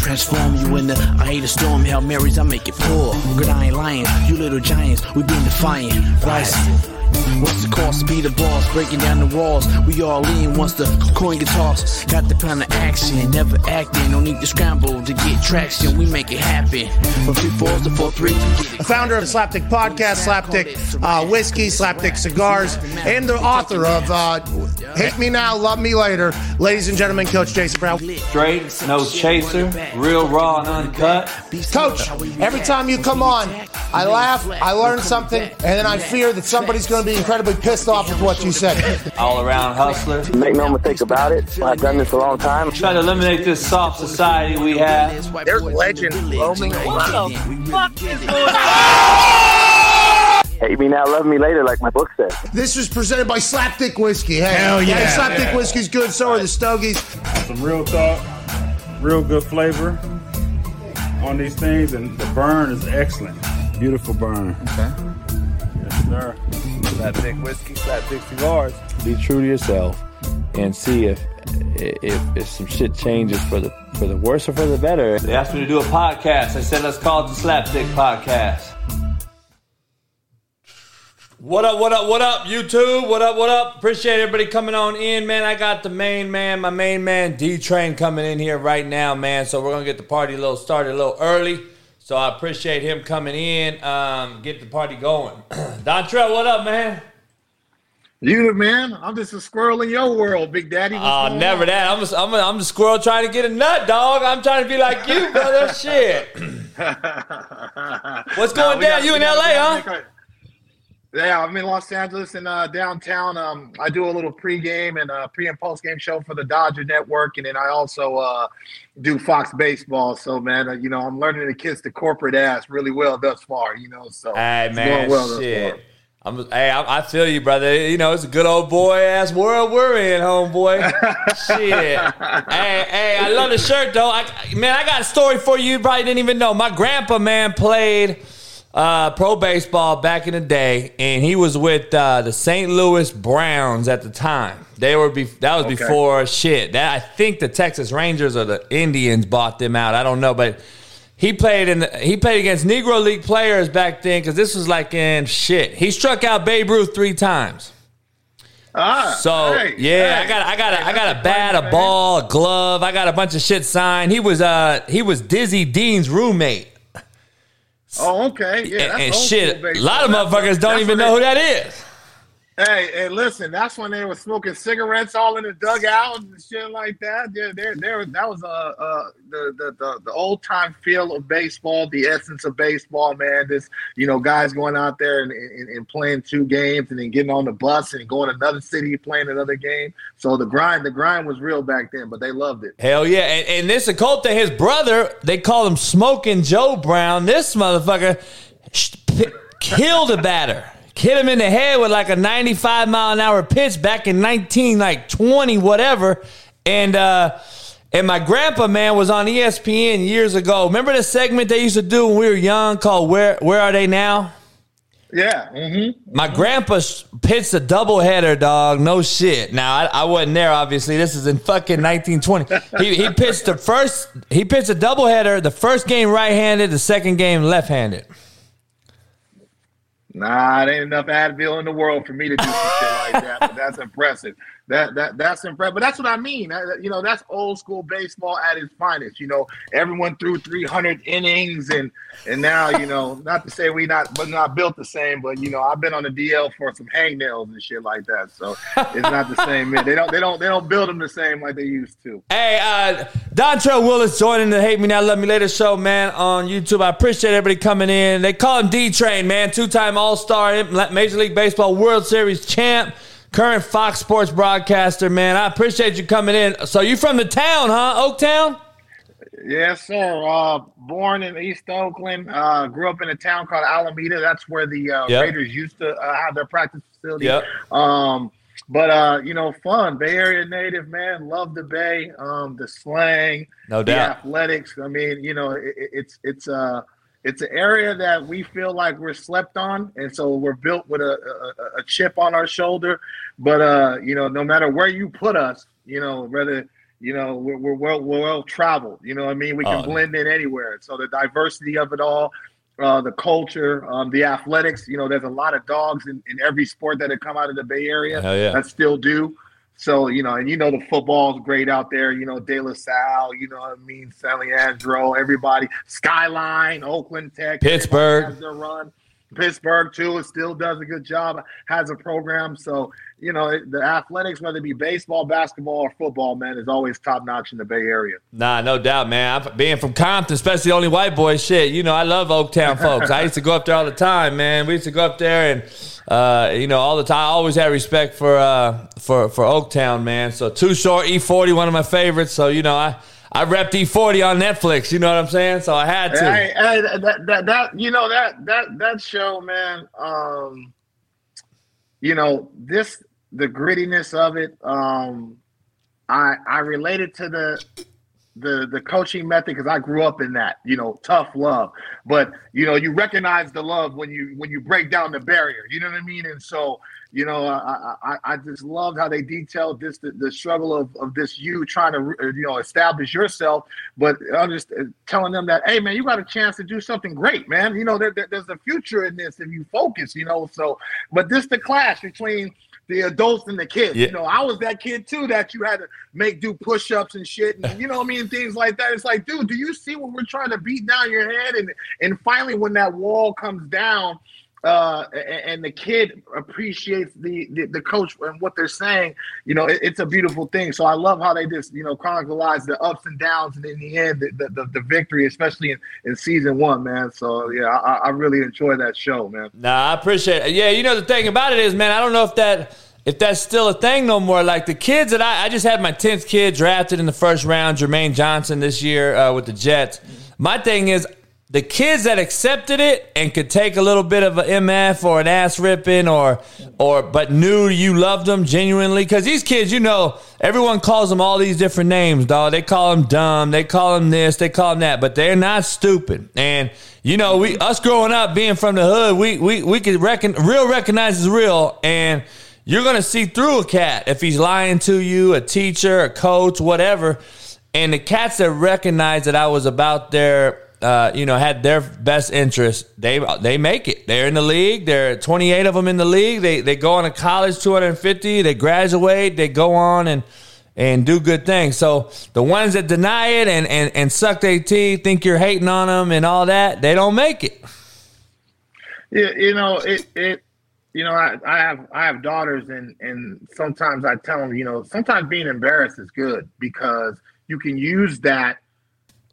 Transform you into I hate a storm, Hail Marys, I make it pour. Good, I ain't lying. You little giants, we been defiant. Rising. What's the cost be the boss? Breaking down the walls. We all in once the coin gets tossed. Got the plan of action, never acting. No need to scramble to get traction. We make it happen. From three fours to four three. The founder of Slapdick Podcast, Slapdick uh, Whiskey, Slapdick Cigars, and the author of uh, Hate Me Now, Love Me Later. Ladies and gentlemen, Coach Jason Brown. Straight, no chaser, real raw and uncut. Coach, every time you come on, I laugh, I learn something, and then I fear that somebody's going to be incredibly pissed off with what you said. All around hustler. Make no mistake about it. I've done this a long time. Trying to eliminate this soft society we have. There's legend roaming around. Hate me now, love me later, like my book says. This was presented by Slapdick Whiskey. Hey, Hell yeah. Hey, Slapdick Whiskey's good. So are the Stogies. some real thought, real good flavor on these things, and the burn is excellent. Beautiful burn. Okay. Yes, sir. Slapdick whiskey, slapdick cigars. be true to yourself and see if if, if some shit changes for the for the worse or for the better. They asked me to do a podcast. I said, let's call it the Slapdick Podcast. What up, what up, what up, YouTube? What up, what up? Appreciate everybody coming on in, man. I got the main man, my main man, D Train, coming in here right now, man. So we're gonna get the party a little started a little early. So I appreciate him coming in, um, get the party going. Dontrelle, what up, man? You the man. I'm just a squirrel in your world, Big Daddy. What's Oh, going never on? that. I'm a, I'm, a, I'm the squirrel trying to get a nut, dog. I'm trying to be like you, brother. Shit. What's going we down? got- You in LA, huh? Gotta make our- Yeah, I'm in Los Angeles and uh, downtown. Um, I do a little pregame and uh, pre and post game show for the Dodger Network, and then I also uh, do Fox Baseball. So, man, uh, you know, I'm learning to kiss the corporate ass really well thus far. You know, so Hey man, well shit. far. I'm, hey, I, I feel you, brother. You know, it's a good old boy ass world we're in, homeboy. shit. Hey, hey, I love the shirt though. I, man, I got a story for you. You probably didn't even know. My grandpa, man, played uh, pro baseball back in the day, and he was with uh, the St. Louis Browns at the time. They were be- that was Okay. before shit. That I think the Texas Rangers or the Indians bought them out. I don't know, but he played in the, he played against Negro League players back then because this was like in shit. He struck out Babe Ruth three times. Ah, So hey, yeah, hey. I got I got a, I got a bat, a ball, a glove. I got a bunch of shit signed. He was uh he was Dizzy Dean's roommate. Oh, okay. Yeah, and and shit, a lot of motherfuckers don't even know who that is. Hey, hey, listen, that's when they were smoking cigarettes all in the dugout and shit like that. Yeah, there, there, that was uh, uh, the the the, the old time feel of baseball, the essence of baseball, man. This, you know, guys going out there and, and, and playing two games and then getting on the bus and going to another city playing another game. So the grind, the grind was real back then, but they loved it. Hell yeah. And, and this Oculta, his brother, they call him Smoking Joe Brown. This motherfucker killed a batter. Hit him in the head with like a 95 mile an hour pitch back in 19, like 20, whatever. And, uh, and my grandpa, man, was on ESPN years ago. Remember the segment they used to do when we were young called Where Where Are They Now? Yeah. Mm-hmm. My grandpa pitched a doubleheader, dog. No shit. Now I, I wasn't there. Obviously, this is in fucking 1920. He he pitched the first. He pitched a doubleheader. The first game right-handed. The second game left-handed. Nah, there ain't enough Advil in the world for me to do some shit like that. But that's impressive. That that that's impressive. But that's what I mean. You know, that's old school baseball at its finest. You know, everyone threw 300 innings, and and now you know, not to say we not but not built the same, but you know, I've been on the DL for some hangnails and shit like that. So it's not the same. Man. They don't they don't they don't build them the same like they used to. Hey, uh, Dontrelle Willis joining the Hate Me Now, Love Me Later show, man, on YouTube. I appreciate everybody coming in. They call him D Train, man, two time All Star, Major League Baseball World Series champ, current Fox Sports broadcaster, man. I appreciate you coming in. So you from the town, huh? Oaktown? Yes, sir. Uh, born in East Oakland. Uh, grew up in a town called Alameda. That's where the uh, Yep. Raiders used to uh, have their practice facility. Yep. Um, but uh, you know, fun. Bay Area native, man. Love the Bay. Um, the slang, No the doubt. athletics. I mean, you know, it- it's it's uh it's an area that we feel like we're slept on, and so we're built with a, a, a chip on our shoulder. But uh, you know, no matter where you put us, you know, whether you know, we're, we're well we're well traveled. You know what I mean? We can Oh. blend in anywhere. So the diversity of it all, uh, the culture, um, the athletics. You know, there's a lot of dogs in, in every sport that have come out of the Bay Area yeah. that still do. So you know, and you know the football's great out there. You know, De La Salle. You know what I mean? San Leandro. Everybody. Skyline. Oakland Tech. Pittsburg. has their run. Pittsburg too. It still does a good job. Has a program. So you know the athletics, whether it be baseball, basketball, or football, man, is always top notch in the Bay Area. Nah, no doubt, man. I'm, being from Compton, especially the only white boy, shit. You know, I love Oaktown folks. I used to go up there all the time, man. We used to go up there and, uh, you know, all the time. I always had respect for uh, for for Oaktown, man. So Too Short, E40, one of my favorites. So you know, I I repped E40 on Netflix. You know what I'm saying? So I had to. Hey, hey, that, that that you know that that that show, man. Um, you know this the grittiness of it. Um, I I related to the the the coaching method because I grew up in that. You know, tough love, but you know you recognize the love when you when you break down the barrier. You know what I mean? And so you know I I, I just loved how they detailed this the, the struggle of, of this you trying to uh, you know establish yourself, but I'm just telling them that hey man you got a chance to do something great man. You know there, there- there's a future in this if you focus. You know so but this the clash between the adults and the kids. Yeah. You know, I was that kid too that you had to make do push-ups and shit, and you know what I mean, things like that. It's like, dude, do you see what we're trying to beat down your head? And and finally, when that wall comes down, uh, and the kid appreciates the the, the coach and what they're saying, you know, it, it's a beautiful thing. So I love how they just you know chronicleize the ups and downs, and in the end, the the, the, victory, especially in, in season one, man. So yeah, I, I really enjoy that show, man. Nah, I appreciate it. Yeah, you know the thing about it is, man, I don't know if that if that's still a thing no more. Like the kids that I, I just had my tenth kid drafted in the first round, Jermaine Johnson this year uh, with the Jets. My thing is the kids that accepted it and could take a little bit of a MF or an ass ripping or or but knew you loved them genuinely because these kids, you know, everyone calls them all these different names, dog. They call them dumb, they call them this, they call them that, but they're not stupid. And you know, we us growing up being from the hood, we we we could reckon real recognizes real and you're gonna see through a cat if he's lying to you, a teacher, a coach, whatever. And the cats that recognize that I was about their, uh, you know, had their best interest, they they make it. They're in the league. There are 28 of them in the league. They they go on to college, 250. They graduate. They go on and and do good things. So the ones that deny it and and and suck their teeth, think you're hating on them and all that, they don't make it. Yeah, you know it. It you know I, I have I have daughters and and sometimes I tell them you know sometimes being embarrassed is good because you can use that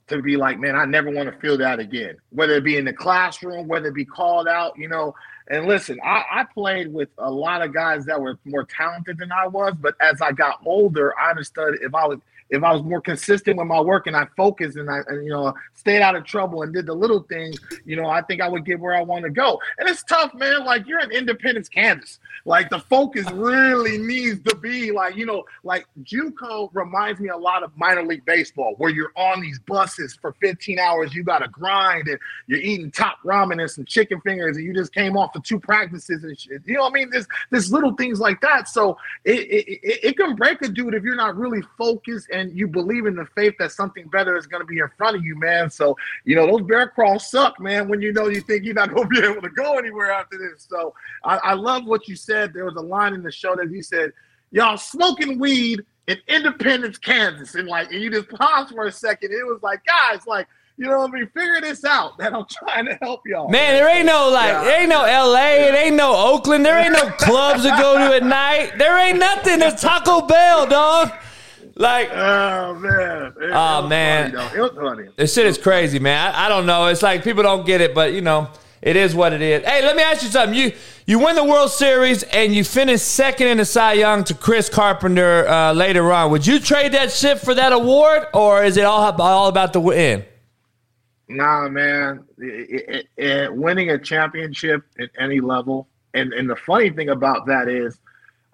to be like man I never want to feel that again whether it be in the classroom whether it be called out you know and listen I, I played with a lot of guys that were more talented than I was but as I got older I understood if I was if I was more consistent with my work and I focused and I and, you know stayed out of trouble and did the little things, you know, I think I would get where I want to go. And it's tough, man. Like you're in Independence, Kansas. Like the focus really needs to be like you know, like JUCO reminds me a lot of minor league baseball, where you're on these buses for 15 hours. You got to grind and you're eating top ramen and some chicken fingers, and you just came off of two practices and shit. You know what I mean? There's there's little things like that. So it it, it, it can break a dude if you're not really focused and you believe in the faith that something better is to be in front of you, man. So, you know, those bear crawls suck, man, when you know you think you're not to be able to go anywhere after this. So, I, I love what you said. Said there was a line in the show that he said, Y'all smoking weed in Independence, Kansas. And like, and you just paused for a second. It was like, guys, like, you know what I mean? Figure this out, that I'm trying to help y'all. Man, there ain't no like, Yeah. there ain't no L.A., it ain't no Oakland, there ain't no clubs to go to at night. There ain't nothing. There's Taco Bell, dog. Like, Oh man! It- it Oh, was man. funny, it was funny. this shit is crazy, man. I, I don't know. It's like people don't get it, but you know, it is what it is. Hey, let me ask you something. You you win the World Series and you finish second in the Cy Young to Chris Carpenter uh, later on. Would you trade that shit for that award, or is it all all about the win? Nah, man. It, it, it, winning a championship at any level, and and the funny thing about that is,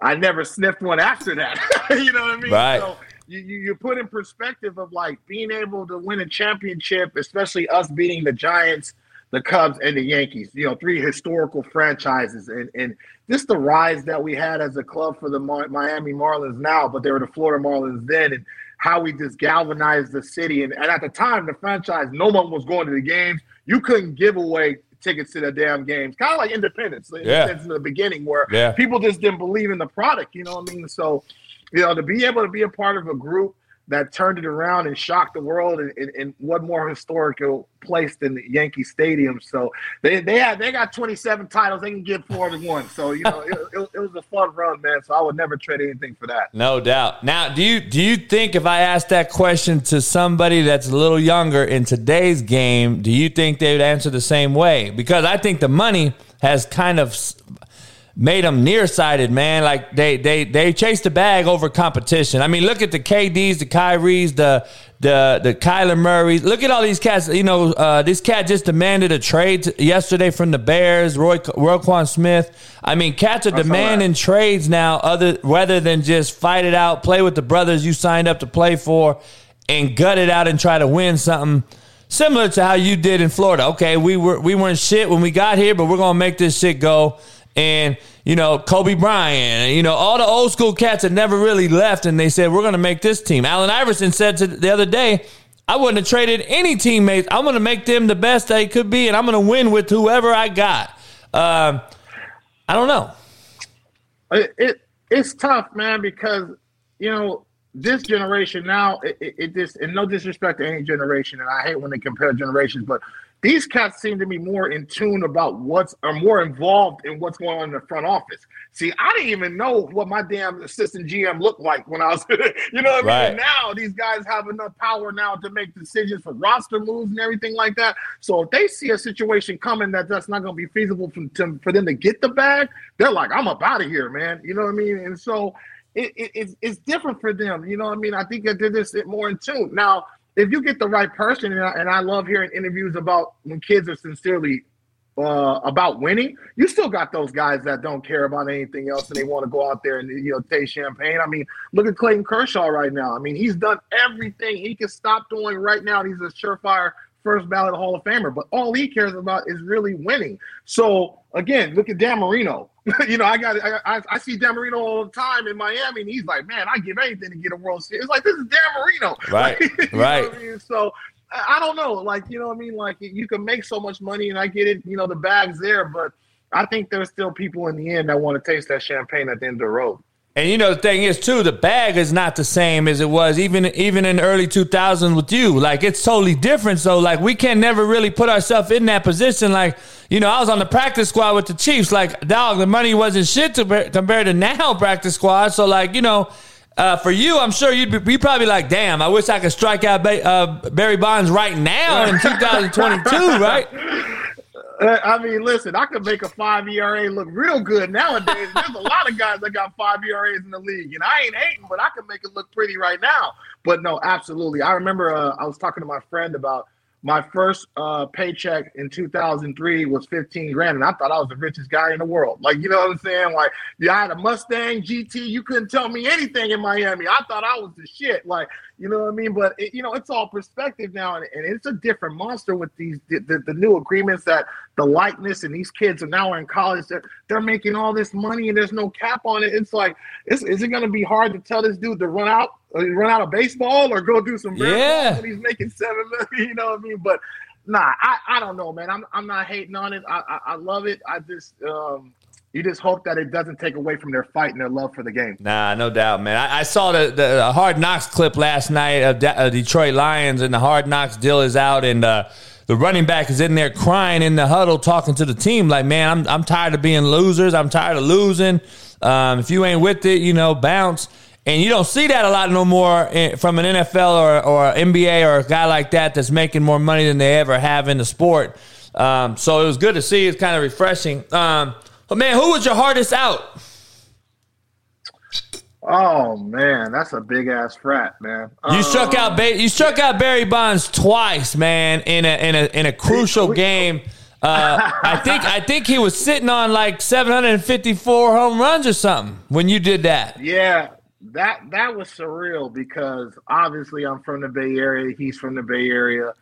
I never sniffed one after that. you know what I mean? Right. So you, you you put in perspective of like being able to win a championship, especially us beating the Giants, the Cubs and the Yankees. You know, three historical franchises, and and just the rise that we had as a club for the Miami Marlins now, but they were the Florida Marlins then, and how we just galvanized the city. And, and at the time, the franchise, no one was going to the games. You couldn't give away tickets to the damn games, kind of like Independence, yeah. in the beginning, where yeah. people just didn't believe in the product. You know what I mean? So, you know, to be able to be a part of a group that turned it around and shocked the world and, and, and what more historical place than the Yankee Stadium. So they they had they got 27 titles. They can get four to one. So you know it, it, it, was a fun run, man. So I would never trade anything for that. No doubt. Now, do you do you think if I asked that question to somebody that's a little younger in today's game, do you think they would answer the same way? Because I think the money has kind of made them nearsighted, man. Like they they they chase the bag over competition. I mean, look at the KDs, the Kyries, the the the Kyler Murrays. Look at all these cats. You know, uh, this cat just demanded a trade yesterday from the Bears. Roy Roquan Smith. I mean, cats are demanding trades now, other rather than just fight it out, play with the brothers you signed up to play for, and gut it out and try to win something. Similar to how you did in Florida. Okay, we were we weren't shit when we got here, but we're gonna make this shit go and you know Kobe Bryant, you know all the old school cats that never really left, and they said we're going to make this team. Allen Iverson said to the other day, "I wouldn't have traded any teammates. I'm going to make them the best they could be, and I'm going to win with whoever I got." Um, I don't know. It, it, it's tough, man, because you know this generation now. It, it, it just and no disrespect to any generation, and I hate when they compare generations, but these cats seem to be more in tune about what's are more involved in what's going on in the front office. See, I didn't even know what my damn assistant GM looked like when I was, you know what right. I mean? now these guys have enough power now to make decisions for roster moves and everything like that. So if they see a situation coming that that's not going to be feasible for, to, for them to get the bag, they're like, I'm up out of here, man. You know what I mean? And so it, it, it's, it's different for them. You know what I mean? I think that they're just more in tune. Now, if you get the right person, and I, and I love hearing interviews about when kids are sincerely uh, about winning, you still got those guys that don't care about anything else and they want to go out there and you know taste champagne. I mean, look at Clayton Kershaw right now. I mean, he's done everything he can stop doing right now. He's a surefire first ballot Hall of Famer, but all he cares about is really winning. So again, look at Dan Marino. you know, I got I, I, see Dan Marino all the time in Miami, and he's like, man, I give anything to get a World Series. It's like this is Dan Marino, right? right. I mean? So I don't know, like you know what I mean. Like you can make so much money, and I get it. You know, the bag's there, but I think there's still people in the end that want to taste that champagne at the end of the road. And you know the thing is too, the bag is not the same as it was even even in early 2000s with you. Like it's totally different. So like we can never really put ourselves in that position. Like you know, I was on the practice squad with the Chiefs. Like dog, the money wasn't shit to, compared to now practice squad. So like you know. Uh, for you, I'm sure you'd be you probably like, "Damn, I wish I could strike out ba- uh, Barry Bonds right now in 2022, right?" I mean, listen, I could make a five ERA look real good nowadays. There's a lot of guys that got five ERAs in the league, and I ain't hating, but I can make it look pretty right now. But no, absolutely. I remember uh, I was talking to my friend about my first uh, paycheck in 2003 was 15 grand, and I thought I was the richest guy in the world. Like, you know what I'm saying? Like, yeah, I had a Mustang GT. You couldn't tell me anything in Miami. I thought I was the shit. Like, you know what I mean? But it, you know, it's all perspective now, and, and it's a different monster with these the, the, the, new agreements that the likeness and these kids are now in college. They're they're making all this money, and there's no cap on it. It's like, is, is it going to be hard to tell this dude to run out uh, run out of baseball or go do some yeah. he's making seven million. You know what I mean? But nah, I, I don't know, man. I'm I'm not hating on it. I I, I love it. I just um you just hope that it doesn't take away from their fight and their love for the game. Nah, no doubt, man. I, I saw the, the Hard Knocks clip last night of De- uh, Detroit Lions, and the Hard Knocks deal is out, and uh, the running back is in there crying in the huddle, talking to the team like, "Man, I'm I'm tired of being losers. I'm tired of losing. Um, if you ain't with it, you know, bounce." And you don't see that a lot no more from an NFL or, or NBA or a guy like that that's making more money than they ever have in the sport. Um, so it was good to see. It's kind of refreshing. Um, but man, who was your hardest out? Oh man, that's a big ass frat, man. You um, struck out. Ba- you struck out Barry Bonds twice, man, in a in a in a crucial game. Uh, I think I think he was sitting on like 754 home runs or something when you did that. Yeah, that that was surreal because obviously I'm from the Bay Area. He's from the Bay Area.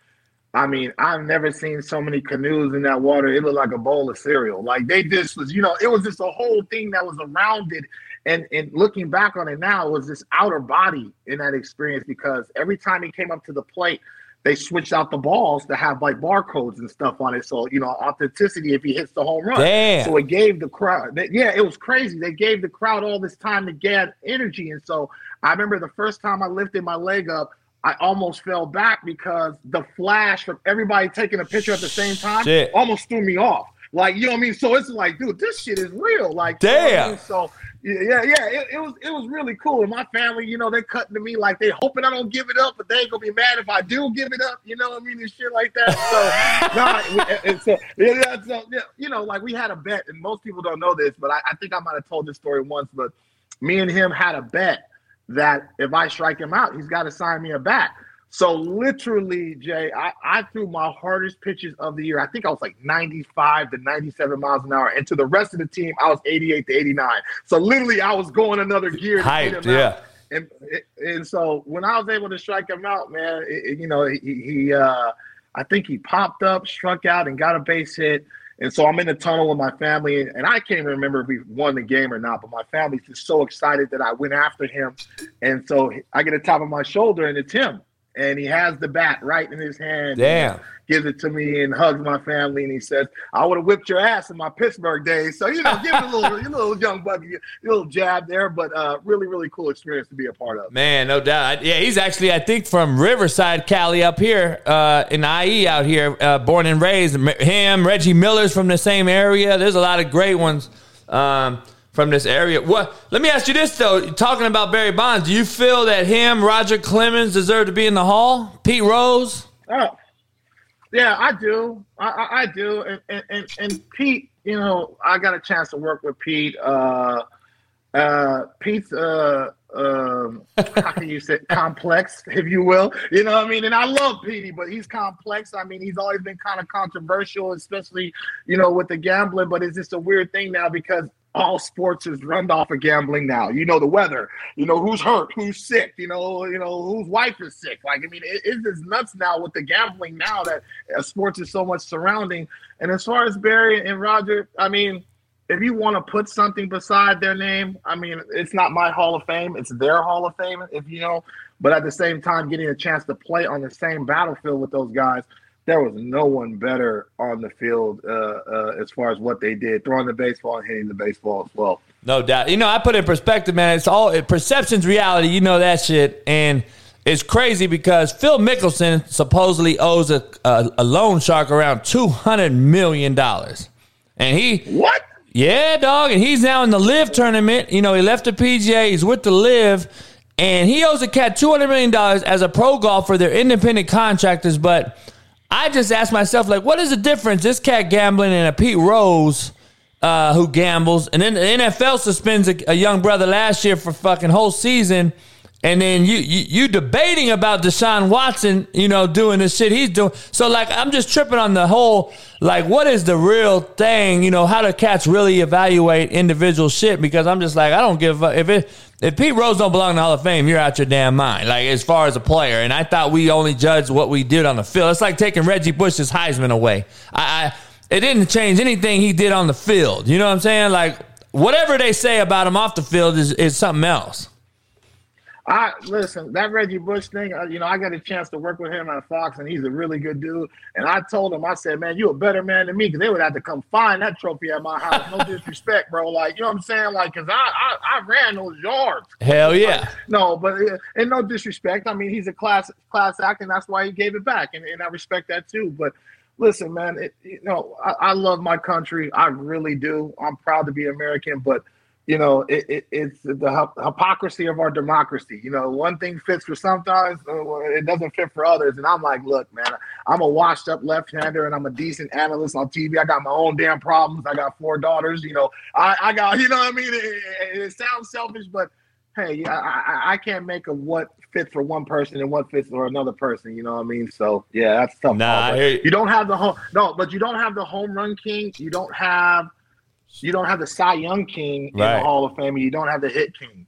I mean, I've never seen so many canoes in that water. It looked like a bowl of cereal. Like they just was, you know, it was just a whole thing that was around it. And and looking back on it now, it was this outer body in that experience because every time he came up to the plate, they switched out the balls to have like barcodes and stuff on it. So, you know, authenticity if he hits the home run. Damn. So it gave the crowd, they- yeah, it was crazy. They gave the crowd all this time to get energy. And so I remember the first time I lifted my leg up, I almost fell back because the flash from everybody taking a picture at the same time Shit. almost threw me off. Like, you know what I mean? So it's like, dude, this shit is real. Like, you know I Damn. mean? So yeah, yeah. It, it was it was really cool. And my family, you know, they're cutting to me like they hoping I don't give it up, but they ain't gonna be mad if I do give it up. You know what I mean? And shit like that. So, nah, and so yeah, yeah, so yeah, you know, like we had a bet, and most people don't know this, but I, I think I might have told this story once. But me and him had a bet that if I strike him out, he's got to sign me a bat. So literally, Jay, I, I threw my hardest pitches of the year. I think I was like 95 to 97 miles an hour. And to the rest of the team, I was 88 to 89. So literally, I was going another gear. to get Hyped, him out. yeah. And, and so when I was able to strike him out, man, it, it- you know, he, he uh, I think he popped up, struck out, and got a base hit. And so I'm in the tunnel with my family, and, I can't even remember if we won the game or not. But my family's just so excited that I went after him, and so I get a top of my shoulder, and it's him, and he has the bat right in his hand. Damn. Gives it to me and hugs my family, and he says, "I would have whipped your ass in my Pittsburgh days." So you know, give it a little, a little young bucky, a little jab there, but uh, really, really cool experience to be a part of. Man, no doubt. Yeah, he's actually, I think, from Riverside, Cali, up here uh, in IE out here, uh, born and raised. Him, Reggie Miller's from the same area. There's a lot of great ones um, from this area. What? Let me ask you this though. Talking about Barry Bonds, do you feel that him, Roger Clemens, deserve to be in the Hall? Pete Rose. Oh, yeah, I do. I, I, I do. And, and, and, and Pete, you know, I got a chance to work with Pete. Uh, uh, Pete's, uh, um, how can you say complex, if you will? You know what I mean? And I love Petey, but he's complex. I mean, he's always been kind of controversial, especially, you know, with the gambling. But it's just a weird thing now because all sports is run off of gambling now. You know the weather. You know who's hurt, who's sick. You know, you know whose wife is sick. Like I mean, it, it's just nuts now with the gambling now that uh, sports is so much surrounding. And as far as Barry and Roger, I mean, if you want to put something beside their name, I mean, it's not my Hall of Fame; it's their Hall of Fame. If you know, but at the same time, getting a chance to play on the same battlefield with those guys. There was no one better on the field uh, uh, as far as what they did, throwing the baseball and hitting the baseball as well. No doubt. You know, I put it in perspective, man. It's all it, perception's reality. You know that shit, and it's crazy because Phil Mickelson supposedly owes a a, a loan shark around two hundred million dollars, and he What? yeah, dog, and he's now in the LIV tournament. You know, he left the PGA. He's with the LIV, and he owes a cat two hundred million dollars as a pro golfer. They're independent contractors, but I just asked myself, like, what is the difference? This cat gambling and a Pete Rose uh, who gambles, and then the NFL suspends a, a young brother last year for fucking whole season. And then you, you you debating about Deshaun Watson, you know, doing the shit he's doing. So like, I'm just tripping on the whole, like, what is the real thing? You know, how do cats really evaluate individual shit? Because I'm just like, I don't give a if it if Pete Rose don't belong in the Hall of Fame, you're out your damn mind. Like as far as a player, and I thought we only judged what we did on the field. It's like taking Reggie Bush's Heisman away. I, I it didn't change anything he did on the field. You know what I'm saying? Like whatever they say about him off the field is is something else. I listen that Reggie Bush thing. uh, You know, I got a chance to work with him at Fox, and he's a really good dude. And I told him, I said, "Man, you a better man than me," because they would have to come find that trophy at my house. No disrespect, bro. Like, you know what I'm saying? Like, because I, I I ran those yards. Hell yeah. No, but uh, and no disrespect. I mean, he's a class class act, and that's why he gave it back, and, and I respect that too. But listen, man, it, you know, I, I love my country. I really do. I'm proud to be American, but you know, it, it, it's the hypocrisy of our democracy. You know, one thing fits for sometimes, uh, it doesn't fit for others. And I'm like, look, man, I'm a washed up left hander and I'm a decent analyst on TV. I got my own damn problems. I got four daughters. You know, I, I got, you know what I mean? It, it, sounds selfish, but hey, I, I, I can't make a what fits for one person and what fits for another person. You know what I mean? So yeah, that's tough. Nah, I But you. you don't have the home no, but you don't have the home run king. You don't have you don't have the Cy Young king in Right. the Hall of Fame. and You don't have the hit king.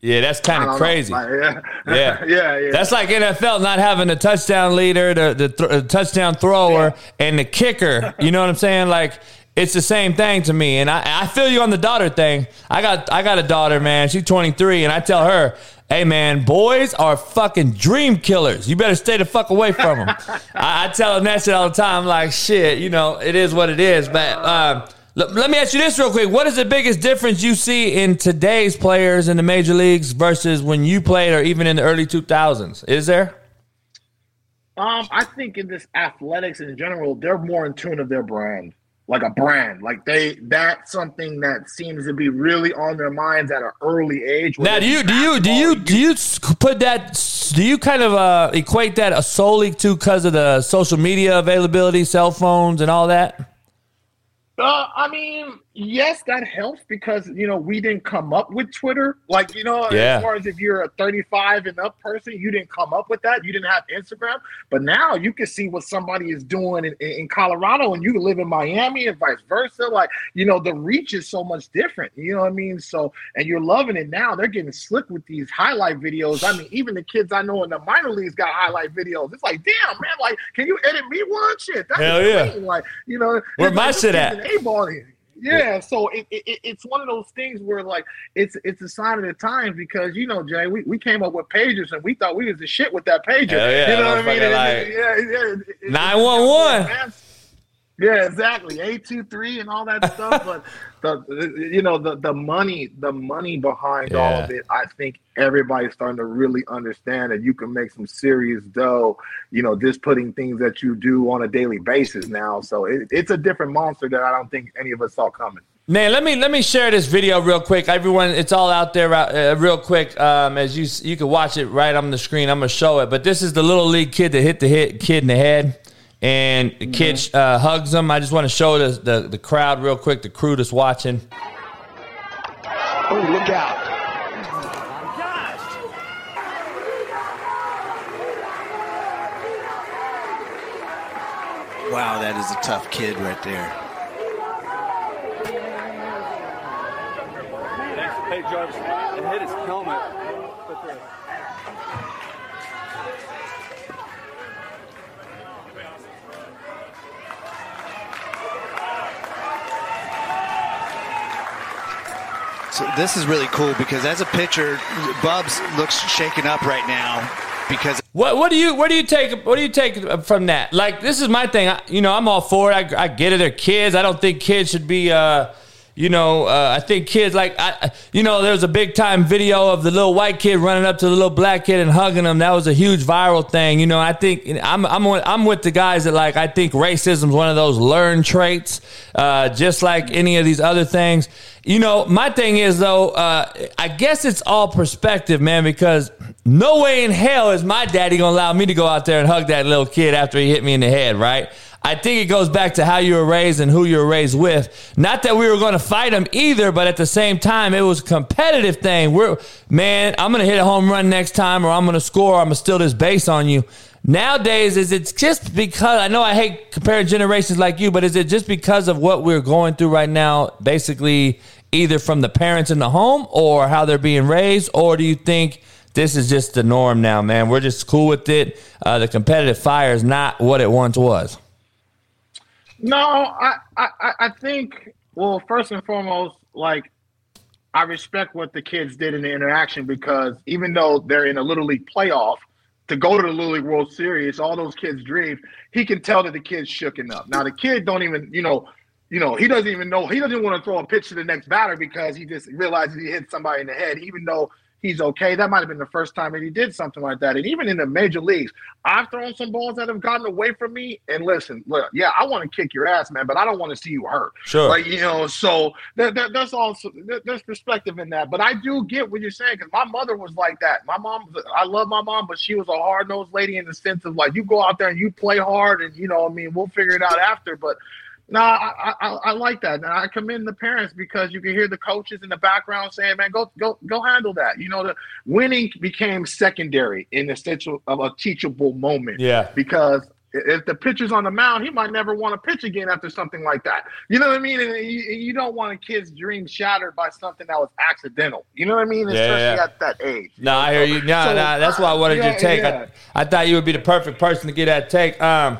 Yeah, that's kind of crazy. Like, yeah. Yeah. yeah, yeah. That's like NFL not having the touchdown leader, the the th- uh, touchdown thrower, and the kicker. You know what I'm saying? Like it's the same thing to me. And I, I feel you on the daughter thing. I got I got a daughter, man. She's 23, and I tell her, "Hey, man, boys are fucking dream killers. You better stay the fuck away from them." I, I tell them that shit all the time. Like shit, you know, it is what it is. But um, let, let me ask you this real quick: What is the biggest difference you see in today's players in the major leagues versus when you played, or even in the early 2000s? Is there? Um, I think in this athletics in general, they're more in tune of their brand, like a brand. Like they, that's something that seems to be really on their minds at an early age. Now, do you do you do you do you put that? Do you kind of uh, equate that solely to because of the social media availability, cell phones, and all that? Uh, I mean, yes, that helps because you know we didn't come up with Twitter. Like you know, Yeah. as far as if you're a 35 and up person, you didn't come up with that. You didn't have Instagram, but now you can see what somebody is doing in, in Colorado, and you live in Miami, and vice versa. Like you know, the reach is so much different. You know what I mean? So, and you're loving it now. They're getting slick with these highlight videos. I mean, even the kids I know in the minor leagues got highlight videos. It's like, damn, man, like, can you edit me one? Shit, that's Hell yeah. Like, you know, Where my shit at? A-ball here. Yeah, so it, it, it- it's one of those things where like it's it's a sign of the times because you know Jay we, we came up with pagers and we thought we was the shit with that pager. Hell yeah, you know what I mean? like, yeah, yeah, it- it- 911. Yeah, exactly. Eight two three and all that stuff. But the you know the the money the money behind all of Yeah. it, I think everybody's starting to really understand that you can make some serious dough. You know, just putting things that you do on a daily basis now. So it, it's a different monster that I don't think any of us saw coming. Man, let me let me share this video real quick. Everyone, it's all out there uh, real quick. Um, as you you can watch it right on the screen. I'm gonna show it. But this is the little league kid that hit the hit kid in the head, and the kid uh, hugs him. I just want to show the, the the crowd real quick, the crew that's watching. Oh, look out. Wow, that is a tough kid right there. Hey, Jarvis, it hit his helmet. So this is really cool because as a pitcher, Bubs looks shaken up right now because What what do you what do you take what do you take from that? Like this is my thing. I, you know, I'm all for it. I, I get it. They're kids. I don't think kids should be. Uh, you know, uh, I think kids like I. You know, there was a big time video of the little white kid running up to the little black kid and hugging him. That was a huge viral thing. You know, I think I'm I'm I'm with the guys that like I think racism is one of those learned traits, uh, just like any of these other things. You know, my thing is though, uh, I guess it's all perspective, man, because no way in hell is my daddy gonna allow me to go out there and hug that little kid after he hit me in the head, right? I think it goes back to how you were raised and who you were raised with. Not that we were going to fight them either, but at the same time, it was a competitive thing. We're man, I'm going to hit a home run next time, or I'm going to score. Or I'm going to steal this base on you. Nowadays, is it just because I know I hate comparing generations like you, but is it just because of what we're going through right now? Basically, either from the parents in the home or how they're being raised, or do you think? This is just the norm now, man. We're just cool with it. Uh, the competitive fire is not what it once was. No, I, I, I- think well, first and foremost, like I respect what the kids did in the interaction because even though they're in a little league playoff, to go to the Little League World Series, all those kids' dreams, he can tell that the kid's shooken up. Now the kid don't even, you know, you know, he doesn't even know he doesn't want to throw a pitch to the next batter because he just realizes he hit somebody in the head, even though he's okay. That might have been the first time that he did something like that. And even in the major leagues, I've thrown some balls that have gotten away from me. And listen, look, yeah, I want to kick your ass, man, but I don't want to see you hurt. Sure. Like, you know, so that, that, that's also, there- there's perspective in that. But I do get what you're saying because my mother was like that. My mom, I love my mom, but she was a hard nosed lady in the sense of like, you go out there and you play hard and, you know, I mean, we'll figure it out after. But no, I, I I like that, and I commend the parents because you can hear the coaches in the background saying, "Man, go go go handle that." You know, the winning became secondary in the sense of a teachable moment. Yeah. because if the pitcher's on the mound, he might never want to pitch again after something like that. You know what I mean? And you, you don't want a kid's dream shattered by something that was accidental. You know what I mean? Yeah, Especially yeah. at that age. No, I hear you. No, So, no, that's why I wanted yeah, your take. I, I thought you would be the perfect person to get that take. Um,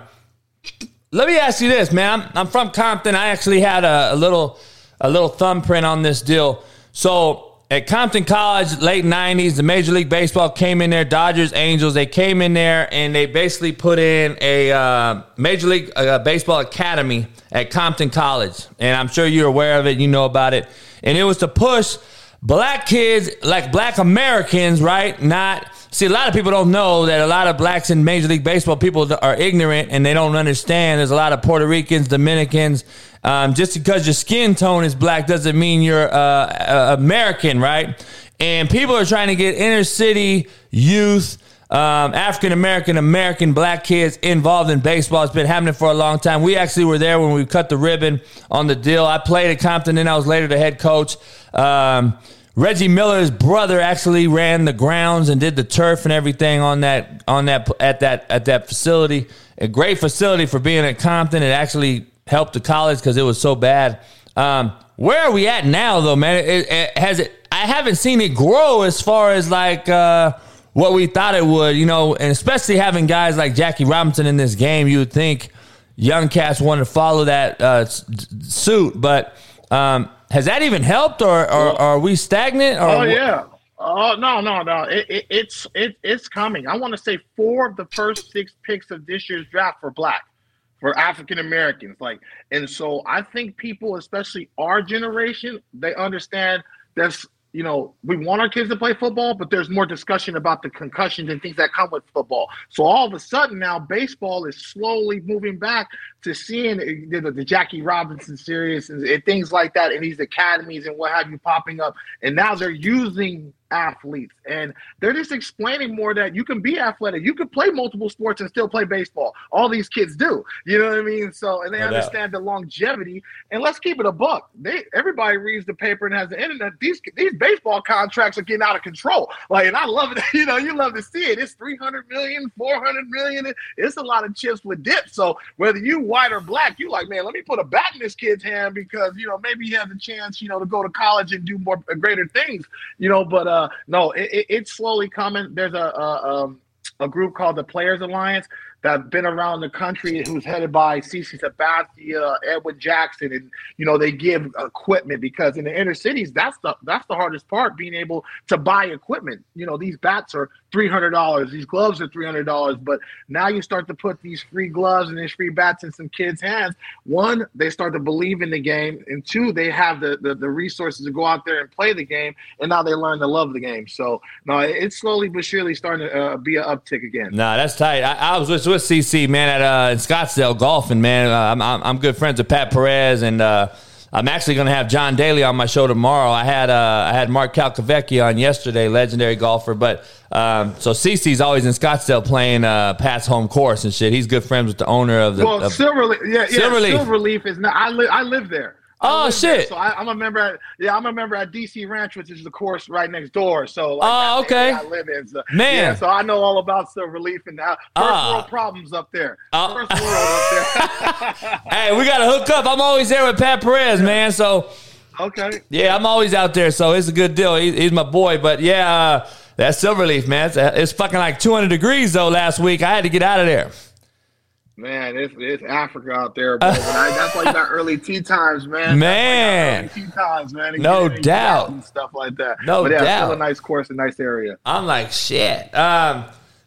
let me ask you this, man. I'm, I'm from Compton. I actually had a, a little a little thumbprint on this deal. So at Compton College, late '90s, the Major League Baseball came in there. Dodgers, Angels, they came in there and they basically put in a uh, Major League uh, Baseball academy at Compton College, and I'm sure you're aware of it. You know about it, and it was to push black kids, like black Americans, right? Not see a lot of people don't know that a lot of blacks in Major League Baseball people are ignorant and they don't understand. There's a lot of Puerto Ricans, Dominicans. Um, just because your skin tone is black doesn't mean you're uh, uh, American, right? And people are trying to get inner city youth. Um, African American, American black kids involved in baseball. It's been happening for a long time. We actually were there when we cut the ribbon on the deal. I played at Compton, and I was later the head coach. Um, Reggie Miller's brother actually ran the grounds and did the turf and everything on that on that at that at that facility. A great facility for being at Compton. It actually helped the college because it was so bad. Um, where are we at now, though, man? It, it, has it? I haven't seen it grow as far as like uh, what we thought it would, you know, and especially having guys like Jackie Robinson in this game, you would think young cats want to follow that uh, suit, but. Um, has that even helped, or, or, are we stagnant? Or Oh yeah. Oh no no no! It, it, it's it, it's coming. I want to say four of the first six picks of this year's draft were black, for African Americans. Like, and so I think people, especially our generation, they understand that's you know we want our kids to play football, but there's more discussion about the concussions and things that come with football. So all of a sudden now baseball is slowly moving back to seeing uh, the, the, the Jackie Robinson series and, and things like that, and these academies and what have you popping up, and now they're using athletes. And they're just explaining more that you can be athletic. You can play multiple sports and still play baseball. All these kids do. You know what i mean? So and they No doubt. understand the longevity. And let's keep it a buck. They everybody reads the paper and has the internet. These these baseball contracts are getting out of control. Like and i love it. You know you love to see it. It's 300 million 400 million. It's a lot of chips with dip so whether you white or black you like man let me put a bat in this kid's hand because you know maybe he has a chance you know to go to college and do more uh, greater things you know but uh no it, it, it's slowly coming. There's a, a um a group called the players alliance that's been around the country who's headed by CC Sabathia, Edwin Jackson, and you know they give equipment because in the inner cities that's the that's the hardest part being able to buy equipment. You know these bats are three hundred dollars, these gloves are three hundred dollars, but now you start to put these free gloves and these free bats in some kids' hands. One, they start to believe in the game, and two, they have the the, the resources to go out there and play the game, and now they learn to love the game. So no, it- it's slowly but surely starting to uh, be an uptick again. Nah, that's tight. I, I was with, with CC man at uh, in Scottsdale golfing. Man, uh, I'm, I'm I'm good friends with Pat Perez, and uh, I'm actually going to have John Daly on my show tomorrow. I had uh, I had Mark Calcavecchia on yesterday, legendary golfer. But um, so CC's always in Scottsdale playing uh, Pat's home course and shit. He's good friends with the owner of the. Well, of- Silverleaf, yeah, yeah, Silverleaf. Silverleaf. is not. I live. I live there. Oh, live there. shit. So I, I'm a member. At, yeah, I'm a member at DC Ranch, which is the course right next door. So like, Oh, okay. I live in. So, Man. Yeah, so I know all about Silverleaf and now first Ah. world problems up there. Oh. First world up there. hey, we got to hook up. I'm always there with Pat Perez, man. So. okay. Yeah, I'm always out there, so it's a good deal. He, he's my boy, but yeah, uh, that Silverleaf, man, it's, it's fucking like 200 degrees though. Last week, I had to get out of there. Man, it's, it's Africa out there, bro. I, that's like you got early tea times, man. Man. That's why you got early tea times, man. to No doubt. stuff like that. No but yeah, doubt. still a nice course, a nice area. I'm like, shit, um,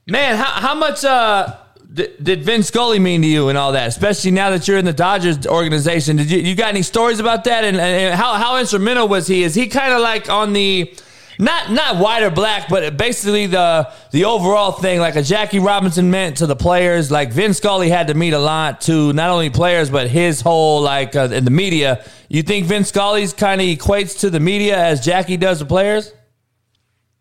man. How, how much uh, d- did Vince Scully mean to you and all that? Especially now that you're in the Dodgers organization. Did you you got any stories about that? And, and how how instrumental was he? Is he kind of like on the not not white or black, but basically the the overall thing, like a Jackie Robinson meant to the players. Like Vince Scully had to meet a lot to not only players but his whole like uh, in the media. You think Vince Scully's kind of equates to the media as Jackie does the players?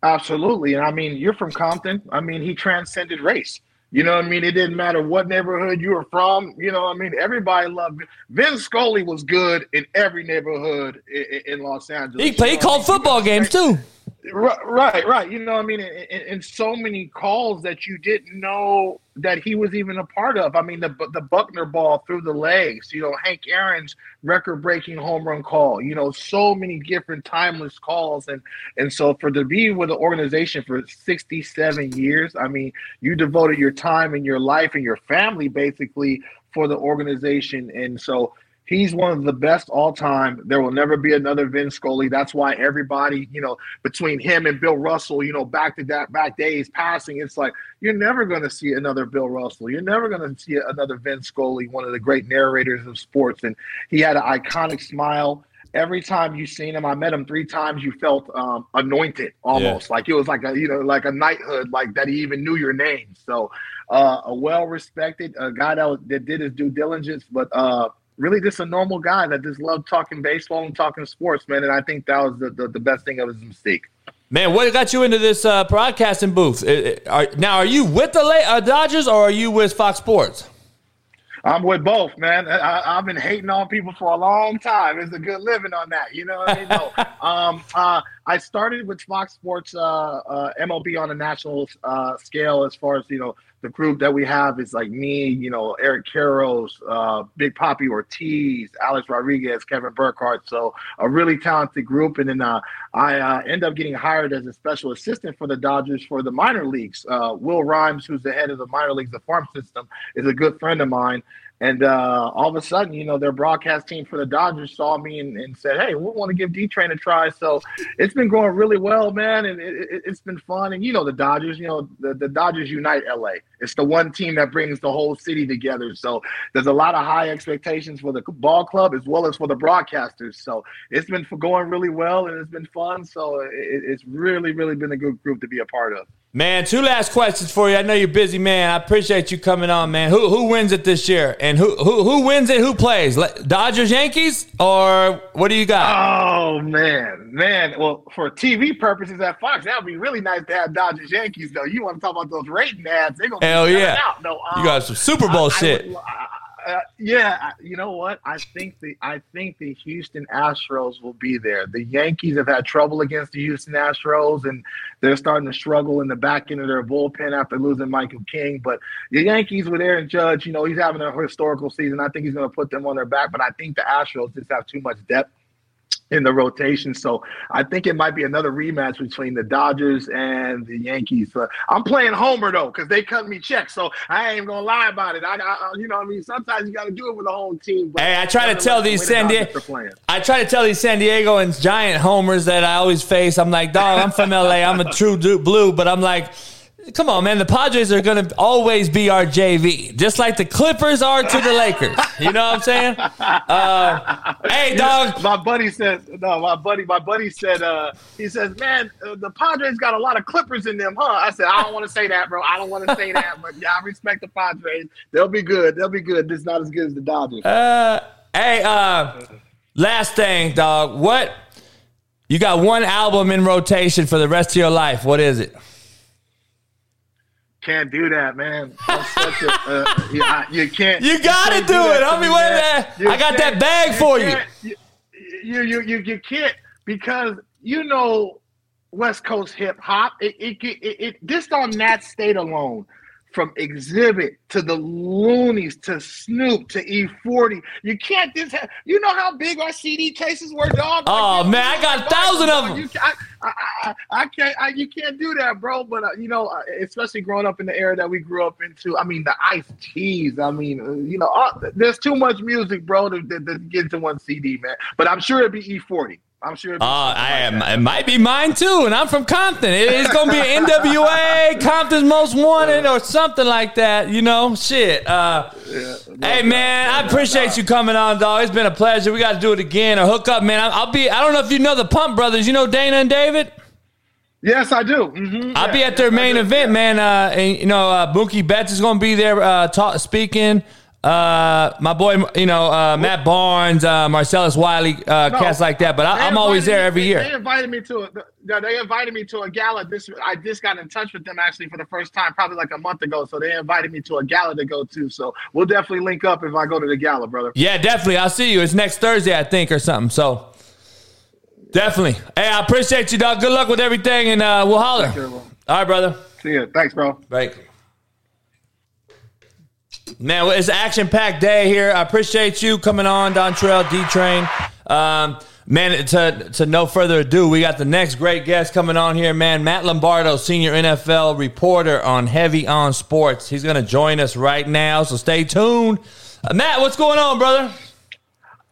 Absolutely. And I mean, you're from Compton. I mean, he transcended race. You know what I mean? It didn't matter what neighborhood you were from. You know what I mean? Everybody loved Vince Scully was good in every neighborhood in, in Los Angeles. He, play, he You know what I called mean? football games too. Right, right. You know, I mean, and, so many calls that you didn't know that he was even a part of. I mean, the the Buckner ball through the legs. You know, Hank Aaron's record-breaking home run call. You know, so many different timeless calls, and and so for to be with the organization for sixty-seven years, I mean, you devoted your time and your life and your family basically for the organization, and so He's one of the best all time. There will never be another Vin Scully. That's why everybody, you know, between him and Bill Russell, you know, back to that back days passing, it's like you're never going to see another Bill Russell. You're never going to see another Vin Scully, one of the great narrators of sports. And he had an iconic smile. Every time you seen him, I met him three times. You felt um, anointed, almost yeah. like it was like a you know like a knighthood, like that he even knew your name. So uh, a well respected, a guy that, was, that did his due diligence, but uh, really just a normal guy that just loved talking baseball and talking sports, man. And I think that was the, the, the best thing of his mistake. Man, what got you into this uh, broadcasting booth? Are, now, are you with the uh, Dodgers or are you with Fox Sports? I'm with both, man. I, have been hating on people for a long time. It's a good living on that, you know what I mean? no. um, uh, I started with Fox Sports uh, uh, MLB on a national uh, scale as far as you know the group that we have is like me, you know, Eric Karros, uh, Big Papi Ortiz, Alex Rodriguez, Kevin Burkhardt. So a really talented group. And then uh, I uh, end up getting hired as a special assistant for the Dodgers for the minor leagues. Uh, Will Rhymes, who's the head of the minor leagues, the farm system, is a good friend of mine. And uh, all of a sudden, you know, their broadcast team for the Dodgers saw me and, and said, "Hey, we want to give D Train a try." So it's been going really well, man, and it, has it, been fun. And you know, the Dodgers, you know, the, the Dodgers unite LA. It's the one team that brings the whole city together. So there's a lot of high expectations for the ball club as well as for the broadcasters. So it's been going really well and it's been fun. So it, it's really, really been a good group to be a part of. Man, two last questions for you. I know you're busy, man. I appreciate you coming on, man. Who who wins it this year, and who who who wins it? Who plays? Dodgers, Yankees, or what do you got? Oh man, man. Well, for TV purposes at Fox, that would be really nice to have Dodgers, Yankees. Though you want to talk about those rating ads? They gonna hell yeah. Out. No, um, you got some Super Bowl I, shit. I uh, yeah, you know what? I think the I think the Houston Astros will be there. The Yankees have had trouble against the Houston Astros, and they're starting to struggle in the back end of their bullpen after losing Michael King. But the Yankees with Aaron Judge, you know, he's having a historical season. I think he's going to put them on their back. But I think the Astros just have too much depth in the rotation. So I think it might be another rematch between the Dodgers and the Yankees. But I'm playing Homer though, because they cut me checks. So I ain't gonna lie about it. I, I you know, what I mean, sometimes you got to do it with the whole team. hey, I try to tell these San Diego, I try to tell these San Diego and Giant homers that I always face. I'm like, dog, I'm from LA. I'm a true blue, but I'm like Come on, man. The Padres are going to always be our JV, just like the Clippers are to the Lakers. You know what I'm saying? Uh, hey, dog. My buddy said, no, my buddy, my buddy said, uh, he says, man, uh, the Padres got a lot of Clippers in them, huh? I said, I don't want to say that, bro. I don't want to say that, but yeah, I respect the Padres. They'll be good. They'll be good. It's not as good as the Dodgers. Uh, hey, uh, last thing, dog. What? You got one album in rotation for the rest of your life. What is it? Can't do that, man. A, uh, you, you, can't. You gotta you do, do it. I'll be waiting. I got that bag for you. You, you, you, you can't because you know West Coast hip hop. It, it, it, it, just on that state alone, from Xzibit to the Luniz to Snoop to E40. You can't just have, you know how big our CD cases were, dog? Oh, like, man, I got a thousand of them. You, I, I, I, I, can't, I, you can't do that, bro. But, uh, you know, uh, especially growing up in the era that we grew up into, I mean, the Ice Teas, I mean, uh, you know, uh, there's too much music, bro, to, to, to get into one CD, man. But I'm sure it'd be E40. I'm sure. Uh, I am. It might be mine too, and I'm from Compton. it's gonna be an NWA, Compton's Most Wanted, or something like that. You know, shit. Uh, yeah, no, hey man, no, I appreciate no. you coming on, dog. It's been a pleasure. We got to do it again or hook up, man. I'll be. I don't know if you know the Pump Brothers. You know Dana and David. Yes, I do. Mm-hmm. I'll yeah, be at their yes, main event, man. Uh, and you know, uh, Mookie Betts is going to be there uh, talk, speaking. Uh, my boy, you know, uh, Matt Barnes, uh, Marcellus Wiley, uh, no, cats like that. But I, am always there every me, year. They invited me to a, they invited me to a gala. This I just got in touch with them actually for the first time, probably like a month ago. So they invited me to a gala to go to. So we'll definitely link up if I go to the gala, brother. Yeah, definitely. I'll see you. It's next Thursday, I think, or something. So Definitely. Hey, I appreciate you, dog. Good luck with everything, and uh, we'll holler. Sure. All right, brother. See ya. Thanks, bro. Man, it's action packed day here. I appreciate you coming on, Dontrelle D Train. Um, man, to, to no further ado, we got the next great guest coming on here, man. Matt Lombardo, senior NFL reporter on Heavy on Sports. He's going to join us right now, so stay tuned. Uh, Matt, what's going on, brother?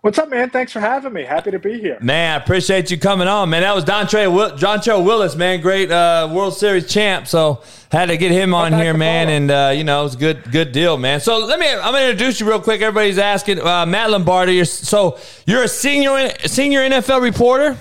What's up, man? Thanks for having me. Happy to be here. Man, I appreciate you coming on, man. That was Dontre Will- Dontrelle Willis, man, great uh, World Series champ. So had to get him on here, man, and uh, you know it's a good, good deal, man. So let me, I'm gonna introduce you real quick. Everybody's asking, uh, Matt Lombardi. You're, so you're a senior, senior NFL reporter.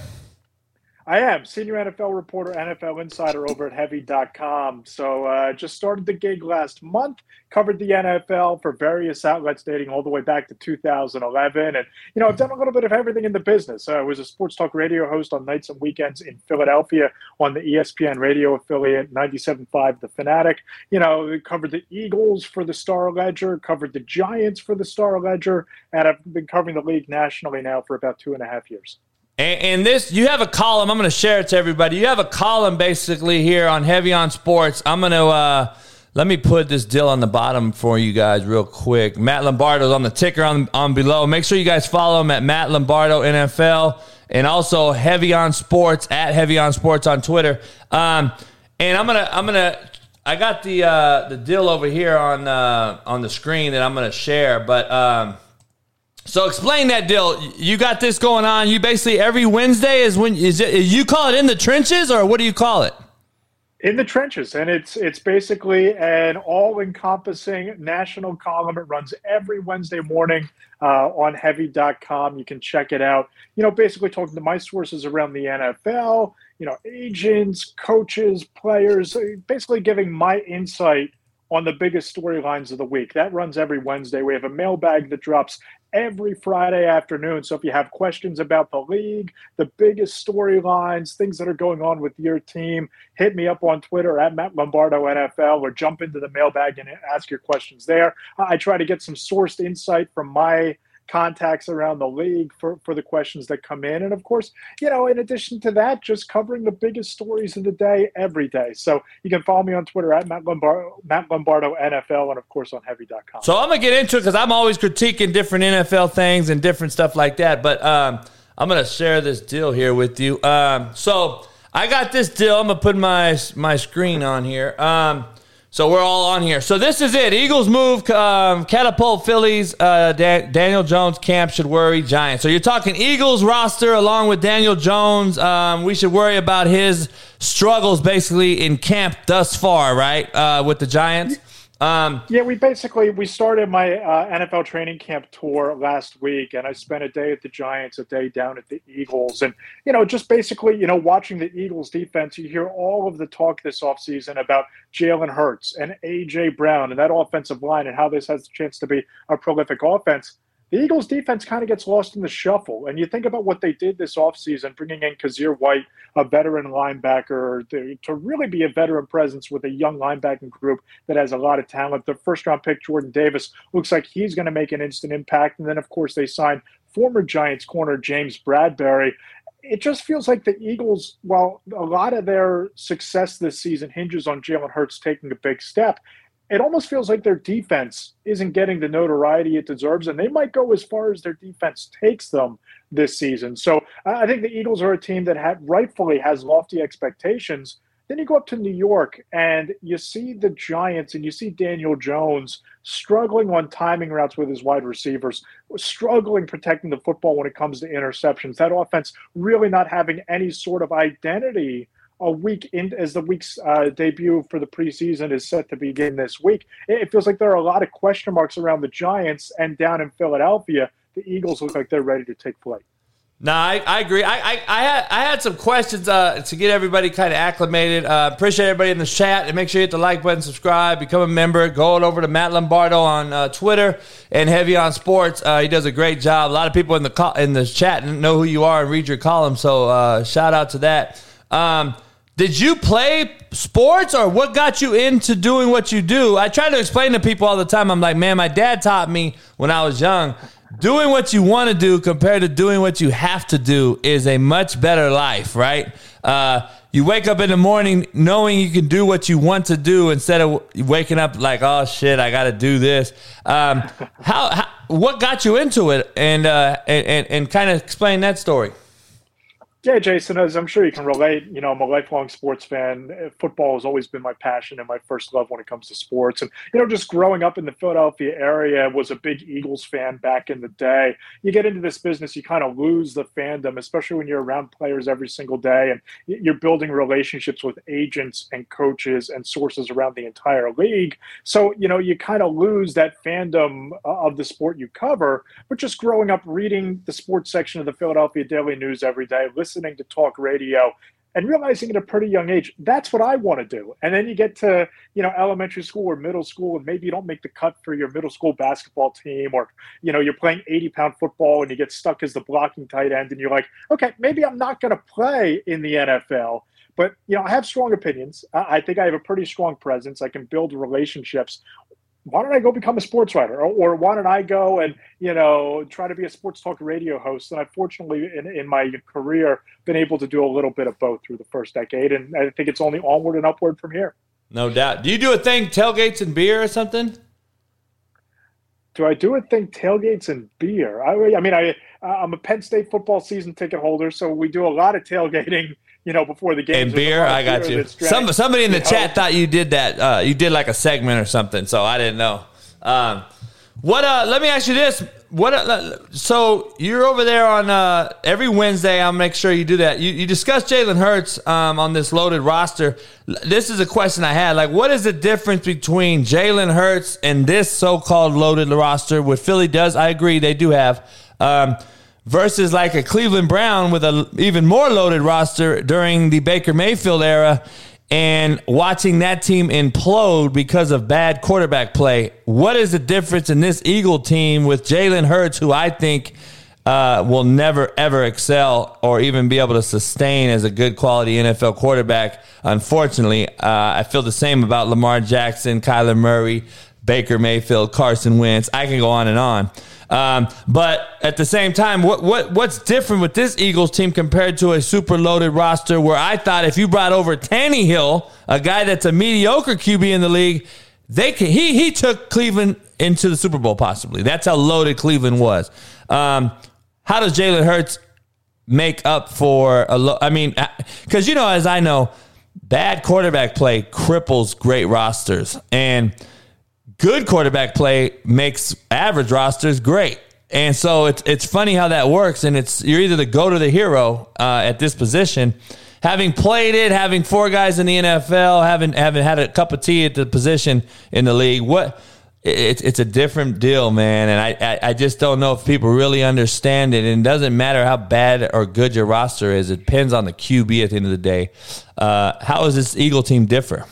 I am senior NFL reporter, NFL insider over at Heavy.com. So uh, just started the gig last month. Covered the NFL for various outlets dating all the way back to 2011, and you know I've done a little bit of everything in the business. I was a sports talk radio host on nights and weekends in Philadelphia on the ESPN radio affiliate 97.5 The Fanatic. You know, covered the Eagles for the Star Ledger, covered the Giants for the Star Ledger, and I've been covering the league nationally now for about two and a half years. And, and this, you have a column. I'm going to share it to everybody. You have a column basically here on Heavy on Sports. I'm going to uh, let me put this deal on the bottom for you guys real quick. Matt Lombardo's on the ticker on on below. Make sure you guys follow him at Matt Lombardo NFL and also Heavy on Sports at Heavy on Sports on Twitter. Um, and I'm gonna I'm gonna I got the uh, the deal over here on uh, on the screen that I'm gonna share, but. Um, so explain that deal. You got this going on. You basically every Wednesday is when is it? You call it in the trenches, or what do you call it? in the trenches and it's it's basically an all-encompassing national column it runs every wednesday morning uh, on heavy.com you can check it out you know basically talking to my sources around the nfl you know agents coaches players basically giving my insight on the biggest storylines of the week that runs every wednesday we have a mailbag that drops every Friday afternoon. So if you have questions about the league, the biggest storylines, things that are going on with your team, hit me up on Twitter at Matt Lombardo NFL or jump into the mailbag and ask your questions there. I try to get some sourced insight from my contacts around the league for, for the questions that come in. And of course, you know, in addition to that, just covering the biggest stories of the day every day. So you can follow me on Twitter at Matt Lombardo, Matt Lombardo NFL and of course on heavy.com. So I'm gonna get into it because I'm always critiquing different NFL things and different stuff like that. But um, I'm gonna share this deal here with you. Um, so I got this deal. I'm gonna put my my screen on here. Um, so we're all on here. So this is it. Eagles move, um, catapult Phillies. Uh, Da- Daniel Jones camp should worry Giants. So you're talking Eagles roster along with Daniel Jones. Um, we should worry about his struggles basically in camp thus far, right? Uh, with the Giants. Um, Yeah, we basically we started my uh, NFL training camp tour last week, and I spent a day at the Giants, a day down at the Eagles, and you know, just basically, you know, watching the Eagles defense, you hear all of the talk this offseason about Jalen Hurts and AJ Brown and that offensive line and how this has a chance to be a prolific offense. The Eagles defense kind of gets lost in the shuffle. And you think about what they did this offseason, bringing in Kyzir White, a veteran linebacker, to, to really be a veteran presence with a young linebacking group that has a lot of talent. The first round pick, Jordan Davis, looks like he's going to make an instant impact. And then, of course, they signed former Giants corner James Bradberry. It just feels like the Eagles, while a lot of their success this season hinges on Jalen Hurts taking a big step, it almost feels like their defense isn't getting the notoriety it deserves, and they might go as far as their defense takes them this season. So I think the Eagles are a team that rightfully has lofty expectations. Then you go up to New York and you see the Giants and you see Daniel Jones struggling on timing routes with his wide receivers, struggling protecting the football when it comes to interceptions. That offense really not having any sort of identity a week in as the week's uh, debut for the preseason is set to begin this week. It, feels like there are a lot of question marks around the Giants and down in Philadelphia. The Eagles look like they're ready to take flight. No, I, I agree. I, I, I, had I had some questions uh, to get everybody kind of acclimated. Uh, appreciate everybody in the chat and make sure you hit the like button, subscribe, become a member. Go over to Matt Lombardo on uh, Twitter and Heavy on Sports. Uh, he does a great job. A lot of people in the co- in the chat know who you are and read your column. So uh, shout out to that. Um, did you play sports or what got you into doing what you do? I try to explain to people all the time. I'm like, man, my dad taught me when I was young doing what you want to do compared to doing what you have to do is a much better life, right? Uh, you wake up in the morning knowing you can do what you want to do instead of waking up like, oh shit, I got to do this. Um, how, how, what got you into it, and uh, and and, and kind of explain that story. Yeah, Jason, as I'm sure you can relate, you know, I'm a lifelong sports fan. Football has always been my passion and my first love when it comes to sports. And, you know, just growing up in the Philadelphia area, was a big Eagles fan back in the day. You get into this business, you kind of lose the fandom, especially when you're around players every single day and you're building relationships with agents and coaches and sources around the entire league. So, you know, you kind of lose that fandom uh, of the sport you cover. But just growing up reading the sports section of the Philadelphia Daily News every day, listening listening to talk radio and realizing at a pretty young age that's what i want to do. And then you get to you know elementary school or middle school and maybe you don't make the cut for your middle school basketball team or you know you're playing 80 pound football and you get stuck as the blocking tight end and you're like okay maybe i'm not going to play in the nfl but you know i have strong opinions. I think i have a pretty strong presence. I can build relationships why don't I go become a sports writer? Or, or, why don't I go and, you know, try to be a sports talk radio host? And I've fortunately, in, in my career, been able to do a little bit of both through the first decade. And I think it's only onward and upward from here. No doubt. Do you do a thing, tailgates and beer or something? Do I do a thing, tailgates and beer? I, I mean, I, I'm a Penn State football season ticket holder, so we do a lot of tailgating you know, before the game. And beer, I got you. Some somebody in the chat thought you did that. Uh, you did like a segment or something, so I didn't know. Um, what? Uh, let me ask you this. What? Uh, so you're over there on uh, every Wednesday. I'll make sure you do that. You, you discussed Jalen Hurts um, on this loaded roster. This is a question I had. Like, what is the difference between Jalen Hurts and this so-called loaded roster? What Philly does, I agree, they do have. Um, versus like a Cleveland Brown with an even more loaded roster during the Baker Mayfield era and watching that team implode because of bad quarterback play. What is the difference in this Eagle team with Jalen Hurts, who I think uh, will never ever excel or even be able to sustain as a good quality NFL quarterback? Unfortunately, uh, I feel the same about Lamar Jackson, Kyler Murray, Baker Mayfield, Carson Wentz. I can go on and on. Um, but at the same time, what what what's different with this Eagles team compared to a super loaded roster where I thought if you brought over Tannehill, a guy that's a mediocre QB in the league, they can, he he took Cleveland into the Super Bowl possibly. That's how loaded Cleveland was. Um, how does Jalen Hurts make up for a lo- I mean, because uh, you know, as I know, bad quarterback play cripples great rosters and good quarterback play makes average rosters great. And so it's it's funny how that works, and it's you're either the go to the hero uh, at this position. Having played it, having four guys in the NFL, having having had a cup of tea at the position in the league, what it's it's a different deal, man. And I, I, I just don't know if people really understand it. And it doesn't matter how bad or good your roster is; it depends on the QB at the end of the day. Uh, how does this Eagle team differ?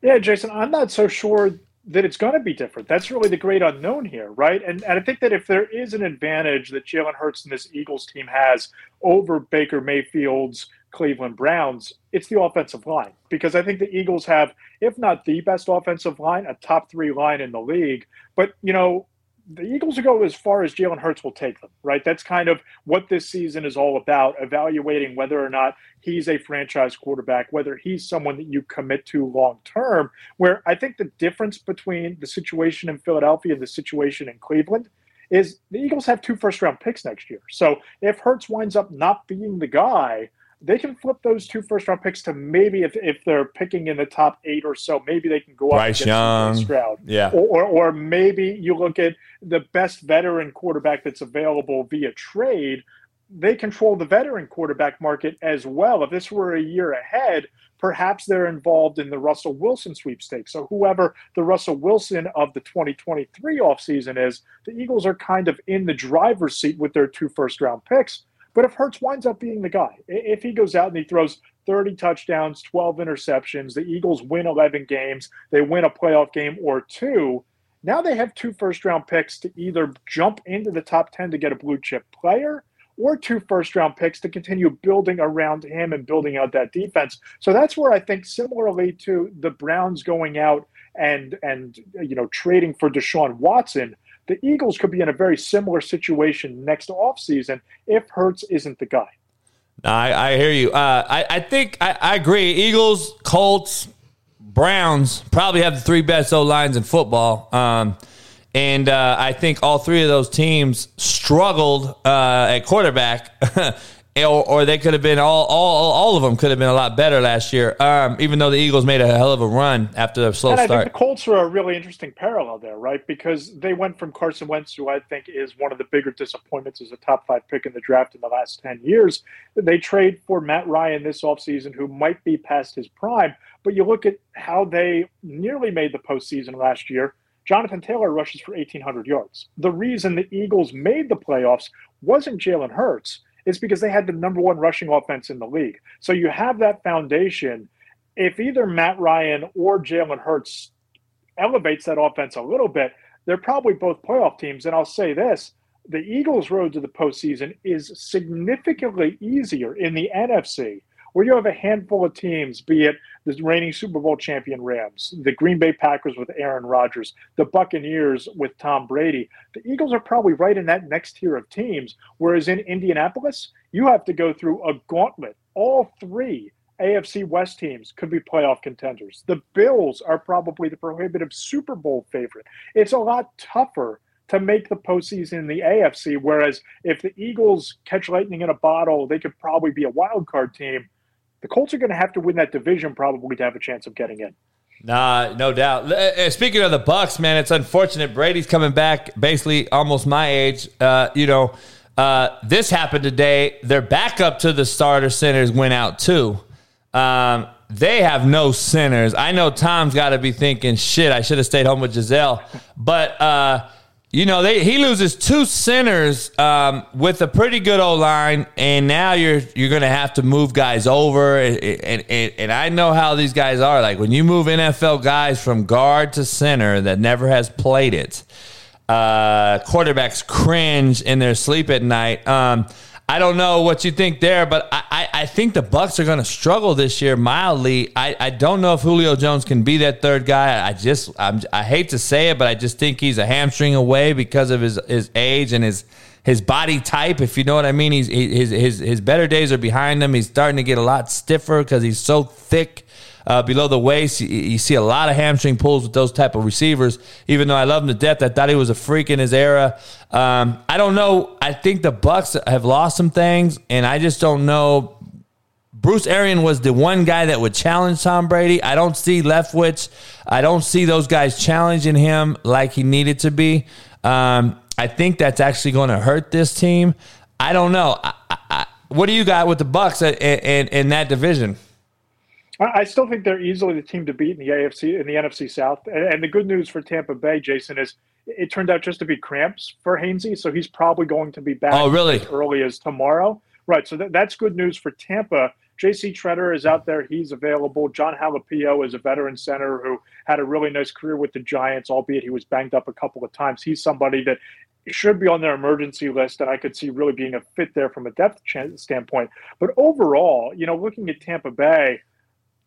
Yeah, Jason, I'm not so sure that it's going to be different. That's really the great unknown here, right? And, and I think that if there is an advantage that Jalen Hurts and this Eagles team has over Baker Mayfield's Cleveland Browns, it's the offensive line. Because I think the Eagles have, if not the best offensive line, a top three line in the league. But, you know, the Eagles will go as far as Jalen Hurts will take them, right? That's kind of what this season is all about, evaluating whether or not he's a franchise quarterback, whether he's someone that you commit to long term. Where I think the difference between the situation in Philadelphia and the situation in Cleveland is the Eagles have two first round picks next year. So if Hurts winds up not being the guy, they can flip those two first round picks to maybe if, if they're picking in the top eight or so, maybe they can go up Bryce Young, Stroud. Yeah. Or, or, or maybe you look at the best veteran quarterback that's available via trade. They control the veteran quarterback market as well. If this were a year ahead, perhaps they're involved in the Russell Wilson sweepstakes. So whoever the Russell Wilson of the 2023 offseason is, the Eagles are kind of in the driver's seat with their two first round picks. But if Hurts winds up being the guy, if he goes out and he throws 30 touchdowns, 12 interceptions, the Eagles win 11 games, they win a playoff game or two, now they have two first round picks to either jump into the top 10 to get a blue chip player or two first round picks to continue building around him and building out that defense. So that's where I think similarly to the Browns going out and and you know trading for Deshaun Watson, The Eagles could be in a very similar situation next offseason if Hurts isn't the guy. I, I hear you. Uh, I, I think I, I agree. Eagles, Colts, Browns probably have the three best O lines in football. Um, and uh, I think all three of those teams struggled uh, at quarterback or, or they could have been all, all all of them could have been a lot better last year. Um, even though the Eagles made a hell of a run after a slow and I start. think the Colts are a really interesting parallel there, right? Because they went from Carson Wentz, who I think is one of the bigger disappointments as a top five pick in the draft in the last 10 years. They trade for Matt Ryan this offseason, who might be past his prime. But you look at how they nearly made the postseason last year. Jonathan Taylor rushes for 1,800 yards. The reason the Eagles made the playoffs wasn't Jalen Hurts is because they had the number one rushing offense in the league. So you have that foundation. If either Matt Ryan or Jalen Hurts elevates that offense a little bit, they're probably both playoff teams. And I'll say this the Eagles' road to the postseason is significantly easier in the NFC where you have a handful of teams, be it the reigning Super Bowl champion Rams, the Green Bay Packers with Aaron Rodgers, the Buccaneers with Tom Brady. The Eagles are probably right in that next tier of teams. Whereas in Indianapolis, you have to go through a gauntlet. All three AFC West teams could be playoff contenders. The Bills are probably the prohibitive Super Bowl favorite. It's a lot tougher to make the postseason in the AFC. Whereas if the Eagles catch lightning in a bottle, they could probably be a wild card team the Colts are going to have to win that division probably to have a chance of getting in. Nah, no doubt. Uh, speaking of the Bucks, man, it's unfortunate. Brady's coming back, basically almost my age. Uh, you know, uh, this happened today. Their backup to the starter centers went out too. Um, they have no centers. I know Tom's got to be thinking, "Shit, I should have stayed home with Gisele. But uh, you know, they, he loses two centers um, with a pretty good O line, and now you're you're going to have to move guys over, and, and, and I know how these guys are. Like when you move NFL guys from guard to center that never has played it, uh, quarterbacks cringe in their sleep at night. Um, I don't know what you think there, but I, I, I think the Bucks are going to struggle this year mildly. I, I don't know if Julio Jones can be that third guy. I just I'm, I hate to say it, but I just think he's a hamstring away because of his his age and his his body type. If you know what I mean, he's his his his better days are behind him. He's starting to get a lot stiffer because he's so thick uh, below the waist. You, you, see a lot of hamstring pulls with those type of receivers. Even though I love him to death, I thought he was a freak in his era. Um, I don't know. I think the Bucks have lost some things, and I just don't know. Bruce Arians was the one guy that would challenge Tom Brady. I don't see Leftwich. I don't see those guys challenging him like he needed to be. Um, I think that's actually going to hurt this team. I don't know. I, I, what do you got with the Bucks in, in, in that division? I still think they're easily the team to beat in the AFC in the NFC South. And the good news for Tampa Bay, Jason, is it turned out just to be cramps for Hainsey, so he's probably going to be back. Oh, really? As early as tomorrow. Right. So that, that's good news for Tampa. J.C. Tretter is out there. He's available. Jon Halapio is a veteran center who had a really nice career with the Giants, albeit he was banged up a couple of times. He's somebody that should be on their emergency list, and I could see really being a fit there from a depth standpoint. But overall, you know, looking at Tampa Bay,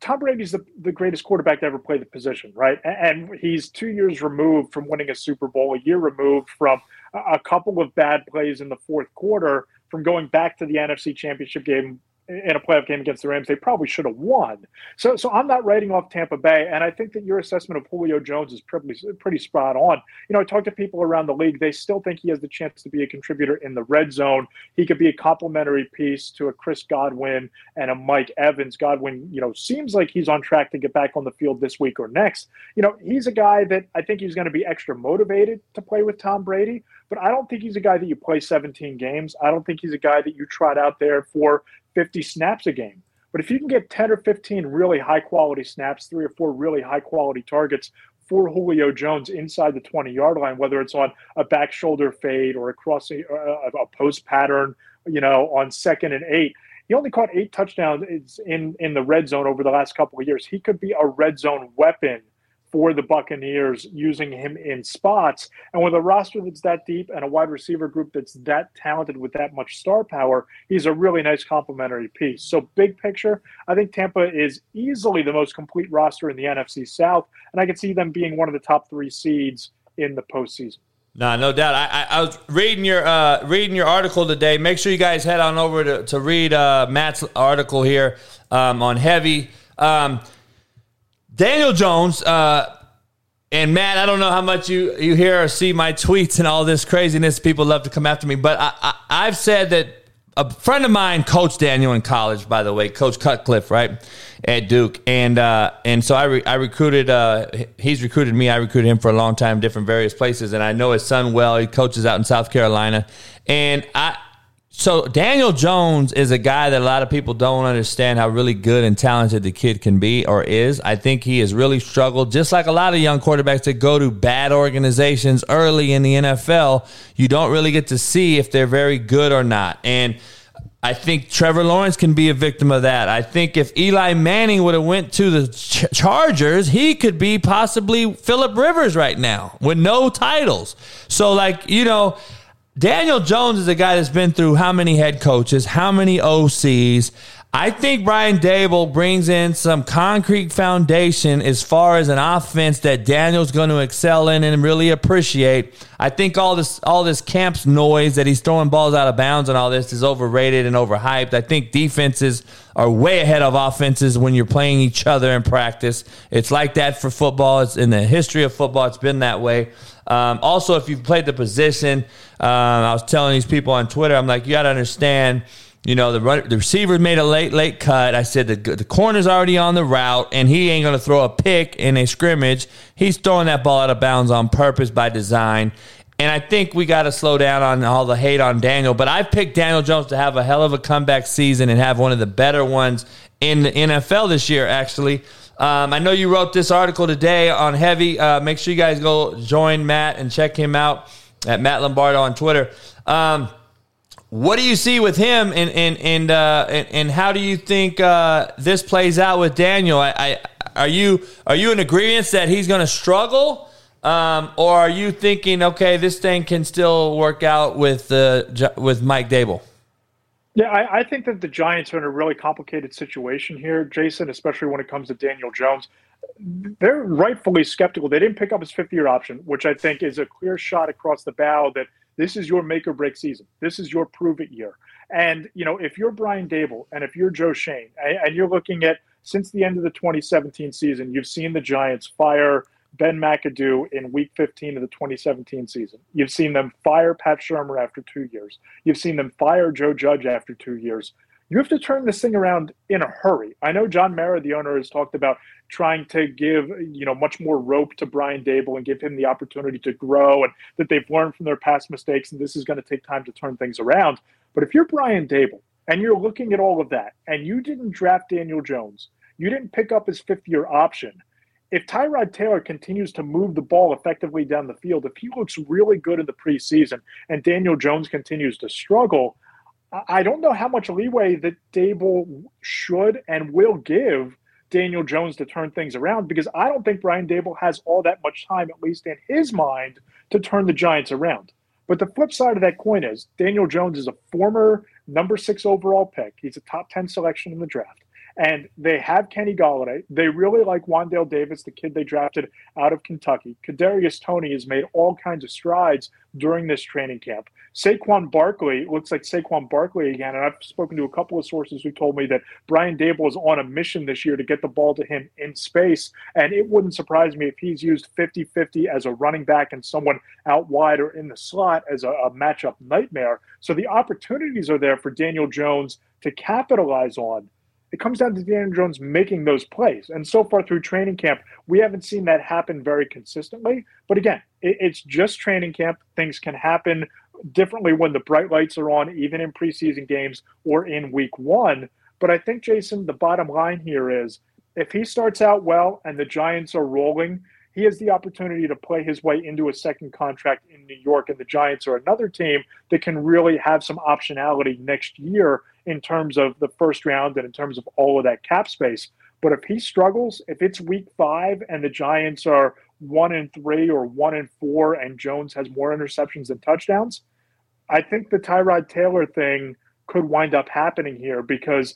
Tom Brady's the, the greatest quarterback to ever play the position, right? And he's two years removed from winning a Super Bowl, a year removed from a couple of bad plays in the fourth quarter, from going back to the NFC Championship game in a playoff game against the Rams, they probably should have won. So, so I'm not writing off Tampa Bay, and I think that your assessment of Julio Jones is pretty, pretty spot on. You know, I talked to people around the league; they still think he has the chance to be a contributor in the red zone. He could be a complementary piece to a Chris Godwin and a Mike Evans. Godwin, you know, seems like he's on track to get back on the field this week or next. You know, he's a guy that I think he's going to be extra motivated to play with Tom Brady but I don't think he's a guy that you play 17 games. I don't think he's a guy that you trot out there for 50 snaps a game. But if you can get 10 or 15 really high quality snaps, three or four really high quality targets for Julio Jones inside the 20 yard line, whether it's on a back shoulder fade or a, uh, a post pattern, you know, on second and eight. He only caught eight touchdowns in, in the red zone over the last couple of years. He could be a red zone weapon for the Buccaneers using him in spots. And with a roster that's that deep and a wide receiver group that's that talented with that much star power, he's a really nice complementary piece. So, big picture, I think Tampa is easily the most complete roster in the NFC South. And I could see them being one of the top three seeds in the postseason. No, no doubt. I, I, I was reading your uh, reading your article today. Make sure you guys head on over to, to read uh, Matt's article here um, on heavy. Um, Daniel Jones uh, and Matt. I don't know how much you you hear or see my tweets and all this craziness. People love to come after me, but I, I, I've said that a friend of mine coached Daniel in college, by the way, Coach Cutcliffe, right at Duke, and uh, and so I re- I recruited. Uh, he's recruited me. I recruited him for a long time, different various places, and I know his son well. He coaches out in South Carolina, and I. So Daniel Jones is a guy that a lot of people don't understand how really good and talented the kid can be or is. I think he has really struggled, just like a lot of young quarterbacks that go to bad organizations early in the NFL. You don't really get to see if they're very good or not, and I think Trevor Lawrence can be a victim of that. I think if Eli Manning would have went to the Ch- Chargers, he could be possibly Philip Rivers right now with no titles. So like, you know, Daniel Jones is a guy that's been through how many head coaches, how many OCs. I think Brian Daboll brings in some concrete foundation as far as an offense that Daniel's going to excel in and really appreciate. I think all this all this camps noise that he's throwing balls out of bounds and all this is overrated and overhyped. I think defenses are way ahead of offenses when you're playing each other in practice. It's like that for football. It's in the history of football. It's been that way. Um, also, if you've played the position, um, I was telling these people on Twitter, I'm like, you got to understand you know, the run, the receiver made a late, late cut. I said the, the corner's already on the route, and he ain't going to throw a pick in a scrimmage. He's throwing that ball out of bounds on purpose by design. And I think we got to slow down on all the hate on Daniel. But I've picked Daniel Jones to have a hell of a comeback season and have one of the better ones in the NFL this year, actually. Um, I know you wrote this article today on Heavy. Uh, make sure you guys go join Matt and check him out at Matt Lombardo on Twitter. Um, what do you see with him, and and and uh, and, and, how do you think uh, this plays out with Daniel? I, I, are you are you in agreement that he's going to struggle, um, or are you thinking, okay, this thing can still work out with uh, with Mike Daboll? Yeah, I, I, think that the Giants are in a really complicated situation here, Jason, especially when it comes to Daniel Jones. They're rightfully skeptical. They didn't pick up his fifth year option, which I think is a clear shot across the bow that – this is your make or break season. This is your prove it year. And, you know, if you're Brian Daboll and if you're Joe Schoen and you're looking at since the end of the 2017 season, you've seen the Giants fire Ben McAdoo in week 15 of the 2017 season. You've seen them fire Pat Shurmur after two years. You've seen them fire Joe Judge after two years. You have to turn this thing around in a hurry. I know John Mara, the owner, has talked about trying to give you know much more rope to Brian Daboll and give him the opportunity to grow, and that they've learned from their past mistakes, and this is going to take time to turn things around. But if you're Brian Daboll and you're looking at all of that, and you didn't draft Daniel Jones, you didn't pick up his fifth year option. If Tyrod Taylor continues to move the ball effectively down the field, if he looks really good in the preseason and Daniel Jones continues to struggle, I don't know how much leeway that Daboll should and will give Daniel Jones to turn things around because I don't think Brian Daboll has all that much time, at least in his mind, to turn the Giants around. But the flip side of that coin is Daniel Jones is a former number six overall pick. He's a top 10 selection in the draft. And they have Kenny Golladay. They really like Wandale Davis, the kid they drafted out of Kentucky. Kadarius Toney has made all kinds of strides during this training camp. Saquon Barkley looks like Saquon Barkley again, and I've spoken to a couple of sources who told me that Brian Daboll is on a mission this year to get the ball to him in space, and it wouldn't surprise me if he's used 50-50 as a running back and someone out wide or in the slot as a, a matchup nightmare. So the opportunities are there for Daniel Jones to capitalize on it comes down to Daniel Jones making those plays. And so far through training camp, we haven't seen that happen very consistently. But again, it, it's just training camp. Things can happen differently when the bright lights are on, even in preseason games or in week one. But I think, Jason, the bottom line here is if he starts out well and the Giants are rolling, he has the opportunity to play his way into a second contract in New York, and the Giants are another team that can really have some optionality next year in terms of the first round and in terms of all of that cap space. But if he struggles, if it's week five and the Giants are one and three or one and four and Jones has more interceptions than touchdowns, I think the Tyrod Taylor thing could wind up happening here because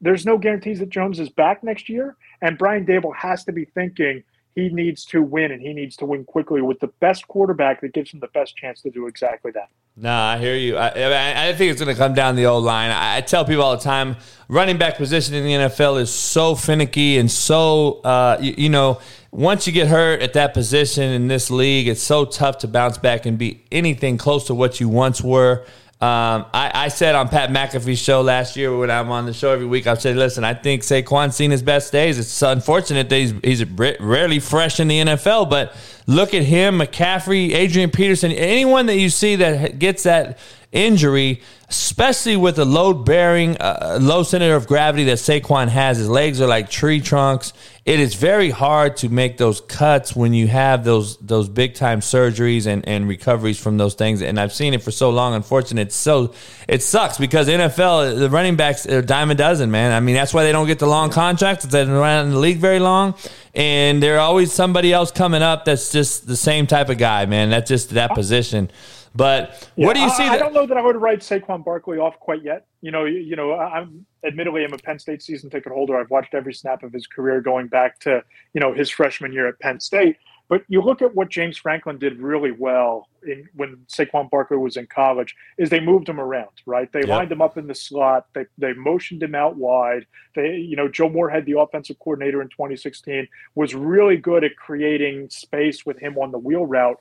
there's no guarantees that Jones is back next year. And Brian Daboll has to be thinking he needs to win and he needs to win quickly with the best quarterback that gives him the best chance to do exactly that. Nah, I hear you. I, I, I think it's going to come down the old line. I, I, tell people all the time, running back position in the NFL is so finicky and so, uh, you, you, know, once you get hurt at that position in this league, it's so tough to bounce back and be anything close to what you once were. Um, I, I, said on Pat McAfee's show last year when I'm on the show every week, I said, listen, I think Saquon's seen his best days. It's unfortunate that he's, he's rarely fresh in the NFL, but look at him, McCaffrey, Adrian Peterson, anyone that you see that gets that injury, especially with the load bearing, uh, low center of gravity that Saquon has. His legs are like tree trunks. It is very hard to make those cuts when you have those those big time surgeries and, and recoveries from those things. And I've seen it for so long. Unfortunately, it's so it sucks because NFL the running backs are dime a dozen, man. I mean that's why they don't get the long contracts. They don't run in the league very long, and there's always somebody else coming up that's just the same type of guy, man. That's just that position. But yeah, what do you see? I, that- I, don't know that I would write Saquon Barkley off quite yet. You know, you, you, know, I'm admittedly I'm a Penn State season ticket holder. I've watched every snap of his career going back to you know his freshman year at Penn State. But you look at what James Franklin did really well in, when Saquon Barkley was in college is they moved him around, right? They yep. lined him up in the slot. They, they motioned him out wide. They, you know, Joe Moorhead, the offensive coordinator in 2016, was really good at creating space with him on the wheel route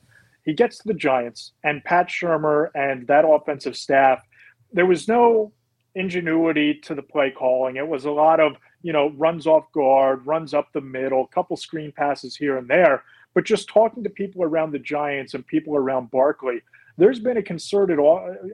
he gets to the Giants and Pat Shurmur and that offensive staff, there was no ingenuity to the play calling. It was a lot of, you know, runs off guard, runs up the middle, couple screen passes here and there. But just talking to people around the Giants and people around Barkley, there's been a concerted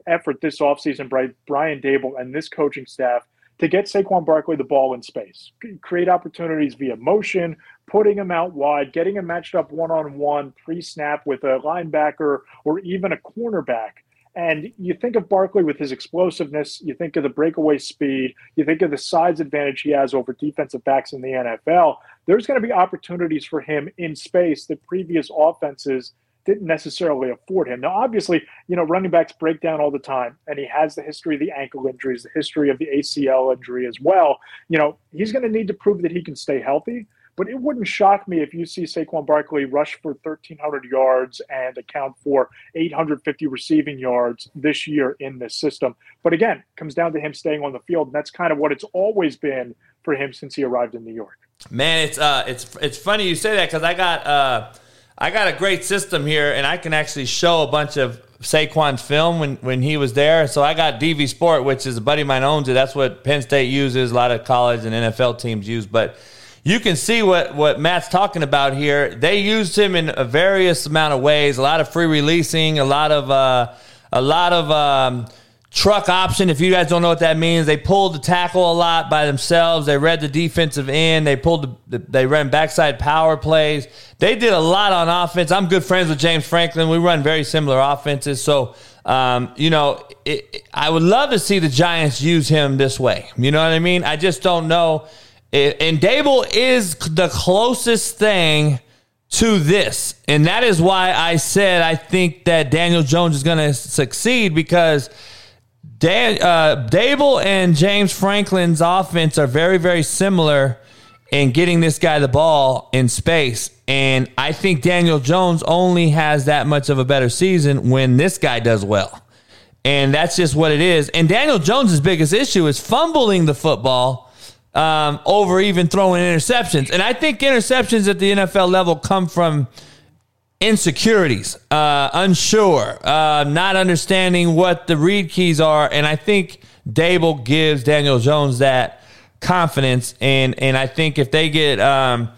effort this offseason by Brian Daboll and this coaching staff to get Saquon Barkley the ball in space, create opportunities via motion, putting him out wide, getting him matched up one on one, pre snap with a linebacker or even a cornerback. And you think of Barkley with his explosiveness, you think of the breakaway speed, you think of the size advantage he has over defensive backs in the NFL. There's going to be opportunities for him in space that previous offenses didn't necessarily afford him. Now, obviously, you know, running backs break down all the time, and he has the history of the ankle injuries, the history of the ACL injury as well. You know, he's going to need to prove that he can stay healthy. But it wouldn't shock me if you see Saquon Barkley rush for 1,300 yards and account for 850 receiving yards this year in this system. But again, comes down to him staying on the field, and that's kind of what it's always been for him since he arrived in New York. Man, it's uh, it's it's funny you say that because I got uh I got a great system here, and I can actually show a bunch of Saquon's film when, when he was there. So I got DV Sport, which is a buddy of mine owns it. That's what Penn State uses. A lot of college and NFL teams use. But you can see what, what Matt's talking about here. They used him in a various amount of ways. A lot of free releasing, a lot of uh, a lot of um, truck option. If you guys don't know what that means, they pulled the tackle a lot by themselves. They read the defensive end. They pulled the, they ran backside power plays. They did a lot on offense. I'm good friends with James Franklin. We run very similar offenses. So, um, you know, it, it, I would love to see the Giants use him this way. You know what I mean? I just don't know. And Daboll is the closest thing to this. And that is why I said I think that Daniel Jones is going to succeed because – Dan, uh, Daboll and James Franklin's offense are very, very similar in getting this guy the ball in space. And I think Daniel Jones only has that much of a better season when this guy does well. And that's just what it is. And Daniel Jones's biggest issue is fumbling the football um, over even throwing interceptions. And I think interceptions at the NFL level come from insecurities, uh, unsure, uh, not understanding what the read keys are, and I think Daboll gives Daniel Jones that confidence, and and I think if they get um,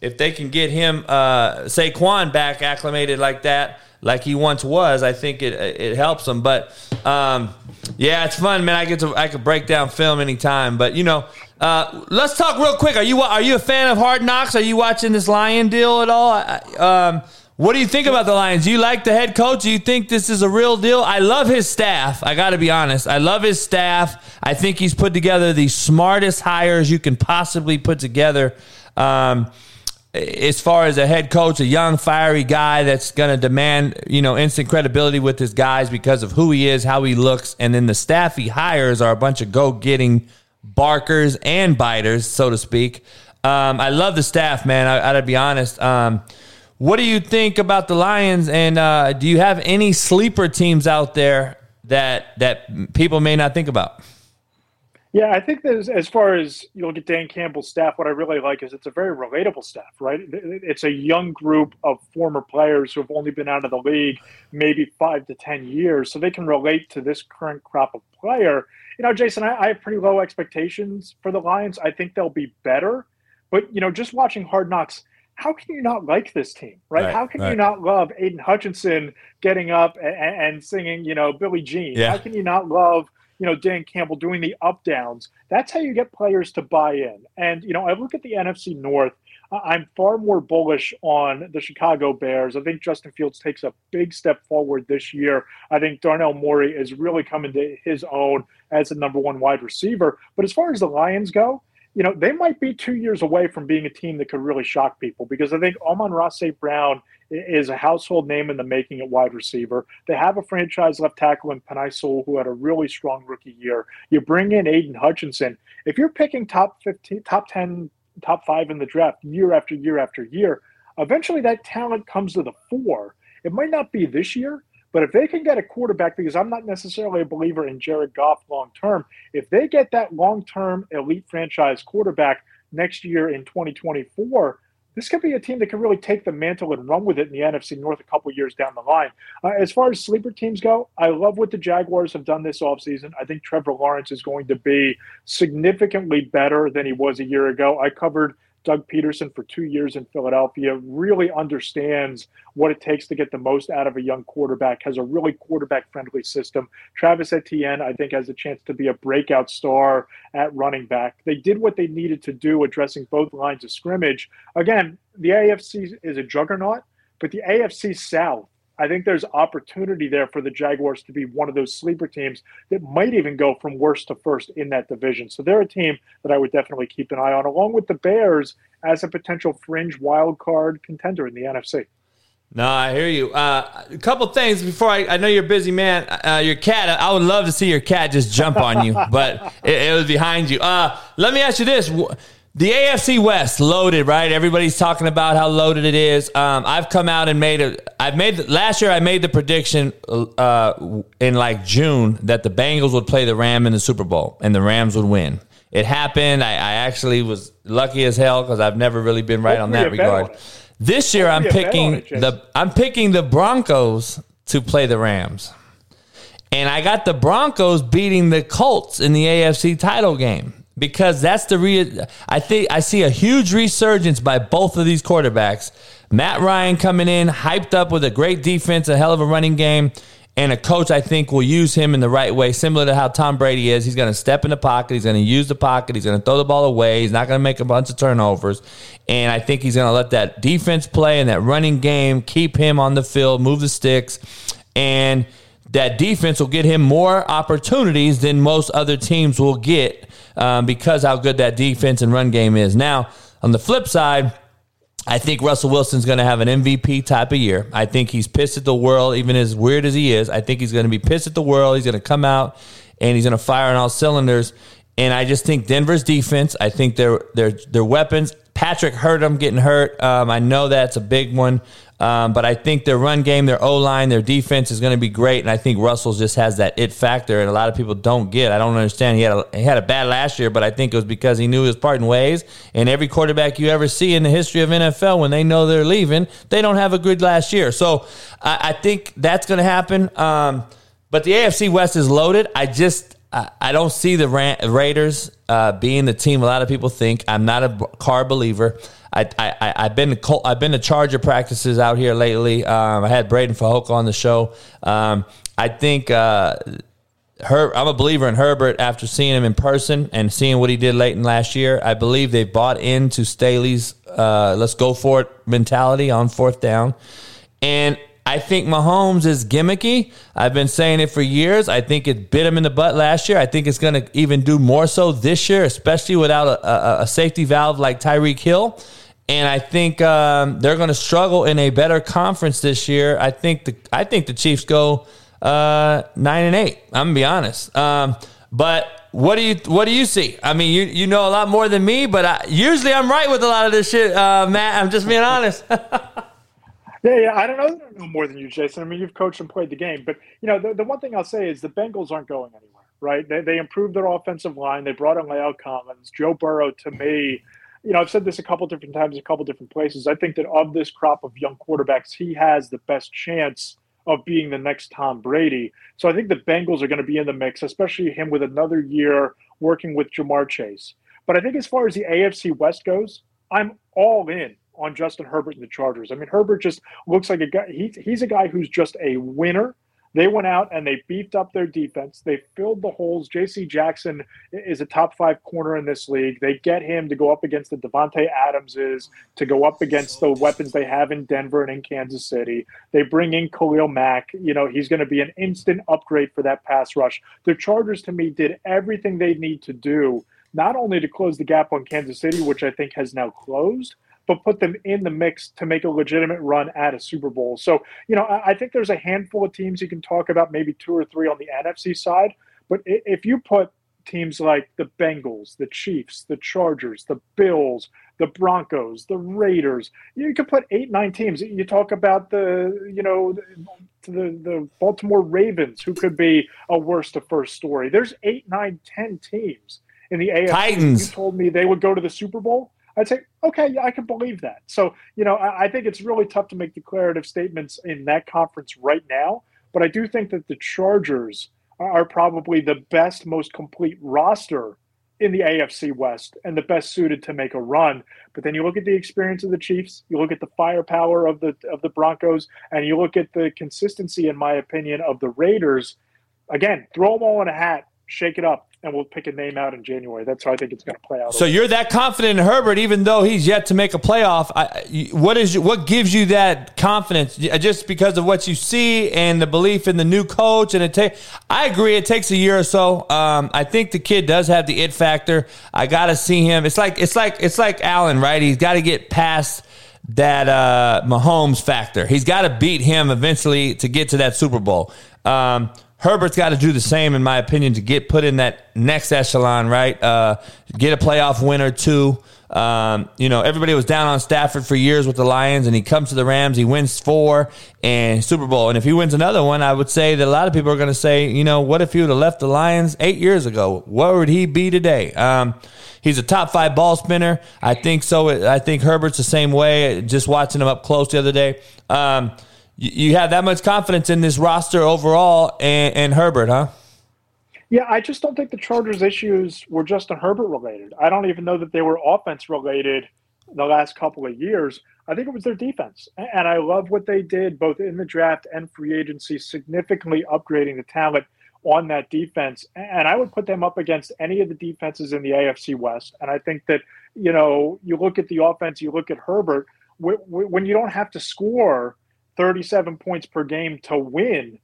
if they can get him uh, Saquon back acclimated like that, like he once was, I think it it helps them. But um, yeah, it's fun, man. I get to I could break down film anytime, but you know. Uh, let's talk real quick. Are you are you a fan of Hard Knocks? Are you watching this Lion deal at all? I, um, what do you think about the Lions? Do you like the head coach? Do you think this is a real deal? I love his staff. I got to be honest. I love his staff. I think he's put together the smartest hires you can possibly put together. Um, as far as a head coach, a young, fiery guy that's going to demand, you know, instant credibility with his guys because of who he is, how he looks, and then the staff he hires are a bunch of go-getting barkers and biters, so to speak. Um, I love the staff, man. I, I gotta be honest. Um, what do you think about the Lions? And uh, do you have any sleeper teams out there that that people may not think about? Yeah, I think that as, far as you look at Dan Campbell's staff, what I really like is it's a very relatable staff, right? It's a young group of former players who have only been out of the league maybe five to 10 years, so they can relate to this current crop of player. You know, Jason, I, I have pretty low expectations for the Lions. I think they'll be better. But, you know, just watching Hard Knocks, how can you not like this team, right? Right, how can right. you not love Aidan Hutchinson getting up and, and singing, you know, Billie Jean? Yeah. How can you not love, you know, Dan Campbell doing the up downs? That's how you get players to buy in. And, you know, I look at the NFC North. I'm far more bullish on the Chicago Bears. I think Justin Fields takes a big step forward this year. I think Darnell Morey is really coming to his own as the number one wide receiver. But as far as the Lions go, you know, they might be two years away from being a team that could really shock people because I think Amon-Ra St. Brown is a household name in the making at wide receiver. They have a franchise left tackle in Penei who had a really strong rookie year. You bring in Aidan Hutchinson. If you're picking top 15, top 10, top five in the draft year after year after year, eventually that talent comes to the fore. It might not be this year, but if they can get a quarterback, because I'm not necessarily a believer in Jared Goff long term, if they get that long term elite franchise quarterback next year in 2024, this could be a team that can really take the mantle and run with it in the NFC North a couple years down the line. Uh, as far as sleeper teams go, I love what the Jaguars have done this offseason. I think Trevor Lawrence is going to be significantly better than he was a year ago. I covered Doug Pederson for two years in Philadelphia, really understands what it takes to get the most out of a young quarterback, has a really quarterback friendly system. Travis Etienne, I think, has a chance to be a breakout star at running back. They did what they needed to do, addressing both lines of scrimmage. Again, the AFC is a juggernaut, but the AFC South, I think there's opportunity there for the Jaguars to be one of those sleeper teams that might even go from worst to first in that division. So they're a team that I would definitely keep an eye on, along with the Bears as a potential fringe wild card contender in the NFC. No, I hear you. Uh, a couple things before I, I know you're a busy man. Uh, your cat, I would love to see your cat just jump on you, but it, it was behind you. Uh, let me ask you this. The AFC West loaded, right? Everybody's talking about how loaded it is. Um, I've come out and made a. I've made last year. I made the prediction uh, in like June that the Bengals would play the Ram in the Super Bowl and the Rams would win. It happened. I, I actually was lucky as hell because I've never really been right on that bet on regard. This year, I'm Hopefully you bet picking it, the I'm picking the Broncos to play the Rams. And I got the Broncos beating the Colts in the AFC title game because that's the re I think I see a huge resurgence by both of these quarterbacks. Matt Ryan coming in hyped up with a great defense, a hell of a running game, and a coach I think will use him in the right way, similar to how Tom Brady is. He's going to step in the pocket, he's going to use the pocket, he's going to throw the ball away, he's not going to make a bunch of turnovers, and I think he's going to let that defense play and that running game keep him on the field, move the sticks, and that defense will get him more opportunities than most other teams will get um, because how good that defense and run game is. Now, on the flip side, I think Russell Wilson's going to have an MVP type of year. I think he's pissed at the world, even as weird as he is. I think he's going to be pissed at the world. He's going to come out and he's going to fire on all cylinders. And I just think Denver's defense. I think their their their weapons. Patrick hurt him getting hurt. Um, I know that's a big one, um, but I think their run game, their O line, their defense is going to be great. And I think Russell just has that it factor, and a lot of people don't get. I don't understand. He had a, he had a bad last year, but I think it was because he knew his parting ways. And every quarterback you ever see in the history of NFL, when they know they're leaving, they don't have a good last year. So I, I think that's going to happen. Um, but the AFC West is loaded. I just I, don't see the Ra- Raiders uh, being the team a lot of people think. I'm not a car believer. I, I, I- I've been to Col- I've been to Charger practices out here lately. Um, I had Braden Fajoko on the show. Um, I think uh, Her- I'm a believer in Herbert after seeing him in person and seeing what he did late in last year. I believe they bought into Staley's uh, "let's go for it" mentality on fourth down, and I think Mahomes is gimmicky. I've been saying it for years. I think it bit him in the butt last year. I think it's going to even do more so this year, especially without a, a, a safety valve like Tyreek Hill. And I think um, they're going to struggle in a better conference this year. I think the I think the Chiefs go uh, nine and eight. I'm gonna be honest. Um, but what do you what do you see? I mean, you you know a lot more than me, but I, usually I'm right with a lot of this shit, uh, Matt. I'm just being honest. Yeah, yeah. I don't know. I don't know more than you, Jason. I mean, you've coached and played the game, but you know, the, the one thing I'll say is the Bengals aren't going anywhere, right? They, they improved their offensive line. They brought in La'el Collins. Joe Burrow, to me, you know, I've said this a couple different times, a couple different places. I think that of this crop of young quarterbacks, he has the best chance of being the next Tom Brady. So I think the Bengals are going to be in the mix, especially him with another year working with Ja'Marr Chase. But I think as far as the AFC West goes, I'm all in on Justin Herbert and the Chargers. I mean, Herbert just looks like a guy. He's a guy who's just a winner. They went out and they beefed up their defense. They filled the holes. J.C. Jackson is a top five corner in this league. They get him to go up against the Davante Adamses, to go up against the weapons they have in Denver and in Kansas City. They bring in Khalil Mack. You know, he's going to be an instant upgrade for that pass rush. The Chargers, to me, did everything they need to do, not only to close the gap on Kansas City, which I think has now closed, but put them in the mix to make a legitimate run at a Super Bowl. So, you know, I, I think there's a handful of teams you can talk about, maybe two or three on the NFC side. But if you put teams like the Bengals, the Chiefs, the Chargers, the Bills, the Broncos, the Raiders, you could put eight, nine teams. You talk about the, you know, the, the Baltimore Ravens, who could be a worst to first story. There's eight, nine, ten teams in the AFC. Titans. You told me they would go to the Super Bowl. I'd say, okay, yeah, I can believe that. So, you know, I, I, think it's really tough to make declarative statements in that conference right now. But I do think that the Chargers are probably the best, most complete roster in the AFC West and the best suited to make a run. But then you look at the experience of the Chiefs, you look at the firepower of the of the Broncos, and you look at the consistency, in my opinion, of the Raiders. Again, throw them all in a hat, shake it up, and we'll pick a name out in January. That's how I think it's going to play out. So you're that confident in Herbert, even though he's yet to make a playoff. I, what is what gives you that confidence? Just because of what you see and the belief in the new coach, and it take. I agree, it takes a year or so. Um, I think the kid does have the it factor. I got to see him. It's like it's like it's like Allen, right? He's got to get past that uh, Mahomes factor. He's got to beat him eventually to get to that Super Bowl. Um, Herbert's got to do the same, in my opinion, to get put in that next echelon, right? Uh, get a playoff win or two. Um, you know, everybody was down on Stafford for years with the Lions, and he comes to the Rams. He wins four and Super Bowl. And if he wins another one, I would say that a lot of people are going to say, you know, what if he would have left the Lions eight years ago? What would he be today? Um, he's a top five ball spinner. I think so. I think Herbert's the same way. Just watching him up close the other day. Um, you have that much confidence in this roster overall and, and, Herbert, huh? Yeah, I just don't think the Chargers' issues were just Justin Herbert related. I don't even know that they were offense related the last couple of years. I think it was their defense. And I love what they did both in the draft and free agency, significantly upgrading the talent on that defense. And I would put them up against any of the defenses in the AFC West. And I think that, you know, you look at the offense, you look at Herbert, when you don't have to score – 37 points per game to win,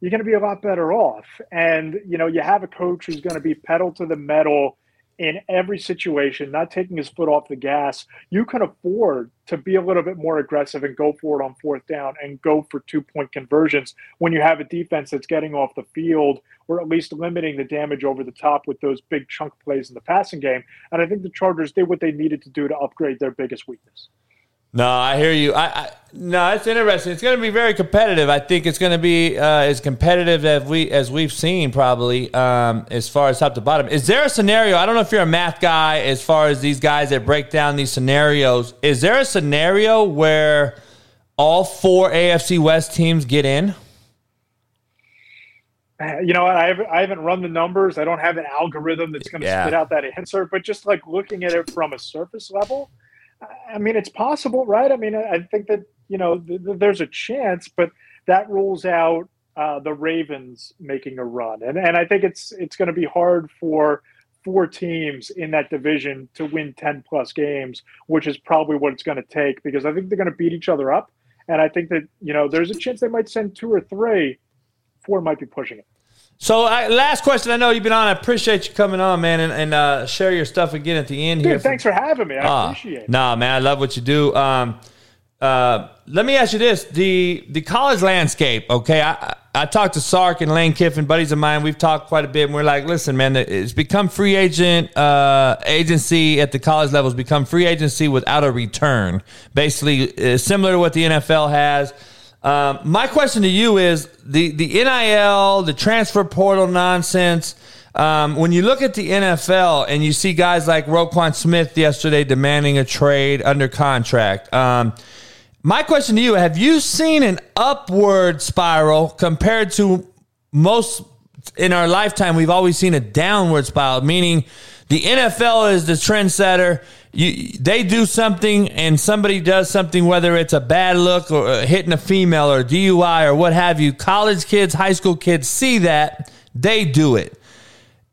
you're going to be a lot better off. And, you know, you have a coach who's going to be pedal to the metal in every situation, not taking his foot off the gas. You can afford to be a little bit more aggressive and go for it on fourth down and go for two point conversions when you have a defense that's getting off the field or at least limiting the damage over the top with those big chunk plays in the passing game. And I think the Chargers did what they needed to do to upgrade their biggest weakness. No, I hear you. I, I no, it's interesting. It's going to be very competitive. I think it's going to be uh, as competitive as we as we've seen probably um, as far as top to bottom. Is there a scenario? I don't know if you're a math guy as far as these guys that break down these scenarios. Is there a scenario where all four AFC West teams get in? Uh, you know, I haven't, I haven't run the numbers. I don't have an algorithm that's going to yeah. spit out that answer. But just like looking at it from a surface level I mean, it's possible, right? I mean, I think that you know th- th- there's a chance, but that rules out uh, the Ravens making a run, and and I think it's it's going to be hard for four teams in that division to win ten plus games, which is probably what it's going to take because I think they're going to beat each other up, and I think that you know there's a chance they might send two or three, four might be pushing it. So, I, last question. I know you've been on. I appreciate you coming on, man, and, and uh, share your stuff again at the end Dude, here. thanks for having me. I uh, appreciate it. Nah, man, I love what you do. Um, Uh, let me ask you this: the the college landscape. Okay, I I talked to Sark and Lane Kiffin, buddies of mine. We've talked quite a bit, and we're like, listen, man, it's become free agent uh, agency at the college level. Has become free agency without a return. Basically, uh, similar to what the NFL has. Um, my question to you is the the NIL, the transfer portal nonsense. Um, when you look at the NFL and you see guys like Roquan Smith yesterday demanding a trade under contract. Um, my question to you have you seen an upward spiral compared to most in our lifetime? We've always seen a downward spiral, meaning the NFL is the trendsetter. You, they do something and somebody does something, whether it's a bad look or uh, hitting a female or DUI or what have you. College kids, high school kids see that, they do it.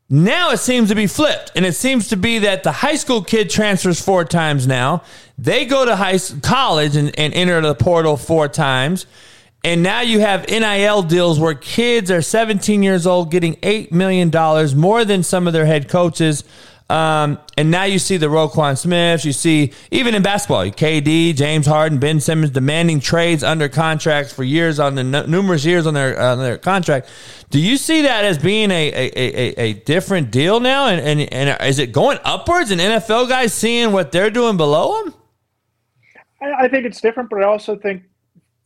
Now it seems to be flipped, and it seems to be that the high school kid transfers four times now. They go to high college and, and enter the portal four times. And now you have NIL deals where kids are 17 years old getting $8 million more than some of their head coaches. Um, and now you see the Roquan Smiths. You see, even in basketball, KD, James Harden, Ben Simmons demanding trades under contracts for years on the numerous years on their on their contract. Do you see that as being a a, a, a different deal now? And, and and is it going upwards? And NFL guys seeing what they're doing below them? I, I think it's different, but I also think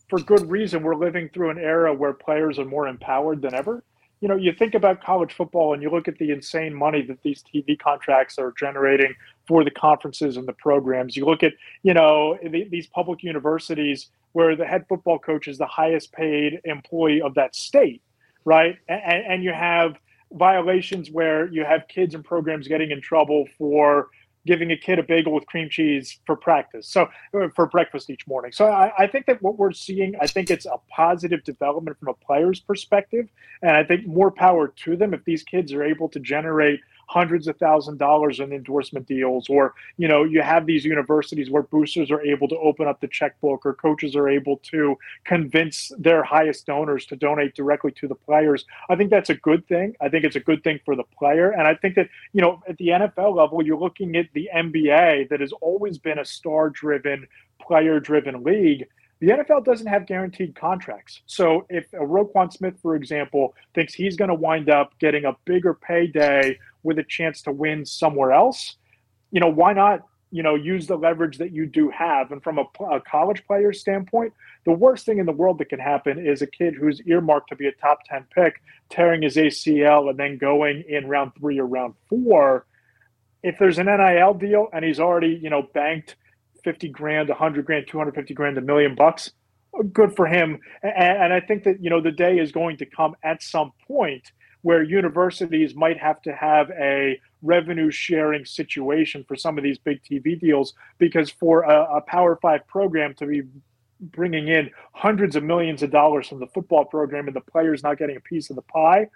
for good reason we're living through an era where players are more empowered than ever you know, you think about college football and you look at the insane money that these TV contracts are generating for the conferences and the programs. You look at, you know, the, these public universities where the head football coach is the highest paid employee of that state, right? And, and you have violations where you have kids and programs getting in trouble for giving a kid a bagel with cream cheese for practice. So uh, for breakfast each morning. So I, I, think that what we're seeing, I think it's a positive development from a player's perspective, and I think more power to them if these kids are able to generate hundreds of thousand dollars in endorsement deals or you know you have these universities where boosters are able to open up the checkbook or coaches are able to convince their highest donors to donate directly to the players. I think that's a good thing. I think it's a good thing for the player. And i think that you know at the nfl level you're looking at the nba that has always been a star driven player driven league the NFL doesn't have guaranteed contracts. So if a Roquan Smith, for example, thinks he's going to wind up getting a bigger payday with a chance to win somewhere else, you know, why not, you know, use the leverage that you do have? And from a, a college player standpoint, the worst thing in the world that can happen is a kid who's earmarked to be a top 10 pick tearing his ACL and then going in round three or round four. If there's an NIL deal and he's already, you know, banked – 50 grand, 100 grand, 250 grand, a million bucks. Good for him. And, and I think that, you know, the day is going to come at some point where universities might have to have a revenue sharing situation for some of these big TV deals because for a, a Power Five program to be bringing in hundreds of millions of dollars from the football program and the players not getting a piece of the pie,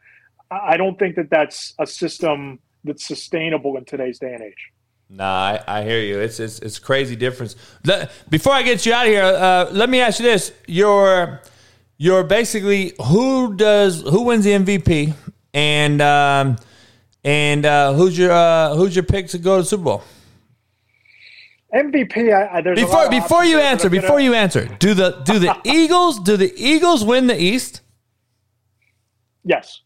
I don't think that that's a system that's sustainable in today's day and age. Nah, I, I, hear you. It's it's it's crazy difference. before I get you out of here, uh, let me ask you this: you're you're basically who does who wins the MVP, and um, and uh, who's your uh, who's your pick to go to the Super Bowl? MVP. I, I, before before you answer, before gonna... you answer, do the do the Eagles do the Eagles win the East? Yes.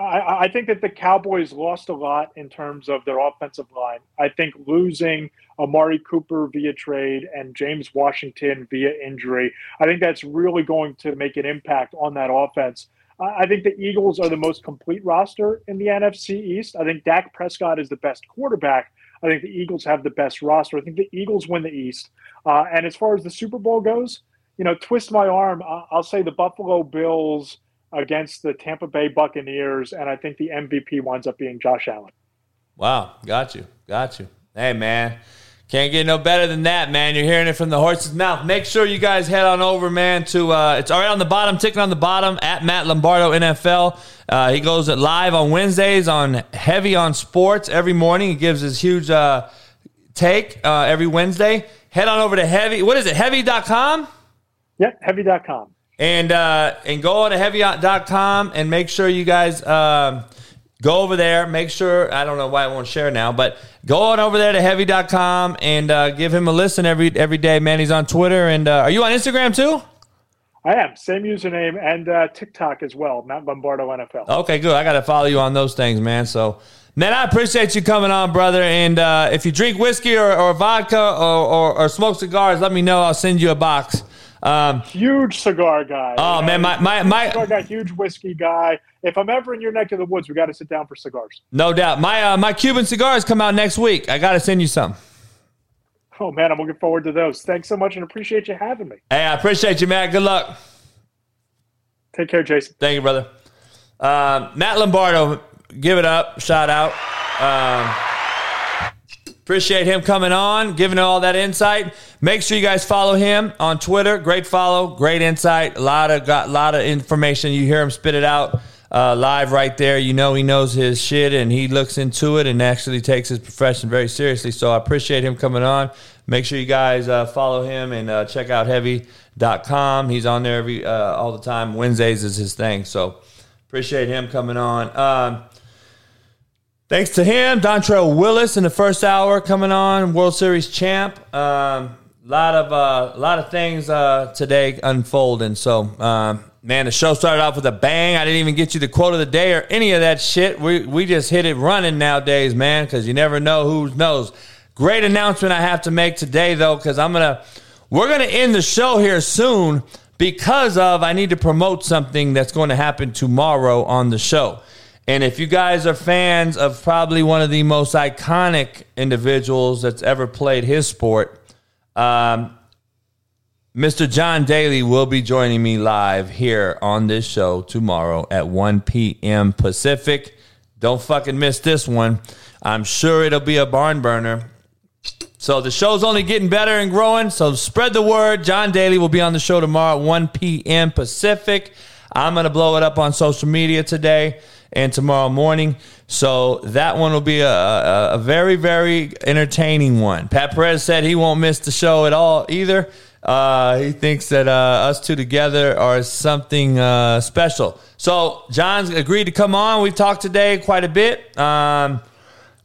I, I, think that the Cowboys lost a lot in terms of their offensive line. I think losing Amari Cooper via trade and James Washington via injury, I think that's really going to make an impact on that offense. I think the Eagles are the most complete roster in the NFC East. I think Dak Prescott is the best quarterback. I think the Eagles have the best roster. I think the Eagles win the East. Uh, and as far as the Super Bowl goes, you know, twist my arm. I'll say the Buffalo Bills against the Tampa Bay Buccaneers, and I think the MVP winds up being Josh Allen. Wow, got you, got you. Hey, man, can't get no better than that, man. You're hearing it from the horse's mouth. Make sure you guys head on over, man. To uh, it's all right on the bottom, ticking on the bottom at Matt Lombardo NFL. Uh, he goes live on Wednesdays on Heavy on Sports every morning. He gives his huge uh, take uh, every Wednesday. Head on over to Heavy. What is it? Heavy.com. Yep, heavy.com and uh, and go on to heavy.com and make sure you guys um, go over there. Make sure, I don't know why I won't share now, but go on over there to heavy.com and uh, give him a listen every every day, man. He's on Twitter. And uh, are you on Instagram too? I am. Same username and uh, TikTok as well, Matt Lombardo NFL. Okay, good. I got to follow you on those things, man. So, man, I appreciate you coming on, brother. And uh, if you drink whiskey or, or vodka or, or, or smoke cigars, let me know. I'll send you a box. Um, huge cigar guy. Oh, man, my- my- my- cigar guy, huge whiskey guy. If I'm ever in your neck of the woods, we got to sit down for cigars. no doubt. My uh, my Cuban cigars come out next week. I got to send you some. Oh man, I'm looking forward to those. Thanks so much and appreciate you having me. Hey, I appreciate you, man. Good luck. Take care, Jason. Thank you, brother. Um, Matt Lombardo, give it up. Shout out. Um, appreciate him coming on, giving all that insight. Make sure you guys follow him on Twitter. Great follow, great insight. A lot of got a lot of information. You hear him spit it out uh, live right there. You know he knows his shit and he looks into it and actually takes his profession very seriously. So I appreciate him coming on. Make sure you guys uh, follow him and uh, check out heavy.com. He's on there every uh, all the time. Wednesdays is his thing. So appreciate him coming on. Um, thanks to him, Dontrelle Willis in the first hour coming on, World Series champ. Um, lot of uh, lot of things uh, today unfolding. So, um, man, the show started off with a bang. I didn't even get you the quote of the day or any of that shit. We we just hit it running nowadays, man, because you never know who knows. Great announcement I have to make today, though, because I'm gonna we're gonna end the show here soon because of I need to promote something that's going to happen tomorrow on the show. And if you guys are fans of probably one of the most iconic individuals that's ever played his sport, um, Mr. John Daly will be joining me live here on this show tomorrow at 1 p.m. Pacific. Don't fucking miss this one. I'm sure it'll be a barn burner. So the show's only getting better and growing. So spread the word. John Daly will be on the show tomorrow at 1 p.m. Pacific. I'm going to blow it up on social media today and tomorrow morning. So that one will be a, a, a very, very entertaining one. Pat Perez said he won't miss the show at all either. Uh, he thinks that uh, us two together are something uh, special. So John's agreed to come on. We've talked today quite a bit. Um,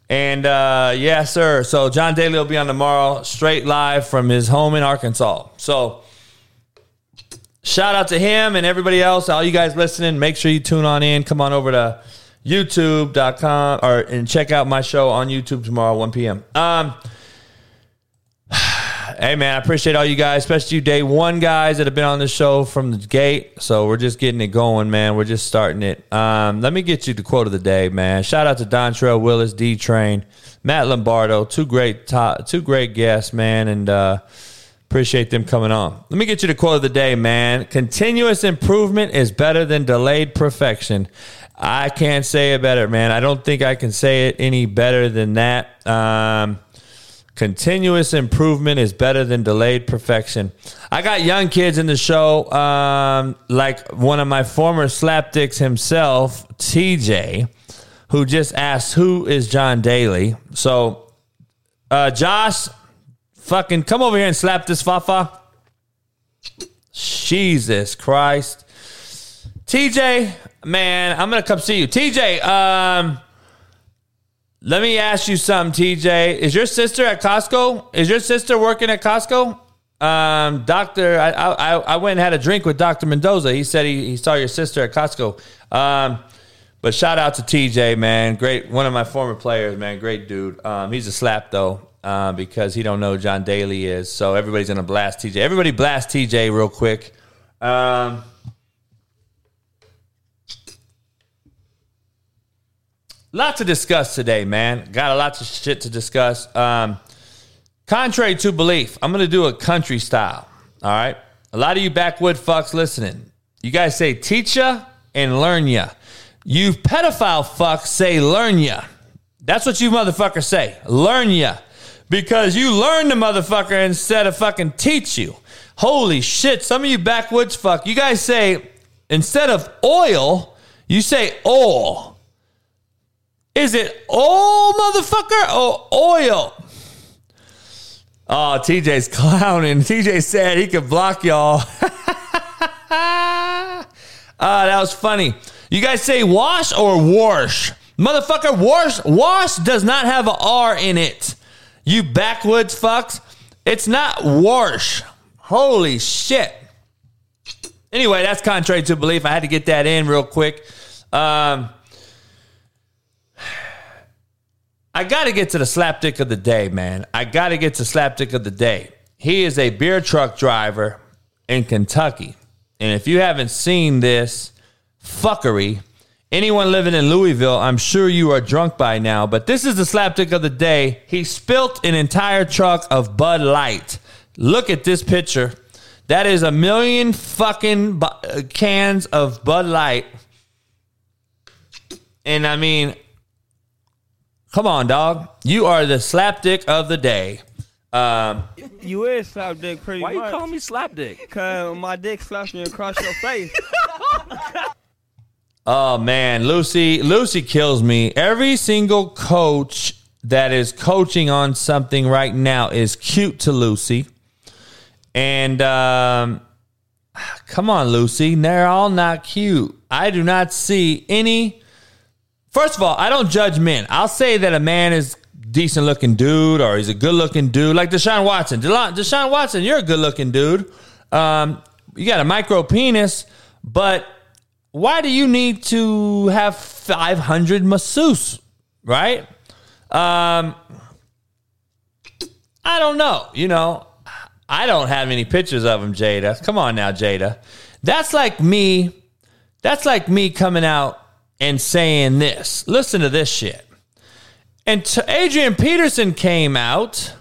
and uh, yeah, sir. So John Daly will be on tomorrow, straight live from his home in Arkansas. So shout out to him and everybody else, all you guys listening. Make sure you tune on in. Come on over to youtube.com or and check out my show on YouTube tomorrow, 1 p.m. Um, hey man, I appreciate all you guys, especially you day one guys that have been on the show from the gate. So we're just getting it going, man. We're just starting it. Um, let me get you the quote of the day, man. Shout out to Dontrelle Willis, D Train, Matt Lombardo, two great top, two great guests, man, and uh, appreciate them coming on. Let me get you the quote of the day, man. Continuous improvement is better than delayed perfection. I can't say it better, man. I don't think I can say it any better than that. Um, continuous improvement is better than delayed perfection. I got young kids in the show, um, like one of my former slapdicks himself, TJ, who just asked, Who is John Daly? So, uh, Josh, fucking come over here and slap this fafa. Jesus Christ. TJ, man, I'm gonna come see you. TJ, um, let me ask you something, TJ. Is your sister at Costco? Is your sister working at Costco? Um, Doctor, I, I I went and had a drink with Doctor Mendoza. He said he, he saw your sister at Costco. Um, but shout out to TJ, man. Great, one of my former players, man. Great dude. Um, he's a slap though, uh, because he don't know John Daly is. So everybody's gonna blast TJ. Everybody blast TJ real quick. Um, lot to discuss today, man. Got a lot of shit to discuss. Um, contrary to belief, I'm gonna do a country style. All right. A lot of you backwood fucks listening. You guys say teach ya and learn ya. You pedophile fucks say learn ya. That's what you motherfuckers say. Learn ya. Because you learn the motherfucker instead of fucking teach you. Holy shit. Some of you backwoods fuck. You guys say instead of oil, you say oil. Is it oil, motherfucker, or oil? Oh, TJ's clowning. TJ said he could block y'all. Ah, that was funny. You guys say wash or wash? Motherfucker, wash, wash does not have an R in it. You backwoods fucks. It's not wash. Holy shit. Anyway, that's contrary to belief. I had to get that in real quick. Um, I got to get to the slapdick of the day, man. I got to get to slapdick of the day. He is a beer truck driver in Kentucky. And if you haven't seen this fuckery, anyone living in Louisville, I'm sure you are drunk by now. But this is the slapdick of the day. He spilt an entire truck of Bud Light. Look at this picture. That is a million fucking bu- uh, cans of Bud Light. And I mean, come on, dog. You are the slapdick of the day. Um, You is slap dick pretty Why you call me slap dick? Cause my dick slaps me across your face. Oh man, Lucy, Lucy kills me. Every single coach that is coaching on something right now is cute to Lucy. And um, come on, Lucy, they're all not cute. I do not see any. First of all, I don't judge men. I'll say that a man is decent looking dude or he's a good looking dude, like Deshaun Watson. Deshaun Watson, you're a good looking dude. Um, you got a micro penis, but why do you need to have 500 masseuse, right? Um, I don't know. You know, I don't have any pictures of him, Jada. Come on now, Jada. That's like me. That's like me coming out and saying this. Listen to this shit. And t- Adrian Peterson came out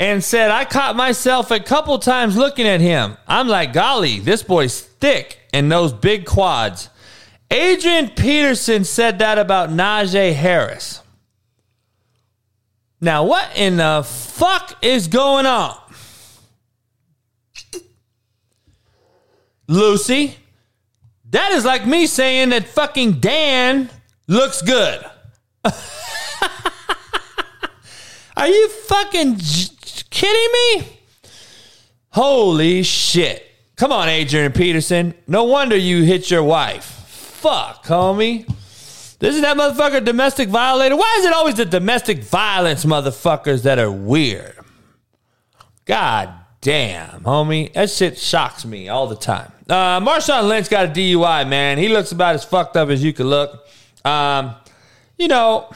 and said, I caught myself a couple times looking at him. I'm like, golly, this boy's thick and those big quads. Adrian Peterson said that about Najee Harris. Now, what in the fuck is going on? Lucy, that is like me saying that fucking Dan looks good. Are you fucking j- kidding me? Holy shit. Come on, Adrian Peterson. No wonder you hit your wife. Fuck, homie. This is that motherfucker domestic violator. Why is it always the domestic violence motherfuckers that are weird? God damn, homie. That shit shocks me all the time. Uh, Marshawn Lynch got a DUI, man. He looks about as fucked up as you could look. Um, you know,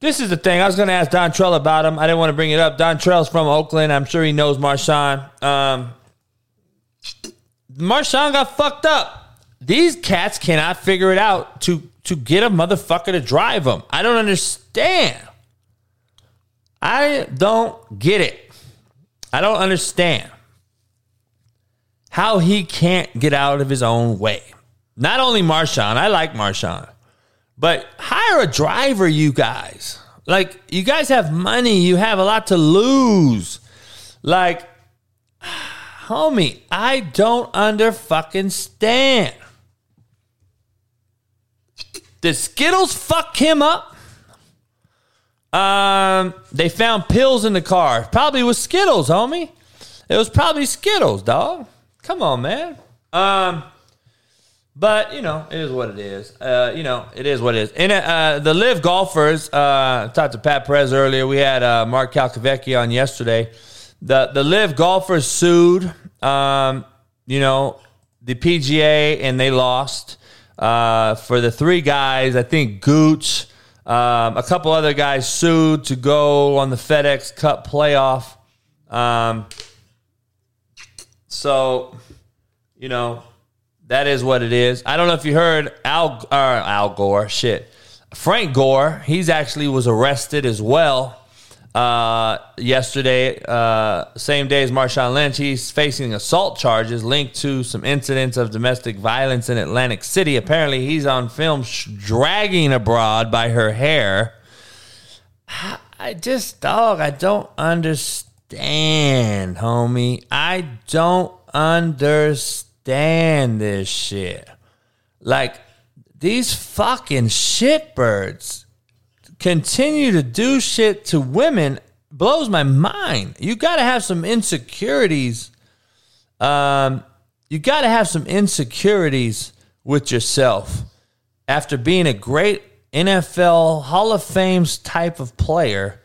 this is the thing. I was going to ask Dontrelle about him. I didn't want to bring it up. Dontrelle's from Oakland. I'm sure he knows Marshawn. Um, Marshawn got fucked up. These cats cannot figure it out to to get a motherfucker to drive them. I don't understand. I don't get it. I don't understand how he can't get out of his own way. Not only Marshawn, I like Marshawn, but hire a driver, you guys. Like, you guys have money, you have a lot to lose. Like, homie, I don't under fucking stand. Did Skittles fuck him up? Um, they found pills in the car. Probably was Skittles, homie. It was probably Skittles, dog. Come on, man. Um, but you know, it is what it is. Uh, you know, it is what it is. And uh, the LIV golfers. Uh, talked to Pat Perez earlier. We had uh, Mark Calcavecchia on yesterday. The the LIV golfers sued. Um, you know, the PGA and they lost. Uh, for the three guys, I think Gooch, um, a couple other guys sued to go on the FedEx Cup playoff. Um, so, you know, that is what it is. I don't know if you heard Al or Al Gore. Shit, Frank Gore. He's actually was arrested as well uh, yesterday. Uh, same day as Marshawn Lynch. He's facing assault charges linked to some incidents of domestic violence in Atlantic City. Apparently, he's on film sh- dragging a broad by her hair. I- I just, dog, I don't understand, homie. I don't understand this shit. Like, these fucking shitbirds continue to do shit to women blows my mind. You got to have some insecurities. Um, you got to have some insecurities with yourself after being a great NFL Hall of Fame's type of player,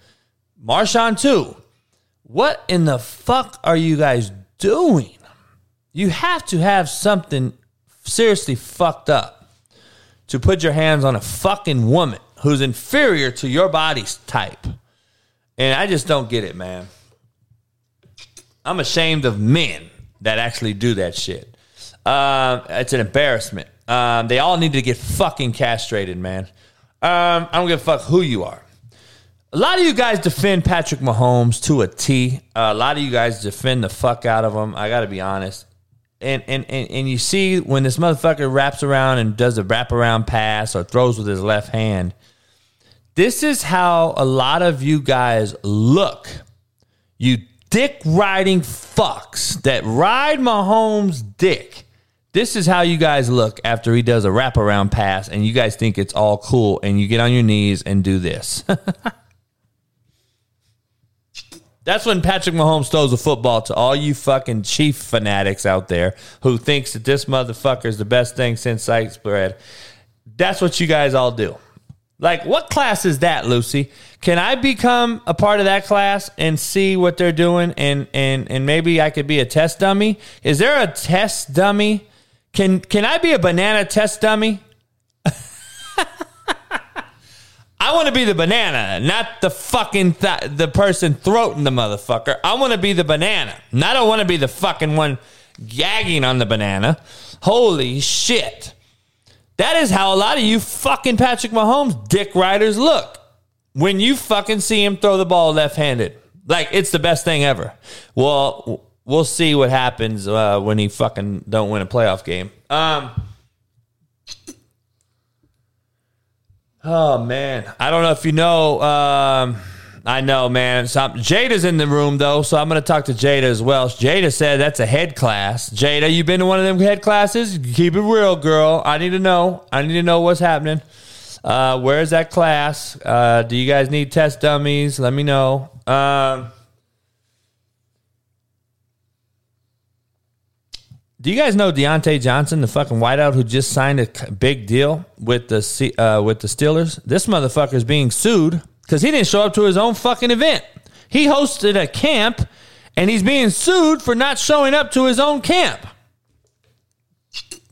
Marshawn too. What in the fuck are you guys doing? You have to have something seriously fucked up to put your hands on a fucking woman who's inferior to your body's type. And I just don't get it, man. I'm ashamed of men that actually do that shit. Um, it's an embarrassment. Um, they all need to get fucking castrated, man. Um, I don't give a fuck who you are. A lot of you guys defend Patrick Mahomes to a T. Uh, a lot of you guys defend the fuck out of him. I got to be honest. And, and, and, and you see when this motherfucker wraps around and does a wraparound pass or throws with his left hand, this is how a lot of you guys look. You dick riding fucks that ride Mahomes' dick. This is how you guys look after he does a wraparound pass and you guys think it's all cool and you get on your knees and do this. That's when Patrick Mahomes throws a football to all you fucking Chief fanatics out there who thinks that this motherfucker is the best thing since sliced bread. That's what you guys all do. Like, what class is that, Lucy? Can I become a part of that class and see what they're doing and and and maybe I could be a test dummy? Is there a test dummy? Can can I be a banana test dummy? I want to be the banana, not the fucking th- the person throating the motherfucker. I want to be the banana. And I don't want to be the fucking one gagging on the banana. Holy shit. That is how a lot of you fucking Patrick Mahomes dick riders look when you fucking see him throw the ball left handed. Like it's the best thing ever. Well, we'll see what happens uh, when he fucking don't win a playoff game. Um, oh man, I don't know if you know. Um, I know, man. Some, Jada's in the room though, so I'm going to talk to Jada as well. Jada said that's a head class. Jada, you been to one of them head classes? Keep it real, girl. I need to know. I need to know what's happening. Uh, where is that class? Uh, do you guys need test dummies? Let me know. Um, do you guys know Diontae Johnson, the fucking wideout who just signed a big deal with the uh, with the Steelers? This motherfucker is being sued because he didn't show up to his own fucking event. He hosted a camp and he's being sued for not showing up to his own camp.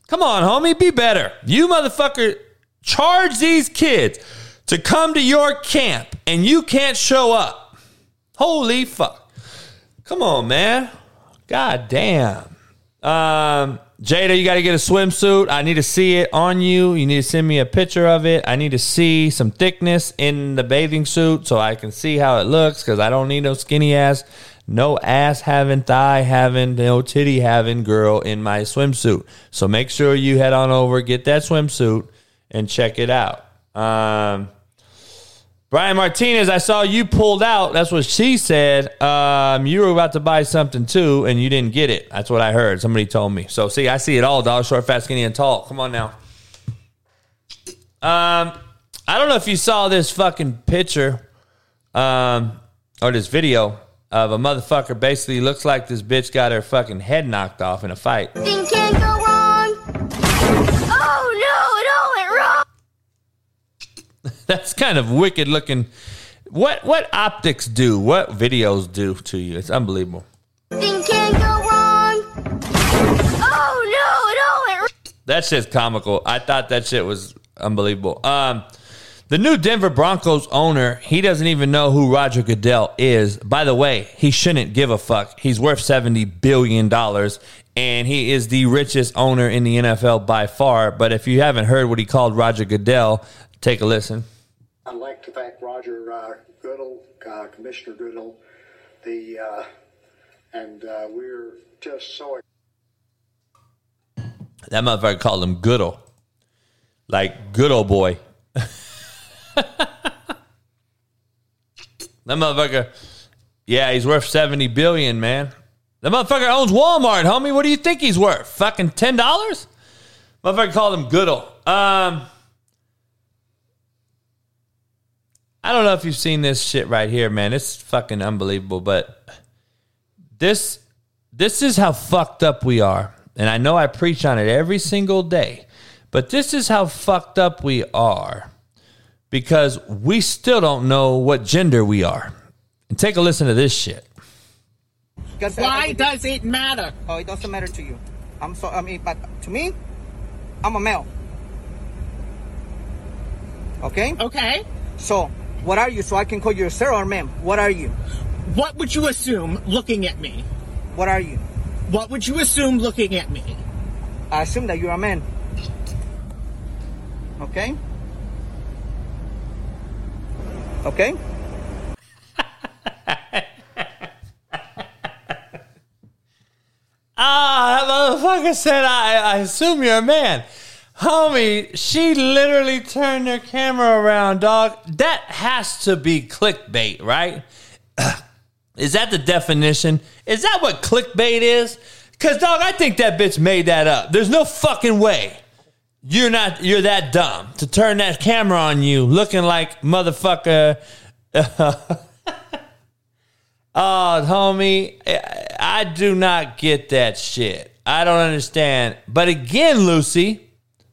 Come on, homie, be better. You motherfucker charge these kids to come to your camp and you can't show up. Holy fuck. Come on, man. God damn. Um, Jada, you got to get a swimsuit. I need to see it on you. You need to send me a picture of it. I need to see some thickness in the bathing suit so I can see how it looks because I don't need no skinny ass, no ass having, thigh having, no titty having girl in my swimsuit. So make sure you head on over, get that swimsuit, and check it out. Um, Brian Martinez, I saw you pulled out. That's what she said. Um, you were about to buy something too, and you didn't get it. That's what I heard. Somebody told me. So, see, I see it all, dog. Short, fat, skinny, and tall. Come on now. Um, I don't know if you saw this fucking picture, um, or this video of a motherfucker. Basically, looks like this bitch got her fucking head knocked off in a fight. That's kind of wicked looking. What what optics do? What videos do to you? It's unbelievable. Thing can go wrong. Oh no, it all went wrong. That shit's comical. I thought that shit was unbelievable. Um, the new Denver Broncos owner, he doesn't even know who Roger Goodell is. By the way, he shouldn't give a fuck. He's worth seventy billion dollars, and he is the richest owner in the NFL by far. But if you haven't heard what he called Roger Goodell, take a listen. I'd like to thank Roger uh, Goodell, uh, Commissioner Goodell, the uh, and uh, we're just so That motherfucker called him Goodell, like good old boy. that motherfucker, yeah, he's worth seventy billion, man. That motherfucker owns Walmart, homie. What do you think he's worth? Fucking ten dollars? Motherfucker called him Goodell. Um, I don't know if you've seen this shit right here, man. It's fucking unbelievable, but this this is how fucked up we are. And I know I preach on it every single day, but this is how fucked up we are. because we still don't know what gender we are. And take a listen to this shit. Why does it matter? Oh, it doesn't matter to you. I'm so. I mean, but to me, I'm a male. Okay. Okay. So, what are you? So I can call you a sir or ma'am. What are you? What would you assume looking at me? What are you? What would you assume looking at me? I assume that you're a man. Okay. Okay. Ah, that motherfucker said, I, I assume you're a man. Homie, she literally turned her camera around, dog. That has to be clickbait, right? Is that the definition? Is that what clickbait is? Cause dog, I think that bitch made that up. There's no fucking way. You're not you're that dumb to turn that camera on you looking like motherfucker. oh, homie, I- I do not get that shit. I don't understand. But again, Lucy,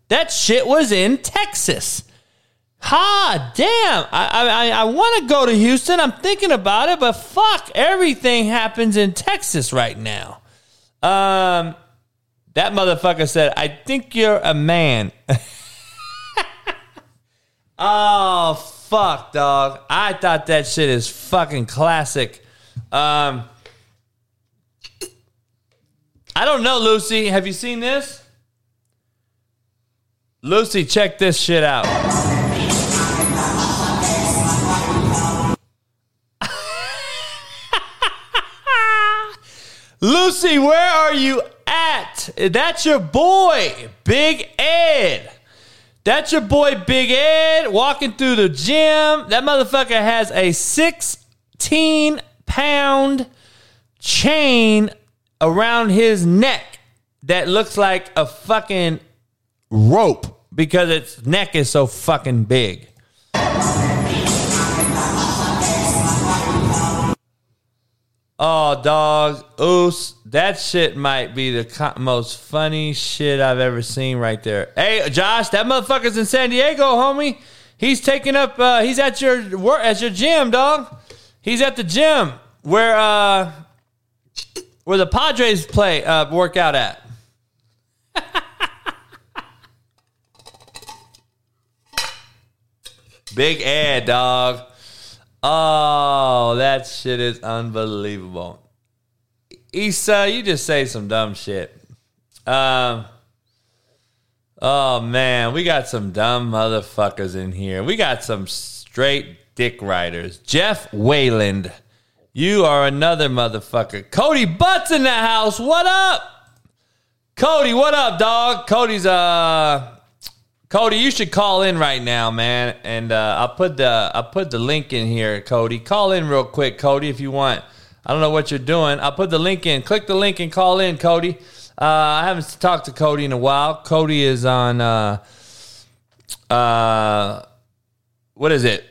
that shit was in Texas. Ha, damn. I I, I want to go to Houston. I'm thinking about it, but fuck, everything happens in Texas right now. Um, that motherfucker said, "I think you're a man." oh fuck, dog. I thought that shit is fucking classic. Um, I don't know, Lucy. Have you seen this? Lucy, check this shit out. Lucy, where are you at? That's your boy, Big Ed. That's your boy, Big Ed, walking through the gym. That motherfucker has a 16 pound chain around his neck that looks like a fucking rope because its neck is so fucking big. Oh, dog, oos, that shit might be the most funny shit I've ever seen right there. Hey, Josh, that motherfucker's in San Diego, homie. He's taking up. Uh, he's at your work at your gym, dog. He's at the gym where uh, where the Padres play uh, work out at. Big Ed, dog. Oh, that shit is unbelievable. Issa, you just say some dumb shit. Um. Oh man, we got some dumb motherfuckers in here. We got some straight dick riders. Jeff Wayland, you are another motherfucker. Cody Butts in the house. What up? Cody, what up, dog? Cody's uh Cody, you should call in right now, man. And uh, I'll put the I'll put the link in here, Cody. Call in real quick, Cody, if you want. I don't know what you're doing. I'll put the link in. Click the link and call in, Cody. Uh, I haven't talked to Cody in a while. Cody is on uh, uh, what is it?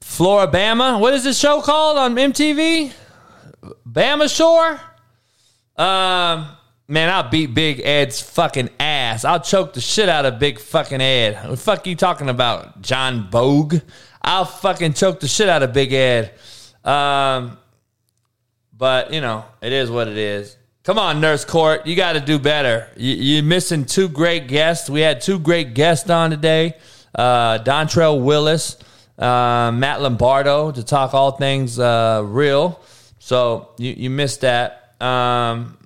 Florabama. What is this show called on MTV? Bama Shore. Um, man, I'll beat Big Ed's fucking ass. I'll choke the shit out of Big fucking Ed. What the fuck you talking about, John Bogue? I'll fucking choke the shit out of Big Ed. Um, but you know, it is what it is. Come on, Nurse Court, you got to do better. You, you're missing two great guests. We had two great guests on today. Uh, Dontrelle Willis, uh, Matt Lombardo to talk all things uh, real. So you, you missed that. Um,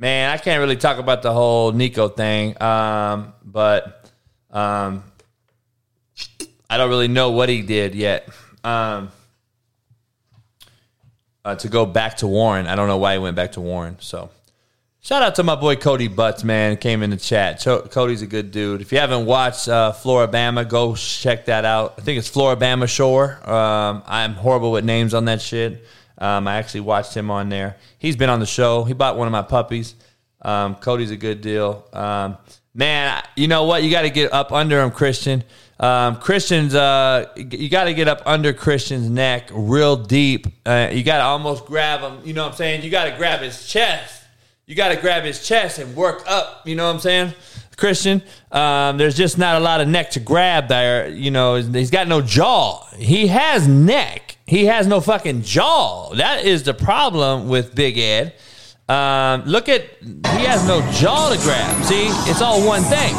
man, I can't really talk about the whole Nico thing, um, but um, I don't really know what he did yet. Um, uh, to go back to Warren, I don't know why he went back to Warren. So, shout out to my boy Cody Butts, man, came in the chat. Cho- Cody's a good dude. If you haven't watched uh, Floribama, go check that out. I think it's Floribama Shore. Um, I'm horrible with names on that shit. Um, I actually watched him on there. He's been on the show. He bought one of my puppies. Um, Cody's a good deal. Um, man, you know what? You got to get up under him, Christian. Um, Christian's, uh, you got to get up under Christian's neck real deep. Uh, you got to almost grab him. You know what I'm saying? You got to grab his chest. You got to grab his chest and work up. You know what I'm saying? Christian. Um, there's just not a lot of neck to grab there. You know, he's got no jaw. He has neck. He has no fucking jaw. That is the problem with Big Ed. Um, look at he has no jaw to grab. See, it's all one thing.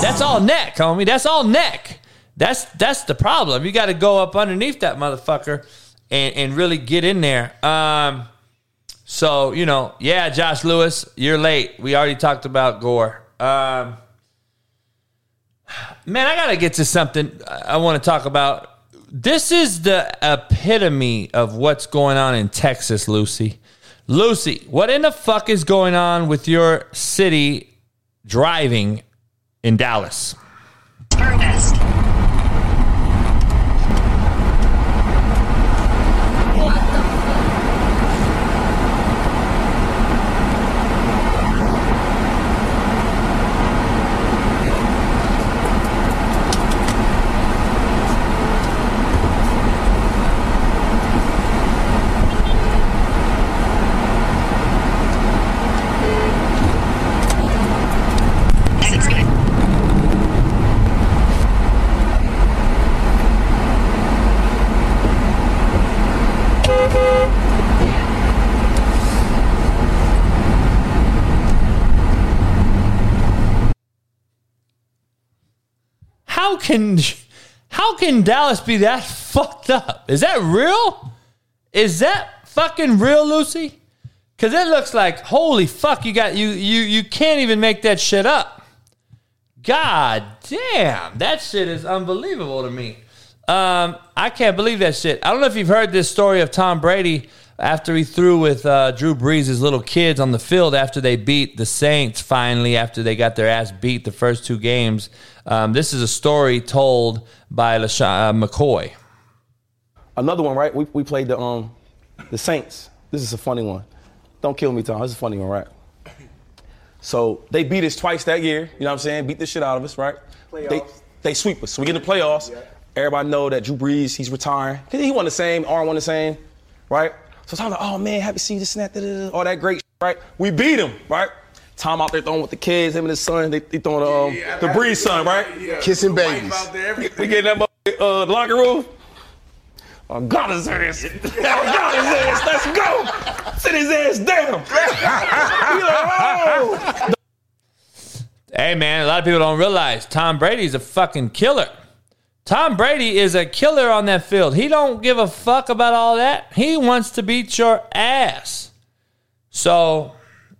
That's all neck, homie. That's all neck. That's that's the problem. You got to go up underneath that motherfucker and and really get in there. Um, so you know, yeah, Josh Lewis, you're late. We already talked about Gore. Um, man, I gotta get to something I want to talk about. This is the epitome of what's going on in Texas, Lucy. Lucy, what in the fuck is going on with your city driving in Dallas? How can how can Dallas be that fucked up? Is that real? Is that fucking real, Lucy? Cause it looks like holy fuck, you got you you you can't even make that shit up. God damn, that shit is unbelievable to me. Um, I can't believe that shit. I don't know if you've heard this story of Tom Brady after he threw with uh, Drew Brees' little kids on the field after they beat the Saints finally, after they got their ass beat the first two games. Um, this is a story told by LeSean uh, McCoy. Another one, right? We, we played the um the Saints. This is a funny one. Don't kill me, Tom. This is a funny one, right? So they beat us twice that year. You know what I'm saying? Beat the shit out of us, right? Playoffs. They they sweep us. So we get in the playoffs. Everybody know that Drew Brees he's retiring. He won the same. Arm won the same, right? So Tom's like, oh man, happy to see you this and that, da, da, da, all that great, shit, right? We beat him, right? Tom out there throwing with the kids, him and his son. They, they throwing the um, the Brees son, right? Kissing babies. We get in that mother- uh, locker room. Oh, God his ass. Oh, God his ass. Let's go. Sit his ass down. Like, oh. Hey man, a lot of people don't realize Tom Brady's a fucking killer. Tom Brady is a killer on that field. He don't give a fuck about all that. He wants to beat your ass. So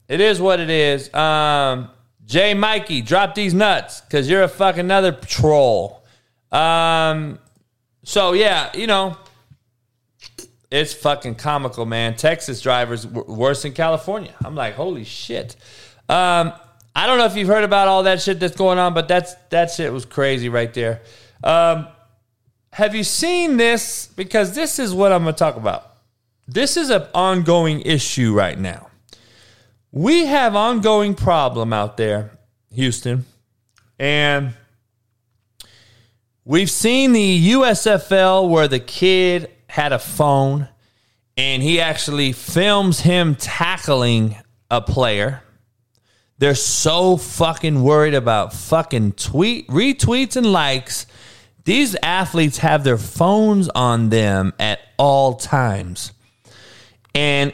it is what it is. Um, Jay Mikey, drop these nuts because you're a fucking another troll. Um, so yeah, you know, it's fucking comical, man. Texas drivers worse than California. I'm like, holy shit. Um, I don't know if you've heard about all that shit that's going on, but that's that shit was crazy right there. Um, have you seen this? Because this is what I'm going to talk about. This is an ongoing issue right now. We have ongoing problem out there, Houston, and we've seen the USFL where the kid had a phone and he actually films him tackling a player. They're so fucking worried about fucking tweet retweets and likes. These athletes have their phones on them at all times. And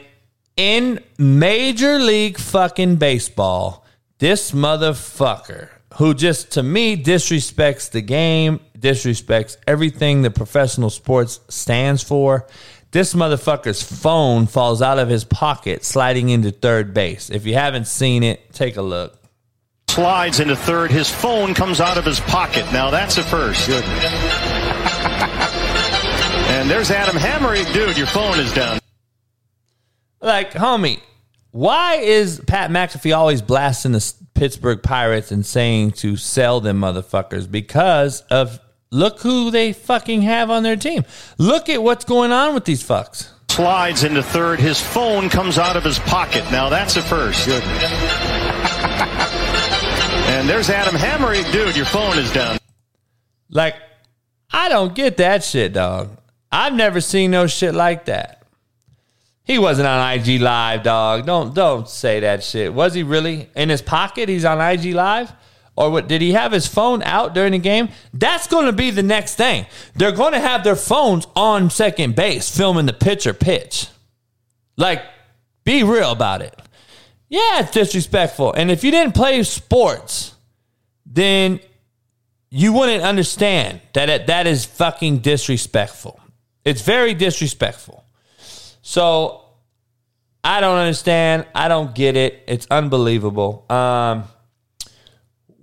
in Major League fucking baseball, this motherfucker who just to me disrespects the game, disrespects everything the professional sports stands for. This motherfucker's phone falls out of his pocket, sliding into third base. If you haven't seen it, take a look. Slides into third. His phone comes out of his pocket. Now that's a first. Good. and there's Adam Hammery. Dude, your phone is down. Like, homie, why is Pat McAfee always blasting the Pittsburgh Pirates and saying to sell them motherfuckers? Because of look who they fucking have on their team. Look at what's going on with these fucks. Slides into third. His phone comes out of his pocket. Now that's a first. And there's Adam Hammery. Dude, your phone is down. Like, I don't get that shit, dog. I've never seen no shit like that. He wasn't on IG Live, dog. Don't don't say that shit. Was he really in his pocket? He's on IG Live. Or what did he have his phone out during the game? That's going to be the next thing. They're going to have their phones on second base filming the pitcher pitch. Like, be real about it. Yeah, it's disrespectful. And if you didn't play sports, then you wouldn't understand that it, that is fucking disrespectful. It's very disrespectful. So I don't understand. I don't get it. It's unbelievable. Um,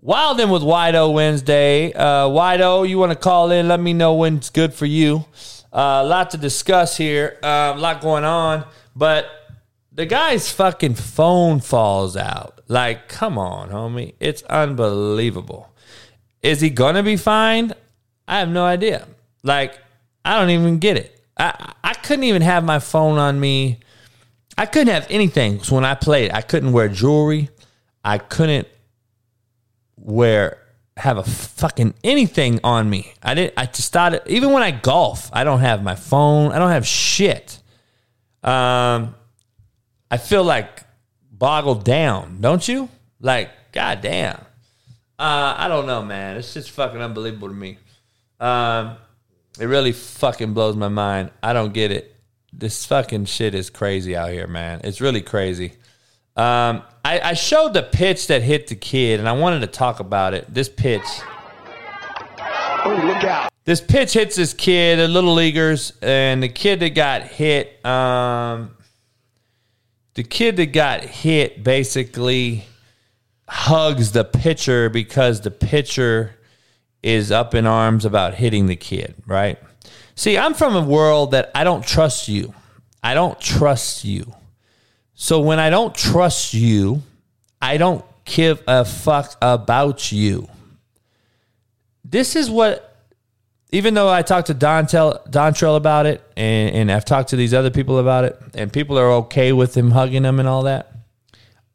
Wildin with Wido Wednesday. Uh, Wido, you want to call in? Let me know when it's good for you. Uh, a lot to discuss here. Uh, a lot going on, but the guy's fucking phone falls out. Like, come on, homie. It's unbelievable. Is he gonna be fined? I have no idea. Like, I don't even get it. I I couldn't even have my phone on me. I couldn't have anything. When I played, I couldn't wear jewelry. I couldn't wear have a fucking anything on me. I didn't. I just started. Even when I golf, I don't have my phone. I don't have shit. Um, I feel like boggled down, don't you? Like, goddamn. Uh, I don't know, man. It's just fucking unbelievable to me. Um, it really fucking blows my mind. I don't get it. This fucking shit is crazy out here, man. It's really crazy. Um, I, I showed the pitch that hit the kid, and I wanted to talk about it. This pitch. Oh, look out. This pitch hits this kid, the little leaguers, and the kid that got hit, um, the kid that got hit basically hugs the pitcher because the pitcher is up in arms about hitting the kid, right? See, I'm from a world that I don't trust you. I don't trust you. So when I don't trust you, I don't give a fuck about you. This is what even though I talked to Don Tell, Dontrelle about it, and, and I've talked to these other people about it, and people are okay with him hugging them and all that,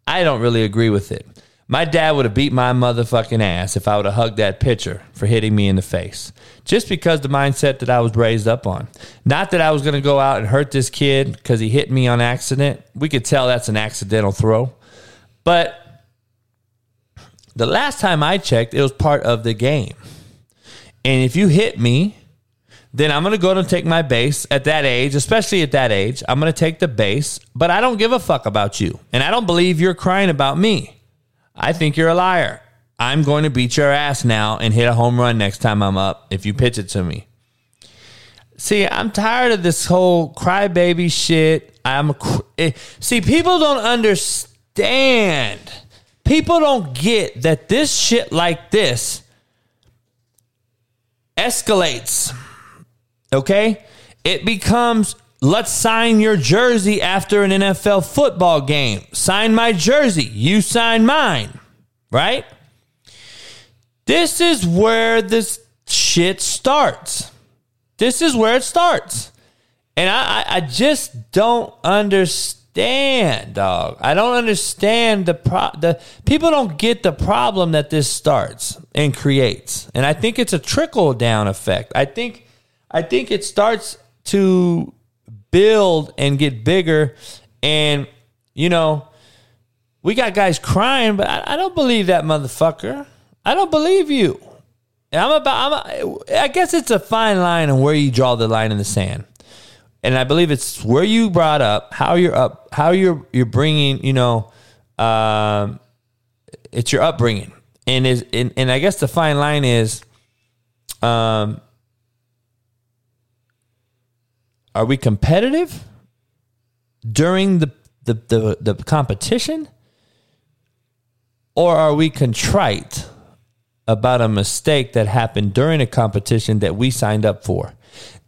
I don't really agree with it. My dad would have beat my motherfucking ass if I would have hugged that pitcher for hitting me in the face. Just because the mindset that I was raised up on. Not that I was going to go out and hurt this kid because he hit me on accident. We could tell that's an accidental throw. But the last time I checked, it was part of the game. And if you hit me, then I'm going to go and take my base at that age, especially at that age. I'm going to take the base, but I don't give a fuck about you. And I don't believe you're crying about me. I think you're a liar. I'm going to beat your ass now and hit a home run next time I'm up if you pitch it to me. See, I'm tired of this whole crybaby shit. I'm a, eh, see, people don't understand. People don't get that this shit like this escalates. Okay? It becomes let's sign your jersey after an NFL football game. Sign my jersey. You sign mine. Right? This is where this shit starts. This is where it starts. And I, I just don't understand, dog. I don't understand the pro the people don't get the problem that this starts and creates. And I think it's a trickle down effect. I think I think it starts to build and get bigger. And, you know, we got guys crying, but I, I don't believe that motherfucker. I don't believe you. I'm about. I'm. A, I guess it's a fine line on where you draw the line in the sand, and I believe it's where you brought up how you're up, how you're you're bringing. You know, um, it's your upbringing, and is and, and I guess the fine line is, um, are we competitive during the the the, the competition, or are we contrite? about a mistake that happened during a competition that we signed up for.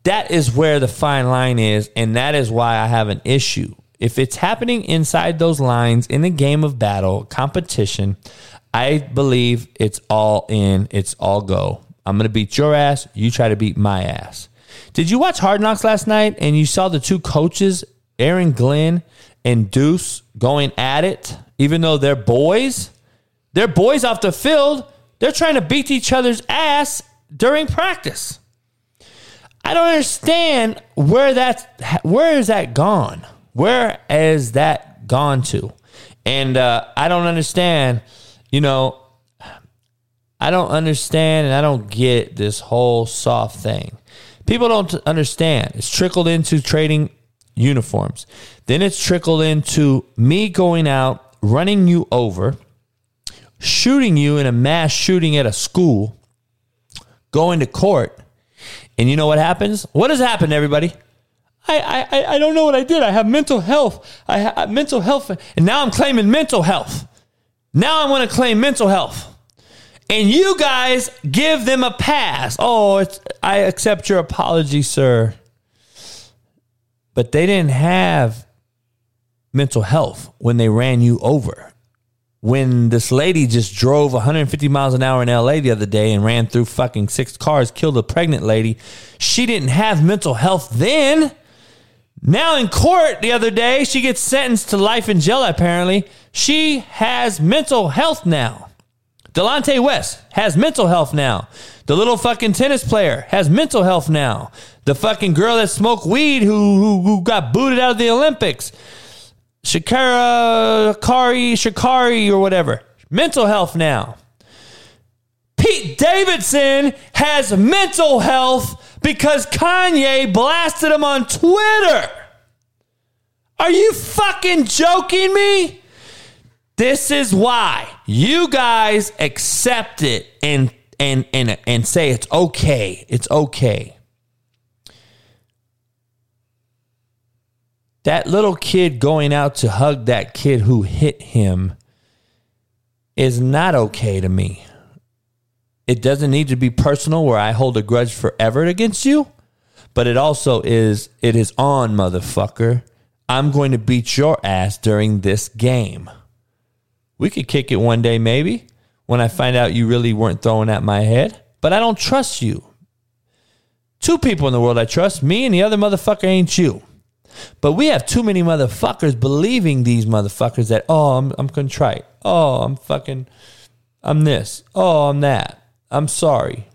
That is where the fine line is, and that is why I have an issue. If it's happening inside those lines in a game of battle, competition, I believe it's all in, it's all go. I'm going to beat your ass, you try to beat my ass. Did you watch Hard Knocks last night and you saw the two coaches, Aaron Glenn and Deuce, going at it, even though they're boys? They're boys off the field they're trying to beat each other's ass during practice. I don't understand where that's where is that gone? Where is that gone to? And uh, I don't understand. You know, I don't understand and I don't get this whole soft thing. People don't understand. It's trickled into trading uniforms. Then it's trickled into me going out, running you over, shooting you in a mass shooting at a school, going to court. And you know what happens? What has happened, everybody? I, I, I don't know what I did. I have mental health. I have mental health. And now I'm claiming mental health. Now I want to claim mental health. And you guys give them a pass. Oh, I accept your apology, sir. But they didn't have mental health when they ran you over. When this lady just drove 150 miles an hour in LA the other day and ran through fucking six cars, killed a pregnant lady, she didn't have mental health then. Now in court the other day, she gets sentenced to life in jail, apparently. She has mental health now. Delonte West has mental health now. The little fucking tennis player has mental health now. The fucking girl that smoked weed who, who, who got booted out of the Olympics. Shakira Kari Shakari or whatever. Mental health now. Pete Davidson has mental health because Kanye blasted him on Twitter. Are you fucking joking me? This is why you guys accept it and and and and say it's okay. It's okay. That little kid going out to hug that kid who hit him is not okay to me. It doesn't need to be personal where I hold a grudge forever against you, but it also is it is on motherfucker. I'm going to beat your ass during this game. We could kick it one day, maybe, when I find out you really weren't throwing at my head. But I don't trust you. Two people in the world I trust me and the other motherfucker ain't you. But we have too many motherfuckers believing these motherfuckers that, oh, I'm, I'm contrite. Oh, I'm fucking, I'm this. Oh, I'm that. I'm sorry.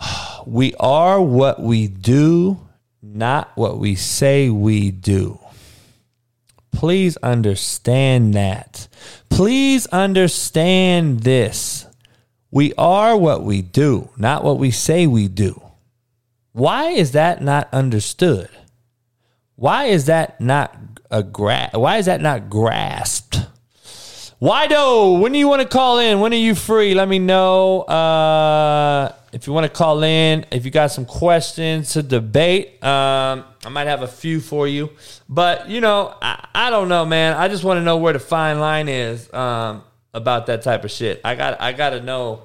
We are what we do, not what we say we do. Please understand that. Please understand this. We are what we do, not what we say we do. Why is that not understood? Why is that not a gra- why is that not grasped? Wido, when do you want to call in? When are you free? Let me know. Uh, if you want to call in, if you got some questions to debate, um, I might have a few for you. But, you know, I, I don't know, man. I just want to know where the fine line is um, about that type of shit. I got I got to know.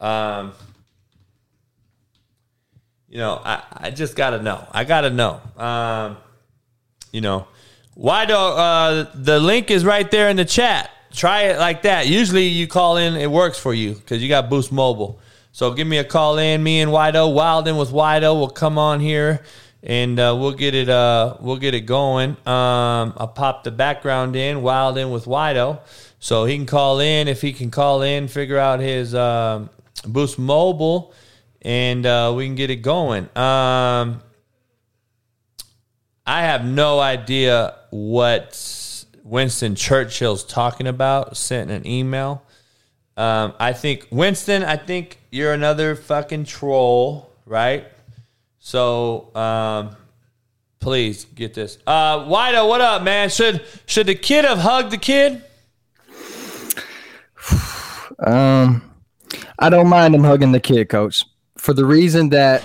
Um, you know, I, I just got to know. I got to know. Um, you know, why do uh, the link is right there in the chat. Try it like that. Usually you call in, it works for you because you got Boost Mobile. So give me a call in. Me and Wido, Wilden with Wido will come on here and uh, we'll get it. Uh, we'll get it going. Um, I'll pop the background in, Wilden with Wido, so he can call in. If he can call in, figure out his um, Boost Mobile, and uh, we can get it going. Um, I have no idea what Winston Churchill's talking about. Sent an email. Um, I think Winston. I think you're another fucking troll, right? So, um, please get this. Uh, Wido, what up, man? Should should the kid have hugged the kid? Um, I don't mind him hugging the kid, coach, for the reason that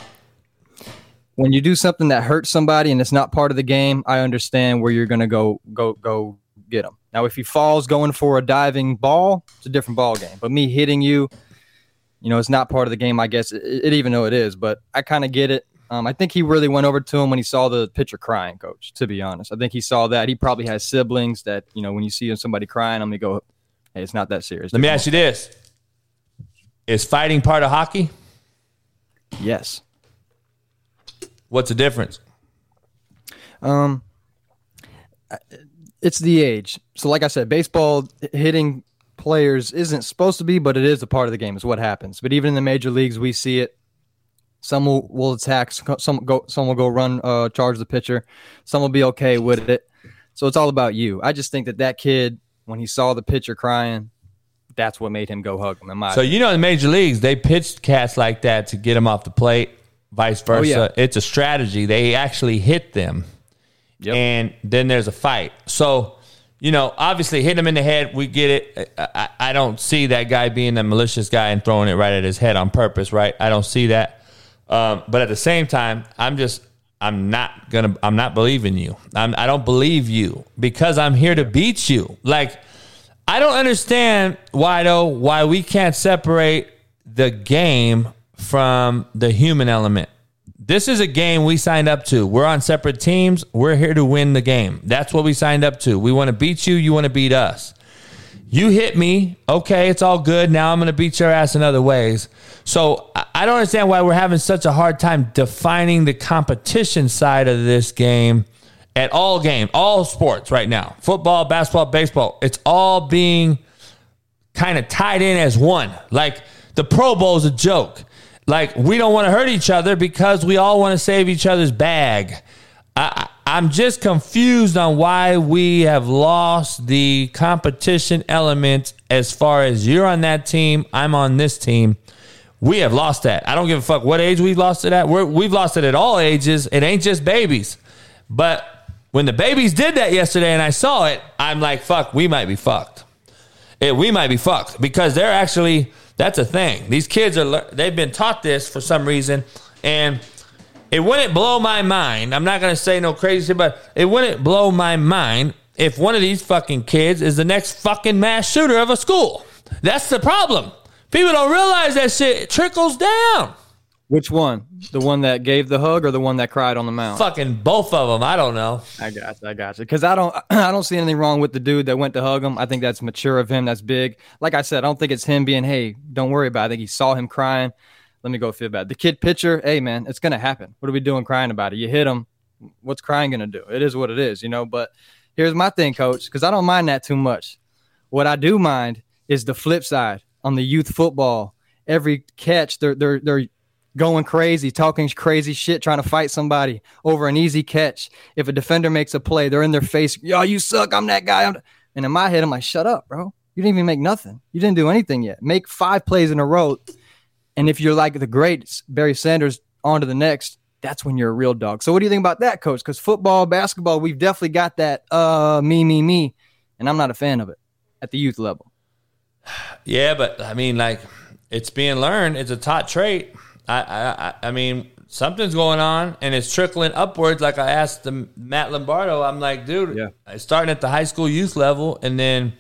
when you do something that hurts somebody and it's not part of the game, I understand where you're gonna go go go get him. Now, if he falls going for a diving ball, it's a different ball game. But me hitting you, you know, it's not part of the game. I guess it, it even though it is, but I kind of get it. Um, I think he really went over to him when he saw the pitcher crying, coach, to be honest. I think he saw that. He probably has siblings that, you know, when you see somebody crying, I'm going to go, hey, it's not that serious. Let me ask you this Is fighting part of hockey? Yes. What's the difference? Um, it's the age. So, like I said, baseball hitting players isn't supposed to be, but it is a part of the game. Is what happens. But even in the major leagues, we see it. Some will, will attack. Some go. Some will go run, uh, charge the pitcher. Some will be okay with it. So it's all about you. I just think that that kid, when he saw the pitcher crying, that's what made him go hug him. In my So you know, in the major leagues, they pitched cats like that to get them off the plate, vice versa. Oh, yeah. It's a strategy. They actually hit them, and then there's a fight. So, you know, obviously, hitting him in the head, we get it. I, I, I don't see that guy being a malicious guy and throwing it right at his head on purpose, right? I don't see that. Um, but at the same time, I'm just. I'm not gonna. I'm not believing you. I'm, I don't believe you because I'm here to beat you. Like I don't understand why though why we can't separate the game from the human element. This is a game we signed up to. We're on separate teams. We're here to win the game. That's what we signed up to. We want to beat you, you want to beat us. You hit me, okay, it's all good. Now I'm going to beat your ass in other ways. So I don't understand why we're having such a hard time defining the competition side of this game at all game, all sports right now. Football, basketball, baseball. It's all being kind of tied in as one. Like the Pro Bowl is a joke. Like we don't want to hurt each other because we all want to save each other's bag. I, I'm just confused on why we have lost the competition element as far as you're on that team, I'm on this team. We have lost that. I don't give a fuck what age we've lost it at. We're, we've lost it at all ages. It ain't just babies. But when the babies did that yesterday and I saw it, I'm like, fuck, we might be fucked. It, we might be fucked because they're actually, that's a thing. These kids are, they've been taught this for some reason. And it wouldn't blow my mind. I'm not going to say no crazy shit, but it wouldn't blow my mind if one of these fucking kids is the next fucking mass shooter of a school. That's the problem. People don't realize that shit trickles down. Which one? The one that gave the hug or the one that cried on the mound? Fucking both of them. I don't know. I got you. I got you. Because I don't, I don't see anything wrong with the dude that went to hug him. I think that's mature of him. That's big. Like I said, I don't think it's him being, hey, don't worry about it. I think he saw him crying. Let me go feel bad. The kid pitcher, hey man, it's gonna happen. What are we doing crying about it? You hit him. What's crying gonna do? It is what it is, you know. But here's my thing, coach, because I don't mind that too much. What I do mind is the flip side on the youth football. Every catch, they're they're they're going crazy, talking crazy shit, trying to fight somebody over an easy catch. If a defender makes a play, they're in their face. Yo, you suck. I'm that guy. I'm and in my head, I'm like, shut up, bro. You didn't even make nothing. You didn't do anything yet. Make five plays in a row. And if you're like the great Barry Sanders, on to the next, that's when you're a real dog. So what do you think about that, coach? Because football, basketball, we've definitely got that uh me, me, me. And I'm not a fan of it at the youth level. Yeah, but I mean, like, it's being learned. It's a taught trait. I, I, I- mean, something's going on, and it's trickling upwards. Like I asked the Matt Lombardo, I'm like, dude, it's starting at the high school youth level, and then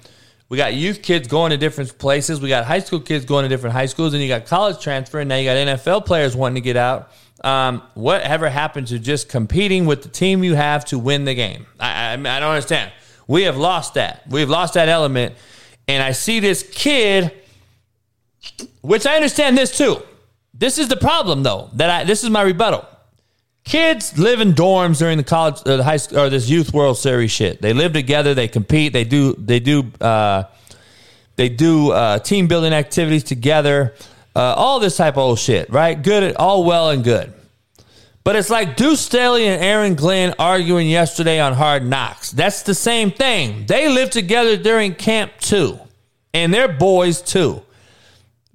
we got youth kids going to different places. We got high school kids going to different high schools, and you got college transfer, and now you got NFL players wanting to get out. Um, whatever happened to just competing with the team you have to win the game? I, I I don't understand. We have lost that. We've lost that element. And I see this kid, which I understand this too. This is the problem, though. That I this is my rebuttal. Kids live in dorms during the college, uh, the high school, or this youth World Series shit. They live together. They compete. They do. They do. Uh, they do uh, team building activities together. Uh, all this type of old shit, right? Good, all well and good. But it's like Deuce Staley and Aaron Glenn arguing yesterday on Hard Knocks. That's the same thing. They live together during camp too, and they're boys too.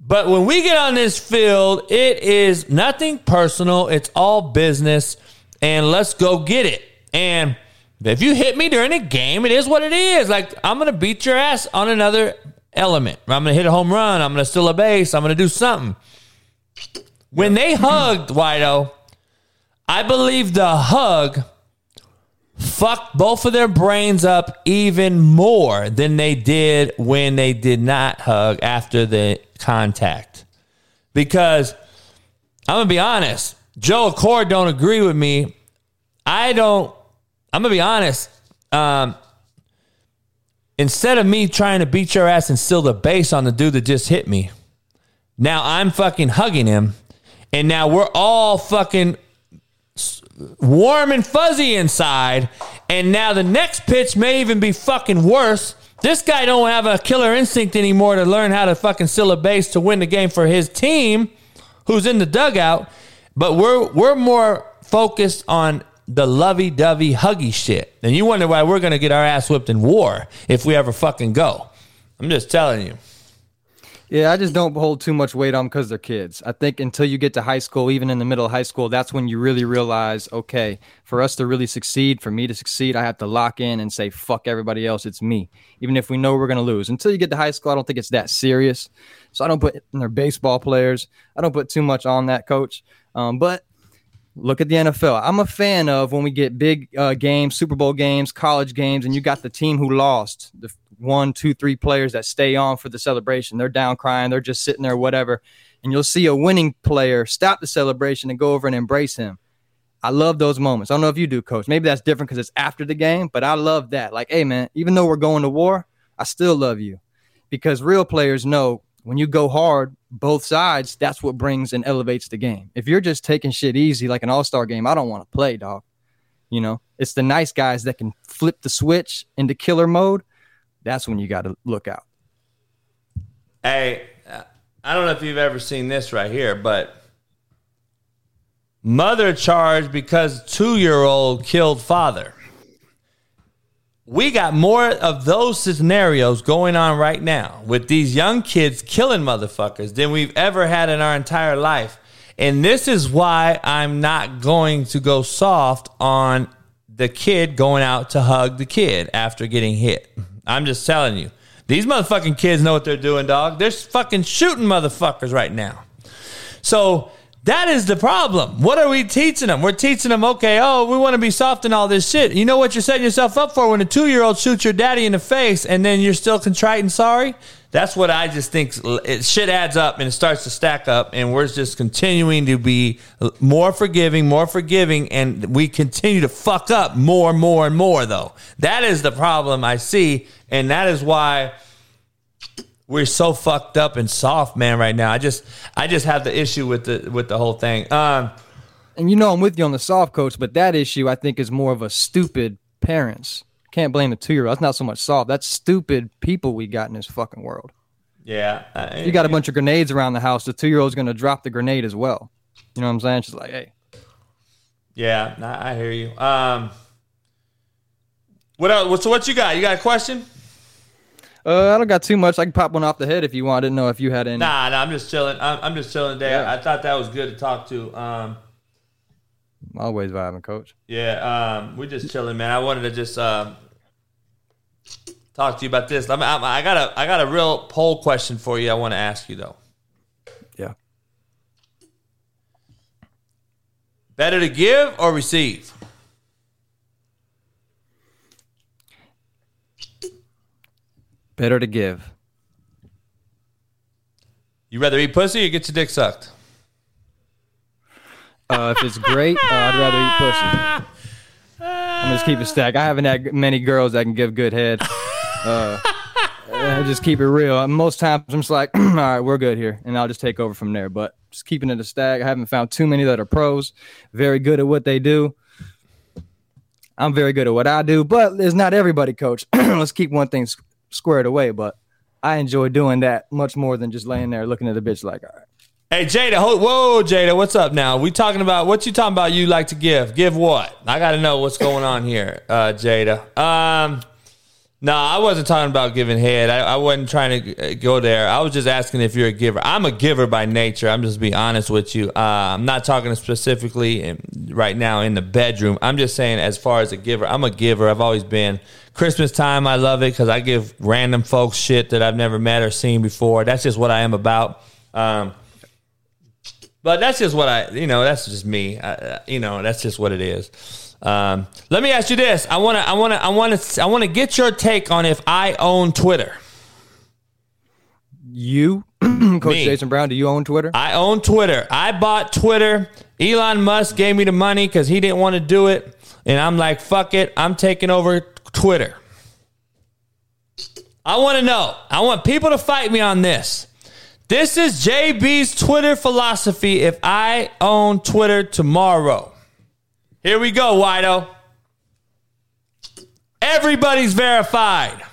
But when we get on this field, it is nothing personal. It's all business, and let's go get it. And if you hit me during a game, it is what it is. Like I'm gonna beat your ass on another element. I'm gonna hit a home run. I'm gonna steal a base. I'm gonna do something. When they hugged Wido, I believe the hug fucked both of their brains up even more than they did when they did not hug after the contact. Because I'm gonna be honest, Joe Accord don't agree with me. I don't. I'm gonna be honest. Um, instead of me trying to beat your ass and steal the base on the dude that just hit me, now I'm fucking hugging him, and now we're all fucking warm and fuzzy inside. And now the next pitch may even be fucking worse. This guy don't have a killer instinct anymore to learn how to fucking steal a base to win the game for his team, who's in the dugout. But we're we're more focused on the lovey-dovey huggy shit. And you wonder why we're gonna get our ass whipped in war if we ever fucking go. I'm just telling you. Yeah, I just don't hold too much weight on because they're kids. I think until you get to high school, even in the middle of high school, that's when you really realize, okay, for us to really succeed, for me to succeed, I have to lock in and say, fuck everybody else, it's me. Even if we know we're going to lose. Until you get to high school, I don't think it's that serious. So I don't put in their baseball players. I don't put too much on that coach. Um, but look at the NFL. I'm a fan of when we get big uh, games, Super Bowl games, college games, and you got the team who lost, the one, two, three players that stay on for the celebration. They're down crying, they're just sitting there, whatever. And you'll see a winning player stop the celebration and go over and embrace him. I love those moments. I don't know if you do, coach. Maybe that's different because it's after the game, but I love that. Like, hey, man, even though we're going to war, I still love you because real players know when you go hard, both sides, that's what brings and elevates the game. If you're just taking shit easy like an all star game, I don't want to play, dog. You know, it's the nice guys that can flip the switch into killer mode. That's when you got to look out. Hey, I don't know if you've ever seen this right here, but mother charged because two year old killed father. We got more of those scenarios going on right now with these young kids killing motherfuckers than we've ever had in our entire life. And this is why I'm not going to go soft on the kid going out to hug the kid after getting hit. I'm just telling you. These motherfucking kids know what they're doing, dog. They're fucking shooting motherfuckers right now. So that is the problem. What are we teaching them? We're teaching them, okay, oh, we want to be soft and all this shit. You know what you're setting yourself up for when a two year old shoots your daddy in the face and then you're still contrite and sorry? That's what I just think. It, shit adds up and it starts to stack up, and we're just continuing to be more forgiving, more forgiving, and we continue to fuck up more, and more, and more, though. That is the problem I see, and that is why we're so fucked up and soft, man, right now. I just I just have the issue with the with the whole thing. Um, and you know I'm with you on the soft coach, but that issue I think is more of a stupid parents. Can't blame the two year old. That's not so much soft. That's stupid people we got in this fucking world. Yeah, I, you got a bunch of grenades around the house. The two year old's going to drop the grenade as well. You know what I'm saying? She's like, hey. Yeah, I hear you. Um, what else? So what you got? You got a question? Uh, I don't got too much. I can pop one off the head if you want. I didn't know if you had any. Nah, nah I'm just chilling. I'm, I'm just chilling today. Yeah. I thought that was good to talk to. Um, Always vibing, coach. Yeah, um, we're just chilling, man. I wanted to just um, talk to you about this. I'm, I'm, I got a I got a real poll question for you. I want to ask you though. Yeah. Better to give or receive? Better to give. You rather eat pussy or get your dick sucked? Uh, if it's great, uh, I'd rather eat pussy. I'm just keep it stack. I haven't had many girls that can give good head. Uh, I just keep it real. Most times I'm just like, all right, we're good here, and I'll just take over from there. But just keeping it a stack. I haven't found too many that are pros, very good at what they do. I'm very good at what I do, but it's not everybody, coach. Let's keep one thing squared away, but I enjoy doing that much more than just laying there looking at a bitch like, all right. Hey Jada, whoa Jada, what's up now? We talking about what you talking about? You like to give? Give what? I got to know what's going on here, uh, Jada. Um, no, I wasn't talking about giving head. I, I, wasn't trying to uh, go there. I was just asking if you're a giver. I'm a giver by nature. I'm just being honest with you. Uh, I'm not talking specifically in, right now in the bedroom. I'm just saying as far as a giver, I'm a giver. I've always been. Christmas time, I love it because I give random folks shit that I've never met or seen before. That's just what I am about. Um, but that's just what I, you know, that's just me. I, you know, that's just what it is. Um, let me ask you this. I want to, I want to, I want to, I want to get your take on if I own Twitter. You, Coach me. Jason Brown, do you own Twitter? I own Twitter. I bought Twitter. Elon Musk gave me the money because he didn't want to do it. And I'm like, fuck it. I'm taking over Twitter. I want to know. I want people to fight me on this. This is JB's Twitter philosophy if I own Twitter tomorrow. Here we go, Wido. Everybody's verified.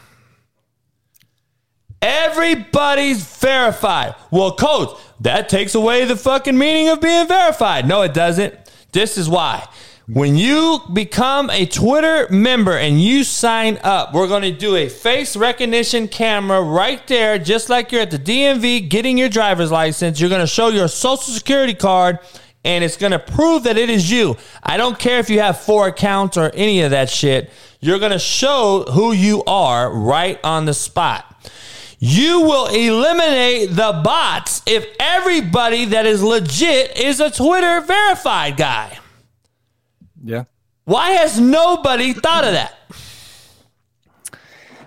Everybody's verified. Well, coach, that takes away the fucking meaning of being verified. No, it doesn't. This is why. When you become a Twitter member and you sign up, we're going to do a face recognition camera right there, just like you're at the DMV getting your driver's license. You're going to show your social security card and it's going to prove that it is you. I don't care if you have four accounts or any of that shit. You're going to show who you are right on the spot. You will eliminate the bots if everybody that is legit is a Twitter verified guy. Yeah. Why has nobody thought of that?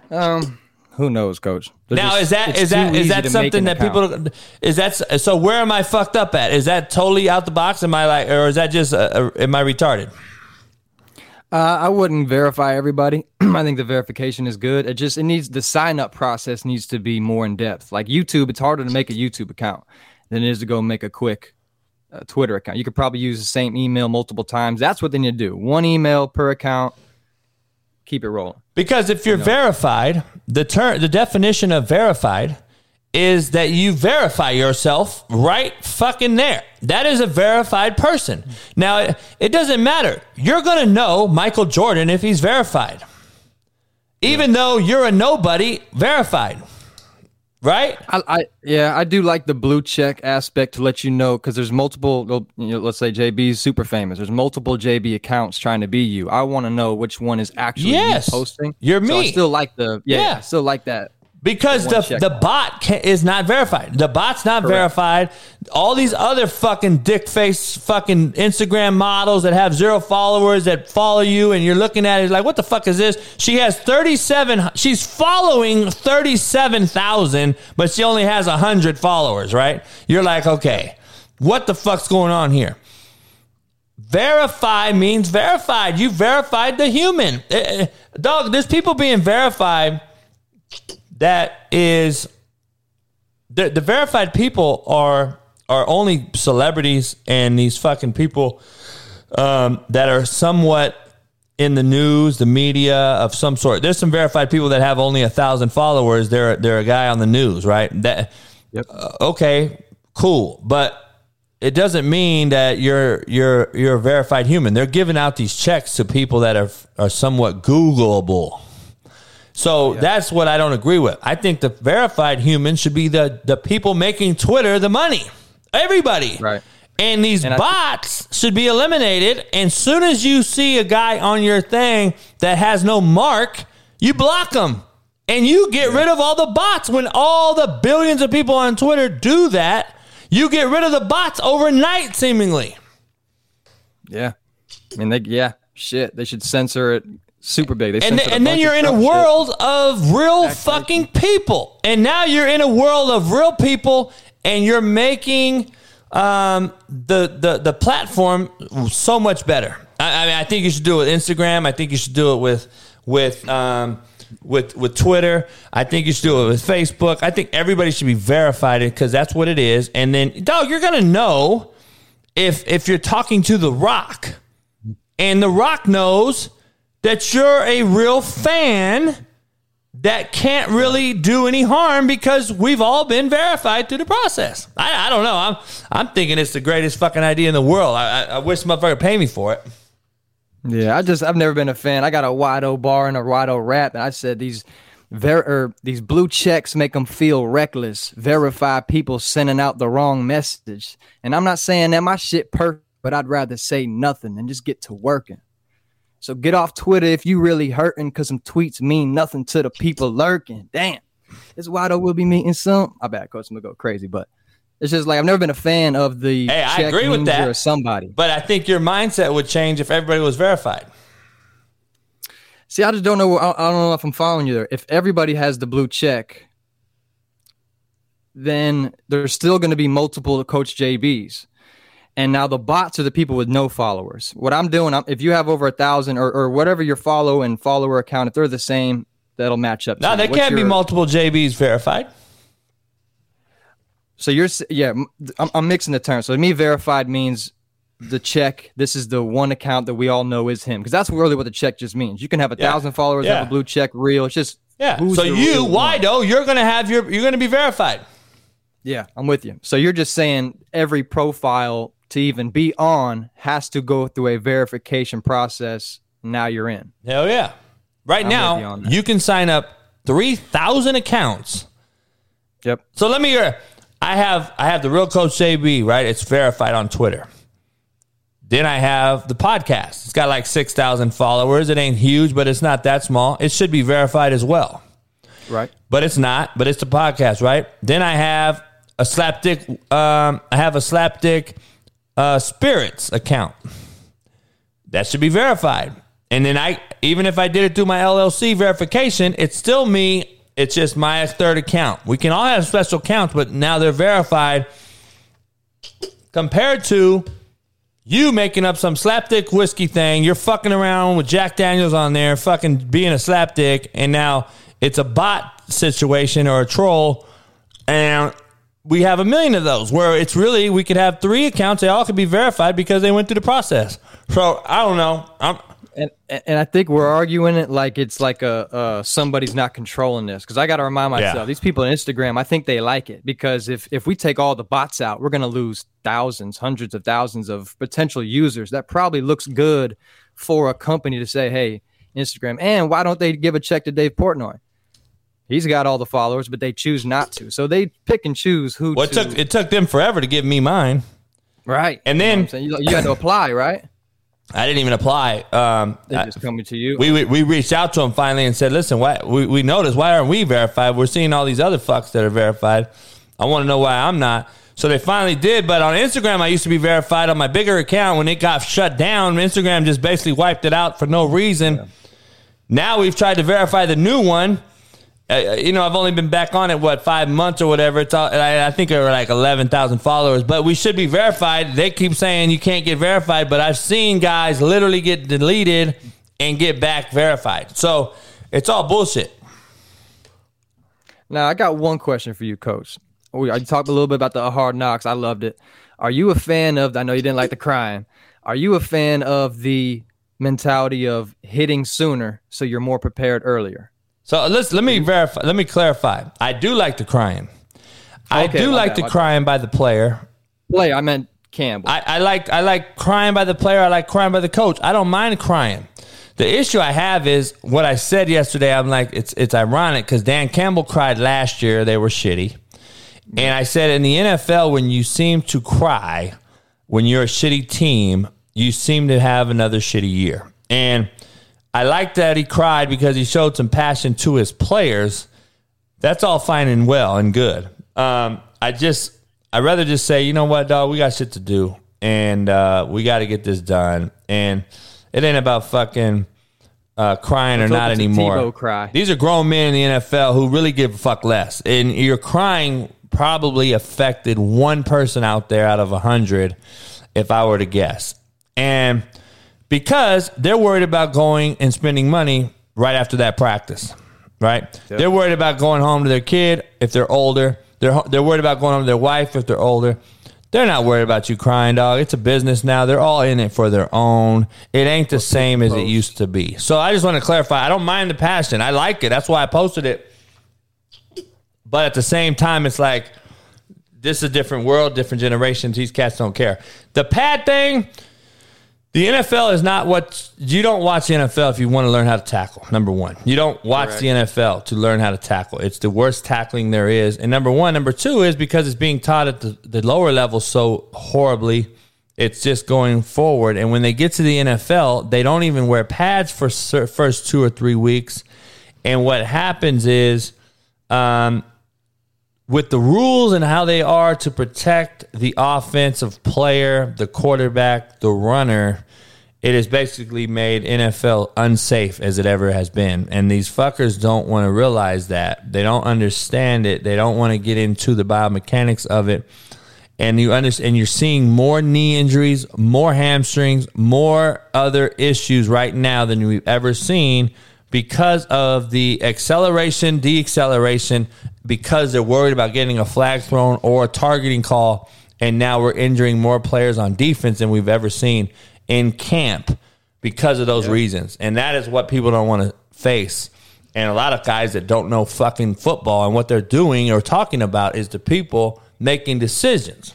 Um, who knows, Coach? They're now just- is that is that too is easy that to make something that account. people is that so where am I fucked up at? Is that totally out the box? Am I like or is that just uh, uh, am I retarded? Uh, I wouldn't verify everybody. I think the verification is good. It just it needs the sign up process needs to be more in depth. Like YouTube, it's harder to make a YouTube account than it is to go make a quick uh, Twitter account. You could probably use the same email multiple times. That's what they need to do. One email per account. Keep it rolling. Because if you're verified, the term the definition of verified is that you verify yourself right fucking there. That is a verified person. Now it, it doesn't matter. You're going to know Michael Jordan if he's verified. Even though you're a nobody verified. Right? I, I yeah, I do like the blue check aspect to let you know because there's multiple. You know, let's say JB's super famous. There's multiple JB accounts trying to be you. I want to know which one is actually Yes. you posting. You're So I still like the yeah, Yeah. I still like that Because the the bot ca is not verified. The bot's not verified. All these other fucking dick face fucking Instagram models that have zero followers that follow you and you're looking at it like what the fuck is this? She has 37 she's following 37,000 but she only has 100 followers, right? You're like, "Okay, what the fuck's going on here?" Verify means verified. You verified the human. Eh, eh, Dog, there's people being verified that is the, the verified people are are only celebrities and these fucking people um, that are somewhat in the news, the media of some sort. There's some verified people that have only a thousand followers. They're they're a guy on the news, right? That uh, okay, cool, but it doesn't mean that you're you're you're a verified human. They're giving out these checks to people that are are somewhat Googleable. So that's what I don't agree with. I think the verified human should be the the people making Twitter the money. Everybody. Right. And these bots should be eliminated. And as soon as you see a guy on your thing that has no mark, you block them. And you get rid of all the bots. When all the billions of people on Twitter do that, you get rid of the bots overnight, seemingly. Yeah, I mean, they yeah, shit. They should censor it super big. They and, censored then, and then you're in a tough shit. world of real fucking people. And now you're in a world of real people and you're making um, the, the the platform so much better. I, I mean i think you should do it with instagram. I think you should do it with with um, with with twitter. I think you should do it with facebook. I think everybody should be verified because that's what it is. And then dog you're gonna know if if you're talking to the rock. And the rock knows that you're a real fan that can't really do any harm because we've all been verified through the process. I, I don't know. I'm I'm thinking it's the greatest fucking idea in the world. I, I, I wish motherfucker pay me for it. Yeah, I just I've never been a fan. I got a Wido bar and a Wido rap, and I said these ver er, these blue checks make them feel reckless. Verify people sending out the wrong message, and I'm not saying that my shit perfect, but I'd rather say nothing and just get to working. So get off Twitter if you really hurting, cause some tweets mean nothing to the people lurking. Damn, this Wido will be meeting some. I bet coach I'm gonna go crazy, but it's just like I've never been a fan of the. Hey, I agree with that. Or somebody. But I think your mindset would change if everybody was verified. See, I just don't know. I I don't know if I'm following you there. If everybody has the blue check, then there's still going to be multiple Coach JBs. And now the bots are the people with no followers. What I'm doing, I'm, if you have over a thousand or, or whatever your follow and follower account, if they're the same, that'll match up. No, there can't be multiple JBs verified. So you're yeah, I'm, I'm mixing the terms. So to me, verified means the check. This is the one account that we all know is him because that's really what the check just means. You can have a Yeah. thousand followers, Yeah. have a blue check, real. It's just Yeah. so you, one? Wido, you're gonna have your you're gonna be verified. Yeah, I'm with you. So you're just saying every profile to even be on has to go through a verification process. Now you're in. Hell yeah. Right I'm with you now, you, can sign up 3,000 accounts. Yep. So let me hear. I have I have the real coach JB, right? It's verified on Twitter. Then I have the podcast. It's got like 6,000 followers. It ain't huge, but it's not that small. It should be verified as well. Right. But it's not, but it's the podcast, right? Then I have a slapdick um I have a slapdick uh spirits account. That should be verified. And then I even if I did it through my LLC verification, it's still me. It's just my third account. We can all have special accounts, but now they're verified compared to you making up some slapdick whiskey thing. You're fucking around with Jack Daniels on there, fucking being a slapdick, and now it's a bot situation or a troll, and we have a million of those where it's really we could have three accounts. They all could be verified because they went through the process. So I don't know. I'm And and I think we're arguing it like it's like a uh, somebody's not controlling this because I got to remind myself Yeah. these people on Instagram I think they like it because if if we take all the bots out we're gonna lose thousands hundreds of thousands of potential users that probably looks good for a company to say hey Instagram and why don't they give a check to Dave Portnoy he's got all the followers but they choose not to so they pick and choose who Well, it to, took it took them forever to give me mine, right and You know then you, you had to apply right I didn't even apply. Um, they just coming to you we, we we reached out to them finally and said, "Listen, why we, we noticed why aren't we verified? We're seeing all these other fucks that are verified. I want to know why I'm not." So they finally did. But on Instagram, I used to be verified on my bigger account. When it got shut down, Instagram just basically wiped it out for no reason. Now we've tried to verify the new one. Uh, you know, I've only been back on it what five months or whatever. It's all, I, I think there were like eleven thousand followers, but we should be verified. They keep saying you can't get verified, but I've seen guys literally get deleted and get back verified. So it's all bullshit. Now, I got one question for you, Coach. We I talked a little bit about the hard knocks. I loved it. Are you a fan of? I know you didn't like the crying. Are you a fan of the mentality of hitting sooner so you're more prepared earlier? So let's let me mm-hmm. verify. Let me clarify. I do like the crying. I Okay, do like bad, the bad. crying by the player. Play. I meant Campbell. I, I like I like crying by the player. I like crying by the coach. I don't mind crying. The issue I have is what I said yesterday. I'm like, it's it's ironic because Dan Campbell cried last year. They were shitty, and I said in the NFL when you seem to cry when you're a shitty team, you seem to have another shitty year. And I like that he cried because he showed some passion to his players. That's all fine and well and good. Um, I just, I'd rather just say, you know what, dog, we got shit to do and uh, we got to get this done. And it ain't about fucking uh, crying Let's or not anymore. Cry. These are grown men in the NFL who really give a fuck less. And your crying probably affected one person out there out of a hundred, if I were to guess. And because they're worried about going and spending money right after that practice, right? They're worried about going home to their kid if they're older. They're they're worried about going home to their wife if they're older. They're not worried about you crying, dog. It's a business now. They're all in it for their own. It ain't the same as it used to be. So I just want to clarify. I don't mind the passion. I like it. That's why I posted it. But at the same time, it's like this is a different world, different generations. These cats don't care. The pad thing, the NFL is not what you don't watch the NFL if you want to learn how to tackle. Number one, you don't watch the NFL to learn how to tackle. It's the worst tackling there is. And number one, number two is because it's being taught at the, the lower level so horribly. It's just going forward. And when they get to the NFL, they don't even wear pads for first two or three weeks. And what happens is, um, with the rules and how they are to protect the offensive player, the quarterback, the runner, it has basically made NFL unsafe as it ever has been. And these fuckers don't want to realize that. They don't understand it. They don't want to get into the biomechanics of it. And you understand, and you're seeing more knee injuries, more hamstrings, more other issues right now than we've ever seen because of the acceleration, deacceleration, because they're worried about getting a flag thrown or a targeting call. And now we're injuring more players on defense than we've ever seen in camp because of those reasons. And that is what people don't want to face. And a lot of guys that don't know fucking football and what they're doing or talking about is the people making decisions.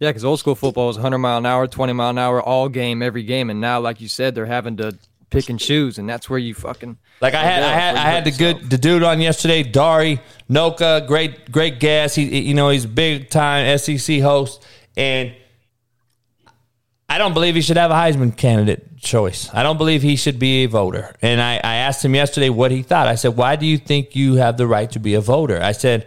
Yeah, because old school football was 100 mile an hour, 20 mile an hour, all game, every game, and now, like you said, they're having to pick and choose, and that's where you fucking Like I had, I had, I had the good the dude on yesterday, Dari Nowkhah, great, great guest. He, he- you know, he's big time SEC host, and I don't believe he should have a Heisman candidate choice. I don't believe he should be a voter. And I, I asked him yesterday what he thought. I said, "Why do you think you have the right to be a voter?" I said,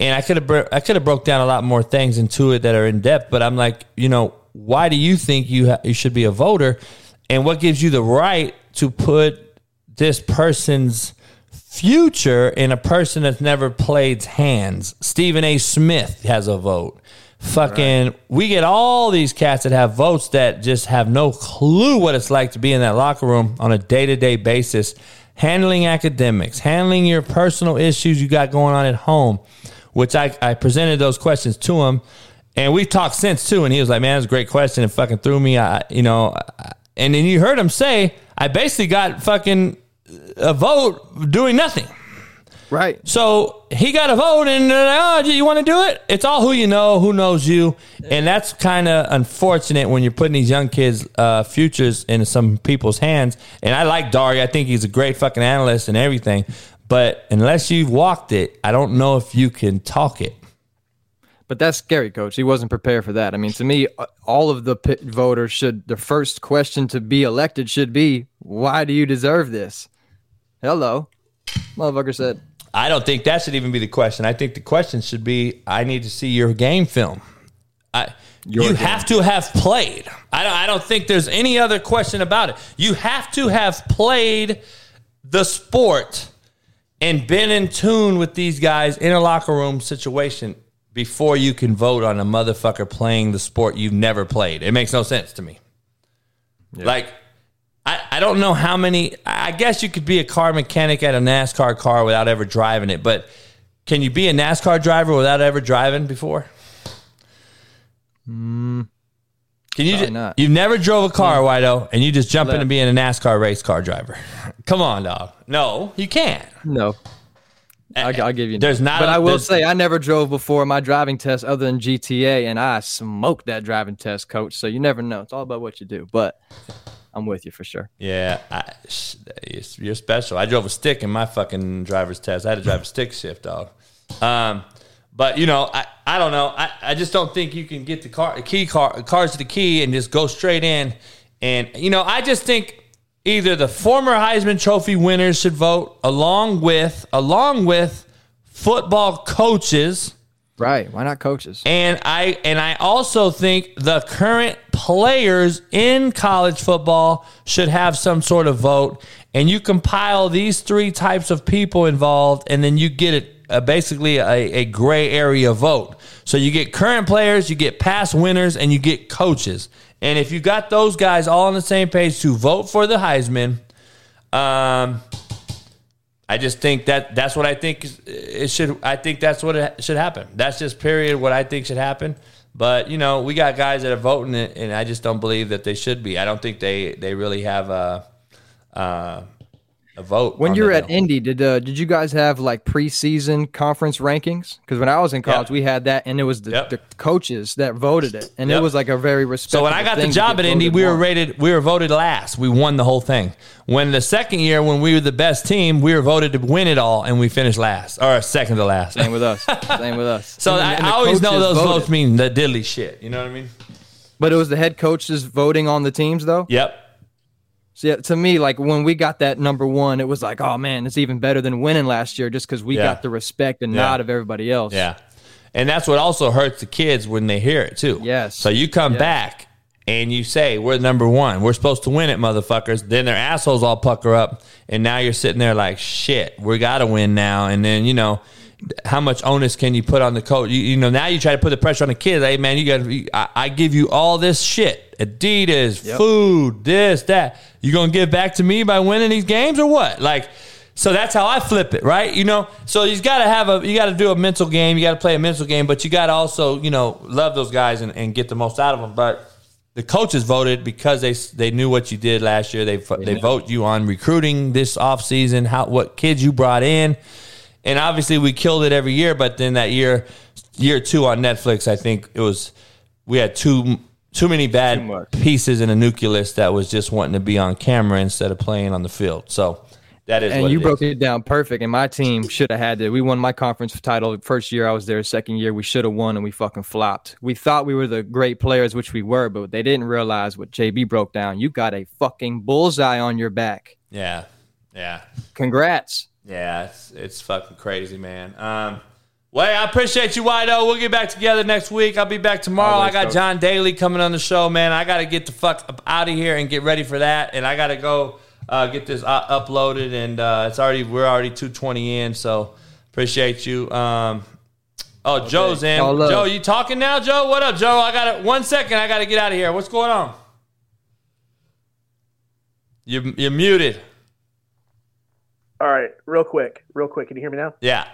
and I could have I could have broke down a lot more things into it that are in depth, but I'm like, you know, why do you think you ha- you should be a voter, and what gives you the right to put this person's future in a person that's never played hands. Stephen A. Smith has a vote. Fucking, we get all these cats that have votes that just have no clue what it's like to be in that locker room on a day to day basis, handling academics, handling your personal issues you got going on at home, which I, I presented those questions to him. And we talked since too, and he was like, "Man, that's a great question." And fucking threw me, I, you know. I- And then you heard him say, "I basically got fucking a vote doing nothing." Right. So he got a vote, and they're like, oh, do you want to do it? It's all who you know, who knows you, and that's kind of unfortunate when you're putting these young kids' uh, futures in some people's hands. And I like Dari; I think he's a great fucking analyst and everything. But unless you've walked it, I don't know if you can talk it. But that's scary, coach. He wasn't prepared for that. I mean, to me, uh, all of the p- voters should, the first question to be elected should be, why do you deserve this? Hello. Motherfucker said, I don't think that should even be the question. I think the question should be, I need to see your game film. I, you game. have to have played. I don't, I don't think there's any other question about it. You have to have played the sport and been in tune with these guys in a locker room situation before you can vote on a motherfucker playing the sport you've never played. It makes no sense to me. Like, I, I don't know how many. I guess you could be a car mechanic at a NASCAR car without ever driving it, but can you be a NASCAR driver without ever driving before? mm, Can you? Just, not. You've never drove a car, Wido, and you just jump into being a NASCAR race car driver. Come on, dog. No, you can't. no. I'll, I'll give you. There's not But a- I will say, I never drove before my driving test other than GTA, and I smoked that driving test, coach. So you never know. It's all about what you do. But I'm with you for sure. Yeah, I, you're- you're special. I drove a stick in my fucking driver's test. I had to drive a stick shift, dog. Um, but you know, I, I don't know. I, I just don't think you can get the car, the key car, cars to the key, and just go straight in. And you know, I just think either the former Heisman Trophy winners should vote, along with along with football coaches. Right. Why not coaches? And I and I also think the current players in college football should have some sort of vote. And you compile these three types of people involved, and then you get it uh, basically a, a gray area vote. So you get current players, you get past winners, and you get coaches. And if you got those guys all on the same page to vote for the Heisman, um, I just think that that's what I think it should. I think that's what it should happen. That's just period what I think should happen. But you know, we got guys that are voting and I just don't believe that they should be. I don't think they they really have a uh, a vote. When you were the at Indy, did uh, did you guys have like preseason conference rankings? Because when I was in college, we had that, and it was the, the coaches that voted it, and Yep. it was like a very respectable. So when I got the job at Indy, we were on. rated, we were voted last. We won the whole thing. When the second year, when we were the best team, we were voted to win it all, and we finished last or second to last. Same with us. Same with us. So And- I, and I always know those voted. votes mean the diddly shit. You know what I mean? But it was the head coaches voting on the teams, though. Yep. So yeah, to me, like when we got that number one, it was like, oh man, it's even better than winning last year, just because we Yeah. got the respect and Yeah. nod of everybody else. Yeah. And that's what also hurts the kids when they hear it too. Yes. So you come Yes. back and you say, We're number one. We're supposed to win it, motherfuckers. Then their assholes all pucker up. And now you're sitting there like, shit, we gotta win now. And then, you know, how much onus can you put on the coach? You, you know, now you try to put the pressure on the kids. Hey man, you got I, I give you all this shit. Adidas, Yep. food, this, that. You gonna give back to me by winning these games or what? Like so that's how I flip it, right? You know, so you got to have a, you got to do a mental game. You got to play a mental game, but you got to also, you know, love those guys and, and get the most out of them. But the coaches voted because they they knew what you did last year. They they vote you on recruiting this offseason, how what kids you brought in, and obviously we killed it every year. But then that year, year two on Netflix, I think it was we had too too many bad pieces in a nucleus that was just wanting to be on camera instead of playing on the field. So that is and you it broke is. it down perfect. And my team should have had it. We won my conference title first year I was there. Second year we should have won, and we fucking flopped. We thought we were the great players, which we were, but they didn't realize what JB broke down. You got a fucking bullseye on your back. Yeah, yeah, Congrats. Yeah. It's it's fucking crazy, man. Um, well, I appreciate you, Wido. We'll get back together next week. I'll be back tomorrow. Always, I got. John Daly coming on the show, man. I got to get the fuck up out of here and get ready for that, and I got to go uh, get this uh, uploaded. And uh, it's already we're already two twenty in, so appreciate you. Um, oh, Joe's in. Joe, you talking now, Joe? What up, Joe? I got it. One second. I got to get out of here. What's going on? You you're muted. All right, real quick, real quick. Can you hear me now? Yeah.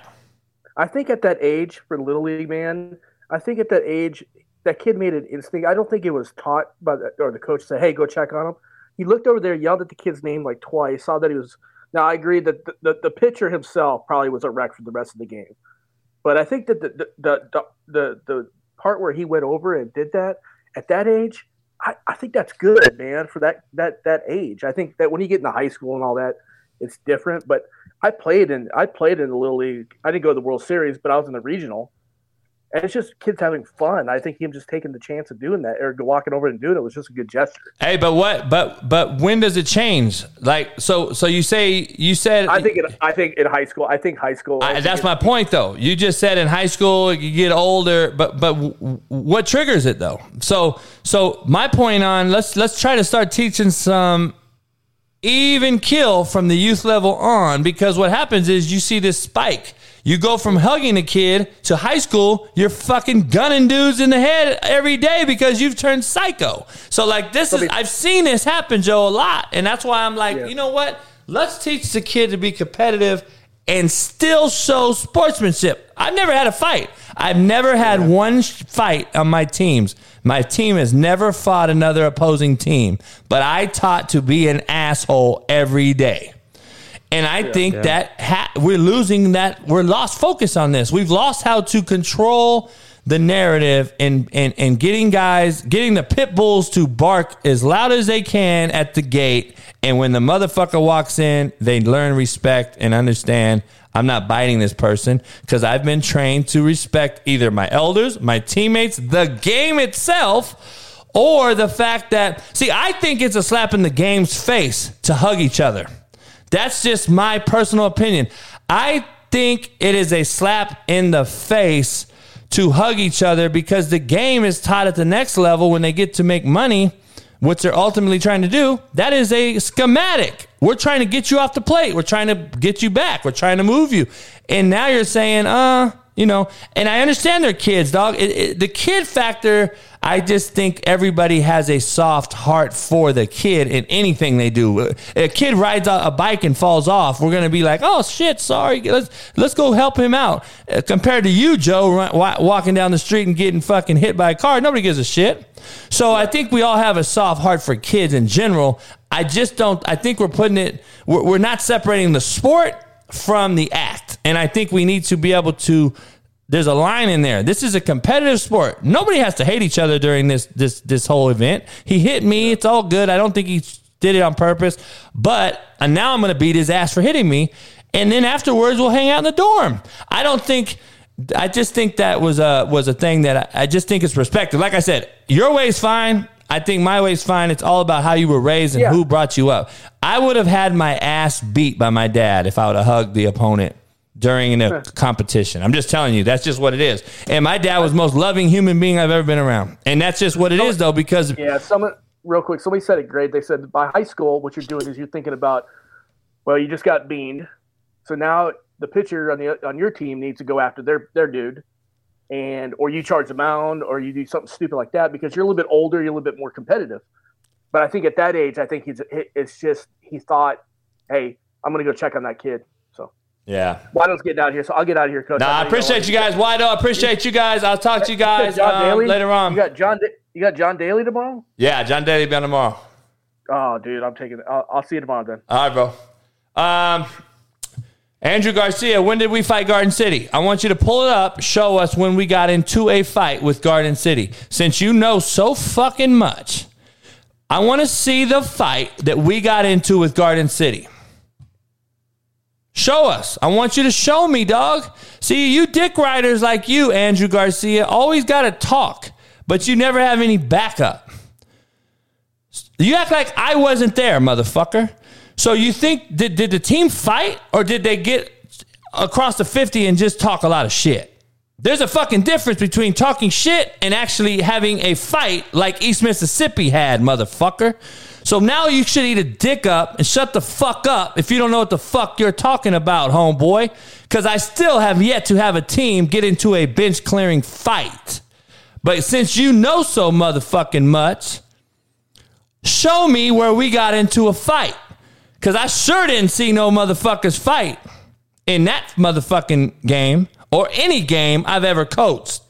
I think at that age for Little League, man, I think at that age, that kid made an instinct. I don't think it was taught by the, or the coach said, "Hey, go check on him." He looked over there, yelled at the kid's name like twice. Saw that he was. Now I agree that the, the, the pitcher himself probably was a wreck for the rest of the game, but I think that the the the the, the, the part where he went over and did that at that age, I, I think that's good, man, for that that that age. I think that when you get into high school and all that, it's different. But I played in I played in the little league. I didn't go to the World Series, but I was in the regional. And it's just kids having fun. I think him just taking the chance of doing that or walking over and doing it was just a good gesture. Hey, but what? But but when does it change? Like so so you say you said I think in, I think in high school. I think high school. I I, think that's my point though. You just said in high school you get older, but but w- what triggers it though? So so my point on let's let's try to start teaching some even kill from the youth level on because what happens is you see this spike. You go from hugging a kid to high school, you're fucking gunning dudes in the head every day because you've turned psycho. So like this is I've seen this happen, Joe, a lot. And that's why I'm like, you know what? Let's teach the kid to be competitive and still show sportsmanship. I've never had a fight. I've never had one fight on my teams. My team has never fought another opposing team, but I taught to be an asshole every day. And I think Yeah. that ha- we're losing that. We're lost focus on this. We've lost how to control the narrative and, and, and getting guys, getting the pit bulls to bark as loud as they can at the gate. And when the motherfucker walks in, they learn respect and understand I'm not biting this person because I've been trained to respect either my elders, my teammates, the game itself, or the fact that, see, I think it's a slap in the game's face to hug each other. That's just my personal opinion. I think it is a slap in the face to hug each other because the game is taught at the next level when they get to make money, what they're ultimately trying to do. That is a schematic. We're trying to get you off the plate. We're trying to get you back. We're trying to move you. And now you're saying, uh, you know, and I understand they're kids, dog. It, it, the kid factor, I just think everybody has a soft heart for the kid in anything they do. A kid rides a bike and falls off, we're gonna be like, "Oh shit, sorry, let's let's go help him out." Uh, compared to you, Joe, run, wa- walking down the street and getting fucking hit by a car, nobody gives a shit. So I think we all have a soft heart for kids in general. I just don't. I think we're putting it. We're, we're not separating the sport from the act. And I think we need to be able to there's a line in there. This is a competitive sport. Nobody has to hate each other during this this this whole event. He hit me. It's all good. I don't think he did it on purpose. But uh, now I'm going to beat his ass for hitting me. And then afterwards we'll hang out in the dorm. I don't think I just think that was a was a thing that I, I just think it's respected. Like I said, your way's fine. I think my way's fine. It's all about how you were raised and Yeah. who brought you up. I would have had my ass beat by my dad if I would have hugged the opponent during a competition. I'm just telling you, that's just what it is. And my dad was the most loving human being I've ever been around. And that's just what it is, though, because Yeah, someone real quick. Somebody said it great. They said by high school, what you're doing is you're thinking about, well, you just got beaned, so now the pitcher on the on your team needs to go after their their dude, and or you charge the mound or you do something stupid like that because you're a little bit older, you're a little bit more competitive. But I think at that age, I think he's it's just he thought, hey, I'm gonna go check on that kid. Yeah. Waddle's getting out of here, so I'll get out of here, coach. Nah, I know appreciate you guys. Wido, I appreciate you guys. I'll talk to you You guys John um, later on. You got John. Da- You got John Daly tomorrow. Yeah, John Daly be on tomorrow. Oh, dude, I'm taking. I'll, I'll see you tomorrow then. All right, bro. Um, Andrew Garcia, when did we fight Garden City? I want you to pull it up, show us when we got into a fight with Garden City. Since you know so fucking much, I want to see the fight that we got into with Garden City. Show us. I want you to show me, dog. See, you dick riders like you, Andrew Garcia, always got to talk, but you never have any backup. You act like I wasn't there, motherfucker. So you think did did the team fight or did they get across the 50 and just talk a lot of shit? There's a fucking difference between talking shit and actually having a fight like East Mississippi had, motherfucker. So now you should eat a dick up and shut the fuck up if you don't know what the fuck you're talking about, homeboy. Because I still have yet to have a team get into a bench clearing fight. But since you know so motherfucking much, show me where we got into a fight. Because I sure didn't see no motherfuckers fight in that motherfucking game or any game I've ever coached.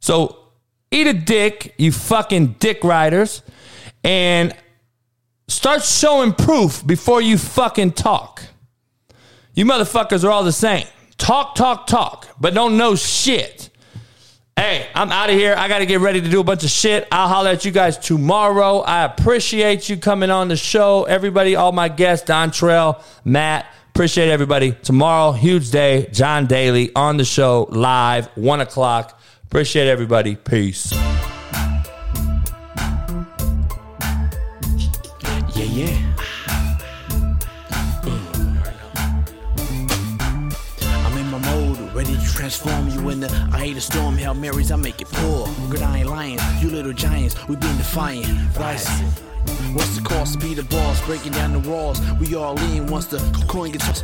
So eat a dick, you fucking dick riders, and start showing proof before you fucking talk. You motherfuckers are all the same. Talk, talk, talk, but don't know shit. Hey, I'm out of here. I got to get ready to do a bunch of shit. I'll holler at you guys tomorrow. I appreciate you coming on the show. Everybody, all my guests, Dontrelle, Matt, appreciate everybody. Tomorrow, huge day. John Daly on the show live, one o'clock. Appreciate everybody. Peace. Transform you into I hate a storm, Hail Marys, I make it pour. Good, I ain't lying, you little giants, we been defiant. Rice. What's the cost be the boss? Breaking down the walls. We all in once the coin gets.